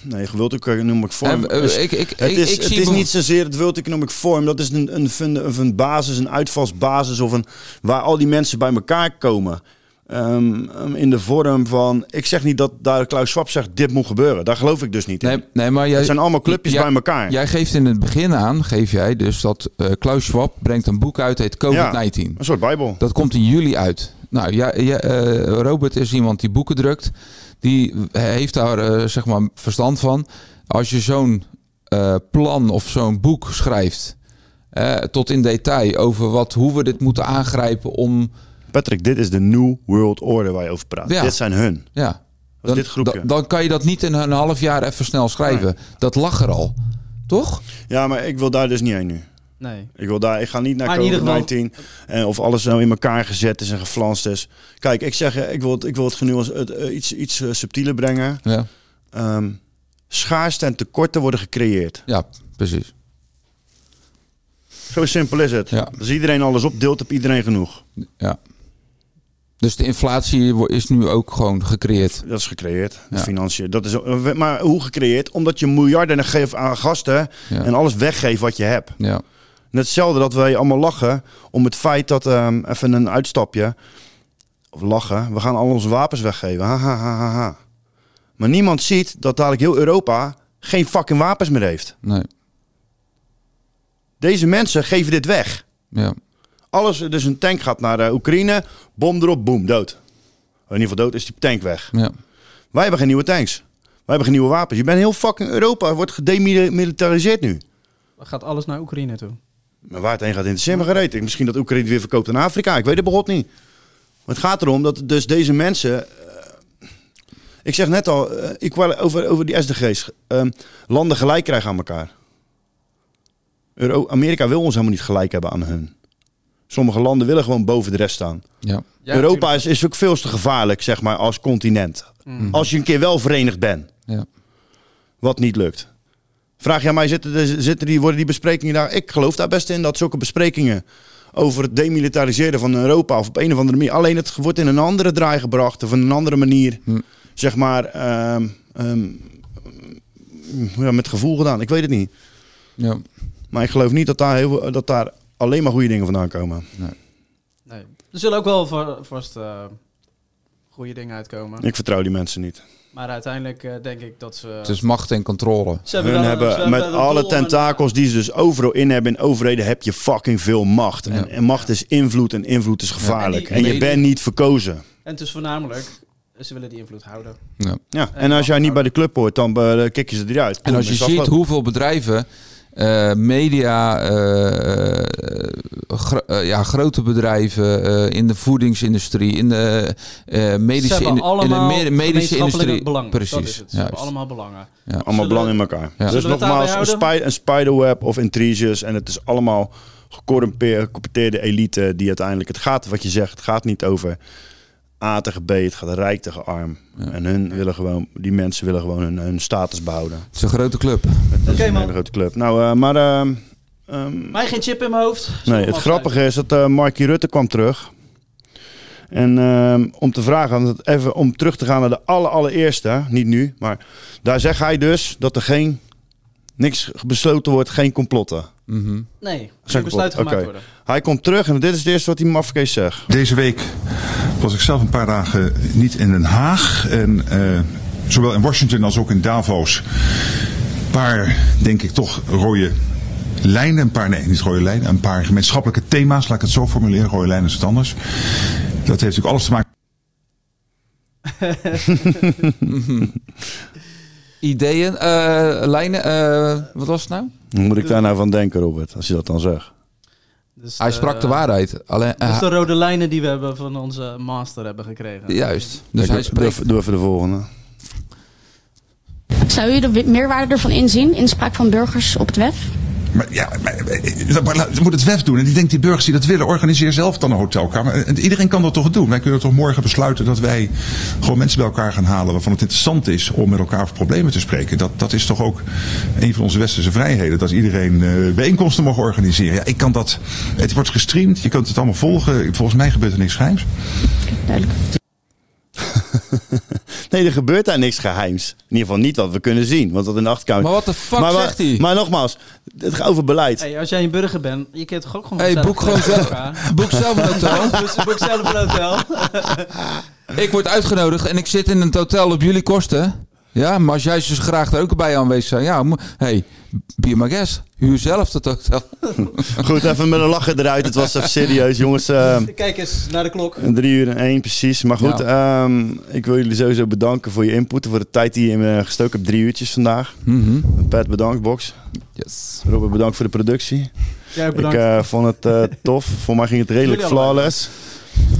Nee, World Economic Forum. Eh, eh, is- ik- ik- het is, ik het is niet zozeer het World Economic Forum. Dat is een, een, een, een basis, een uitvalsbasis of een, waar al die mensen bij elkaar komen. Ehm, ehm, in de vorm van. Ik zeg niet dat daar Klaus Schwab zegt: dit moet gebeuren. Daar geloof ik dus niet in. Nee, nee, maar jij, het zijn allemaal clubjes jij- bij elkaar. Jij geeft in het begin aan, geef jij dus dat eh, Klaus Schwab brengt een boek uit, heet COVID-19. een soort Bijbel. Dat komt in juli uit. Nou, ja, ja, eh, Robert is iemand die boeken drukt. Die heeft daar eh, zeg maar verstand van. Als je zo'n eh, plan of zo'n boek schrijft, eh, tot in detail over wat, hoe we dit moeten aangrijpen om. Patrick, dit is de New World Order waar je over praat. Ja. Dit zijn hun. Ja. Dat is Dan, dit groepje. dan, dan kan je dat niet in een half jaar even snel schrijven. Dat lag er al. Toch? Ja, maar ik wil daar dus niet heen nu. Nee. Ik, wil daar, ik ga niet naar Maar in ieder geval- COVID-19 en of alles nou in elkaar gezet is en geflanst is. Kijk, ik zeg, eh, ik wil het, ik wil het genuance, het, eh, iets, iets eh, subtieler brengen. Ja. Ehm, schaarste en tekorten worden gecreëerd. Ja, precies. Zo simpel is het. Ja. Als iedereen alles opdeelt, heb iedereen genoeg. Ja. Dus de inflatie is nu ook gewoon gecreëerd. Dat is gecreëerd. De Ja. financiën. Dat is, eh, maar hoe gecreëerd? Omdat je miljarden geeft aan gasten Ja. en alles weggeeft wat je hebt. Ja. Net hetzelfde dat wij allemaal lachen om het feit dat, ehm, even een uitstapje, of lachen, we gaan al onze wapens weggeven. Ha, ha, ha, ha, ha. Maar niemand ziet dat dadelijk heel Europa geen fucking wapens meer heeft. Nee. Deze mensen geven dit weg. Ja. Alles, dus een tank gaat naar de Oekraïne, bom erop, boem, dood. In ieder geval dood is die tank weg. Ja. Wij hebben geen nieuwe tanks. Wij hebben geen nieuwe wapens. Je bent heel fucking Europa, wordt gedemilitariseerd nu. Gaat alles naar Oekraïne toe? Maar waar het heen gaat, interesseert me gereed. Misschien dat Oekraïne weer verkoopt aan Afrika. Ik weet het begot niet. Maar het gaat erom dat dus deze mensen... eh, ik zeg net al, eh, equal- over, over die SDG's. ehm, landen gelijk krijgen aan elkaar. Euro- Amerika wil ons helemaal niet gelijk hebben aan hun. Sommige landen willen gewoon boven de rest staan. Ja. Ja, Europa is, is ook veel te gevaarlijk, zeg maar, als continent. Mhm. Als je een keer wel verenigd bent. Ja. Wat niet lukt. Vraag je aan mij, zitten, de- zitten die, worden die besprekingen daar... Ik geloof daar best in dat zulke besprekingen over het demilitariseren van Europa... of op een of andere manier... Alleen het wordt in een andere draai gebracht of in een andere manier... Zeg maar... ehm, ehm, ja, met gevoel gedaan. Ik weet het niet. Ja. Maar ik geloof niet dat daar, heel, dat daar alleen maar goede dingen vandaan komen. Nee. Er zullen ook wel va- vast eh, goede dingen uitkomen. Ik vertrouw die mensen niet. Maar uiteindelijk eh, denk ik dat ze... Het is macht en controle. Ze hebben Hun wel- ze hebben hebben met alle tentakels die ze dus overal in hebben in overheden, heb je fucking veel macht. En, en macht is invloed en invloed is gevaarlijk. En En, die- je bent niet verkozen. En het is voornamelijk, ze willen die invloed houden. Ja. Ja. En als jij niet bij de club hoort, dan eh, kicken ze eruit. En als je ziet hoeveel bedrijven, eh, media, eh, gro- eh, ja, grote bedrijven eh, in de voedingsindustrie, in de eh, medische, in, de medische industrie. belang. Dat is Precies. het. Ze hebben allemaal belangen. Ja. Allemaal Zullen- belang in elkaar. Ja. Dus nogmaals, een, spy, een spiderweb of intriges. En het is allemaal gecorrumpeerde gecorrumpeerde elite die uiteindelijk... Het gaat, wat je zegt, het gaat niet over A tegen B. Het gaat rijk tegen arm. En hun willen gewoon, die mensen willen gewoon hun, hun status behouden. Het is een grote club. Het is Oké, een man. hele grote club. Nou, eh, maar... ehm, ehm, Mij geen chip in mijn hoofd. Nee, het grappige is dat eh Marky Rutte kwam terug. En ehm, om te vragen, om het even om terug te gaan naar de aller, allereerste, niet nu, maar daar zegt hij dus dat er geen, niks besloten wordt, geen complotten. Mhm. Nee, geen besluiten gemaakt worden. Hij komt terug en dit is het eerste wat die mafkees zegt. Deze week was ik zelf een paar dagen niet in Den Haag. En eh, zowel in Washington als ook in Davos. Een paar, denk ik, toch rode lijnen. Een paar, nee, niet rode lijnen. Een paar gemeenschappelijke thema's, laat ik het zo formuleren. Rode lijnen is het anders. Dat heeft natuurlijk alles te maken. Ideeën, eh, lijnen, eh, wat was het nou? Hoe moet ik daar nou van denken, Robert, als je dat dan zegt? Dus, Hij sprak de eh, waarheid. Alleen, Dat is eh, de rode lijnen die we hebben van onze master hebben gekregen. Juist. Dus Ik- hij spreekt. doe even de volgende. Zou u de meerwaarde ervan inzien, inspraak van burgers op het WEF? Maar ja, maar, eh, laat- moet het WEF doen. En die denkt die burgers die dat willen, organiseer zelf dan een hotelkamer. En iedereen kan dat toch doen. Wij kunnen toch morgen besluiten dat wij gewoon mensen bij elkaar gaan halen waarvan het interessant is om met elkaar over problemen te spreken. Dat, dat is toch ook een van onze westerse vrijheden. Dat iedereen eh, bijeenkomsten mag organiseren. Ja, ik kan dat. Het wordt gestreamd, je kunt het allemaal volgen. Volgens mij gebeurt er niks geheims. Nee, er gebeurt daar niks geheims. In ieder geval niet wat we kunnen zien, want dat in de achterkamer... Maar wat de fuck maar, zegt hij? Maar nogmaals, het gaat over beleid. Hey, als jij een burger bent, je kunt toch ook gewoon... Hey, boek gewoon zelf- boek zelf een hotel. boek, boek zelf een hotel. Ik word uitgenodigd en ik zit in een hotel op jullie kosten. Ja, maar als jij dus graag er ook bij aanwezig zijn. Ja, hey, be my guest. Huur zelf dat hotel. Goed, even met een lachen eruit. Het was even serieus, jongens. eh, Kijk eens naar de klok. Drie uur en één, precies. Maar goed, ehm, ik wil jullie sowieso bedanken voor je input. en Voor de tijd die je in me gestoken hebt. Drie uurtjes vandaag. Mhm. Pat, bedankt, Box. Yes. Robert, bedankt voor de productie. Jij ook ik bedankt. eh, vond het eh, tof. Voor mij ging het redelijk flawless.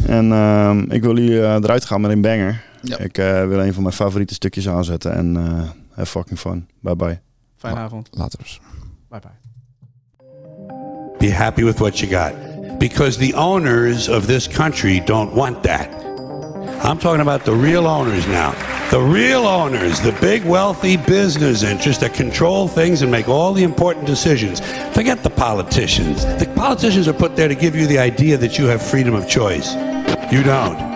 En ehm, ik wil jullie eh, eruit gaan met een banger. Ik eh, wil een van mijn favoriete stukjes aanzetten. En eh have fucking fun. Bye bye. Fijne avond. Later. Bye bye. Be happy with what you got. Because the owners of this country don't want that. I'm talking about the real owners now. The real owners, the big wealthy business interests that control things and make all the important decisions. Forget the politicians. The politicians are put there to give you the idea that you have freedom of choice. You don't.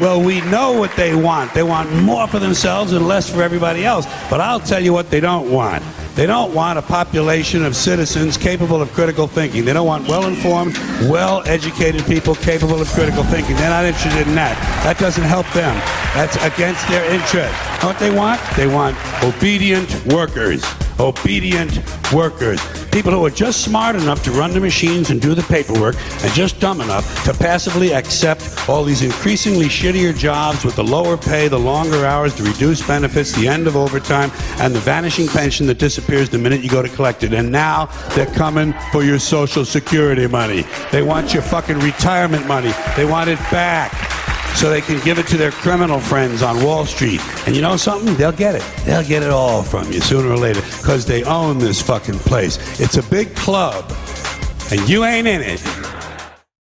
Well, we know what they want. They want more for themselves and less for everybody else. But I'll tell you what they don't want. They don't want a population of citizens capable of critical thinking. They don't want well informed, well educated people capable of critical thinking. They're not interested in that. That doesn't help them. That's against their interest. What they want? They want obedient workers. Obedient workers. People who are just smart enough to run the machines and do the paperwork and just dumb enough to passively accept all these increasingly shittier jobs with the lower pay, the longer hours, the reduced benefits, the end of overtime, and the vanishing pension that disappears the minute you go to collect it. And now they're coming for your Social Security money. They want your fucking retirement money. They want it back so they can give it to their criminal friends on Wall Street. And you know something? They'll get it. They'll get it all from you sooner or later because they own this fucking place. It's a big club, and you ain't in it.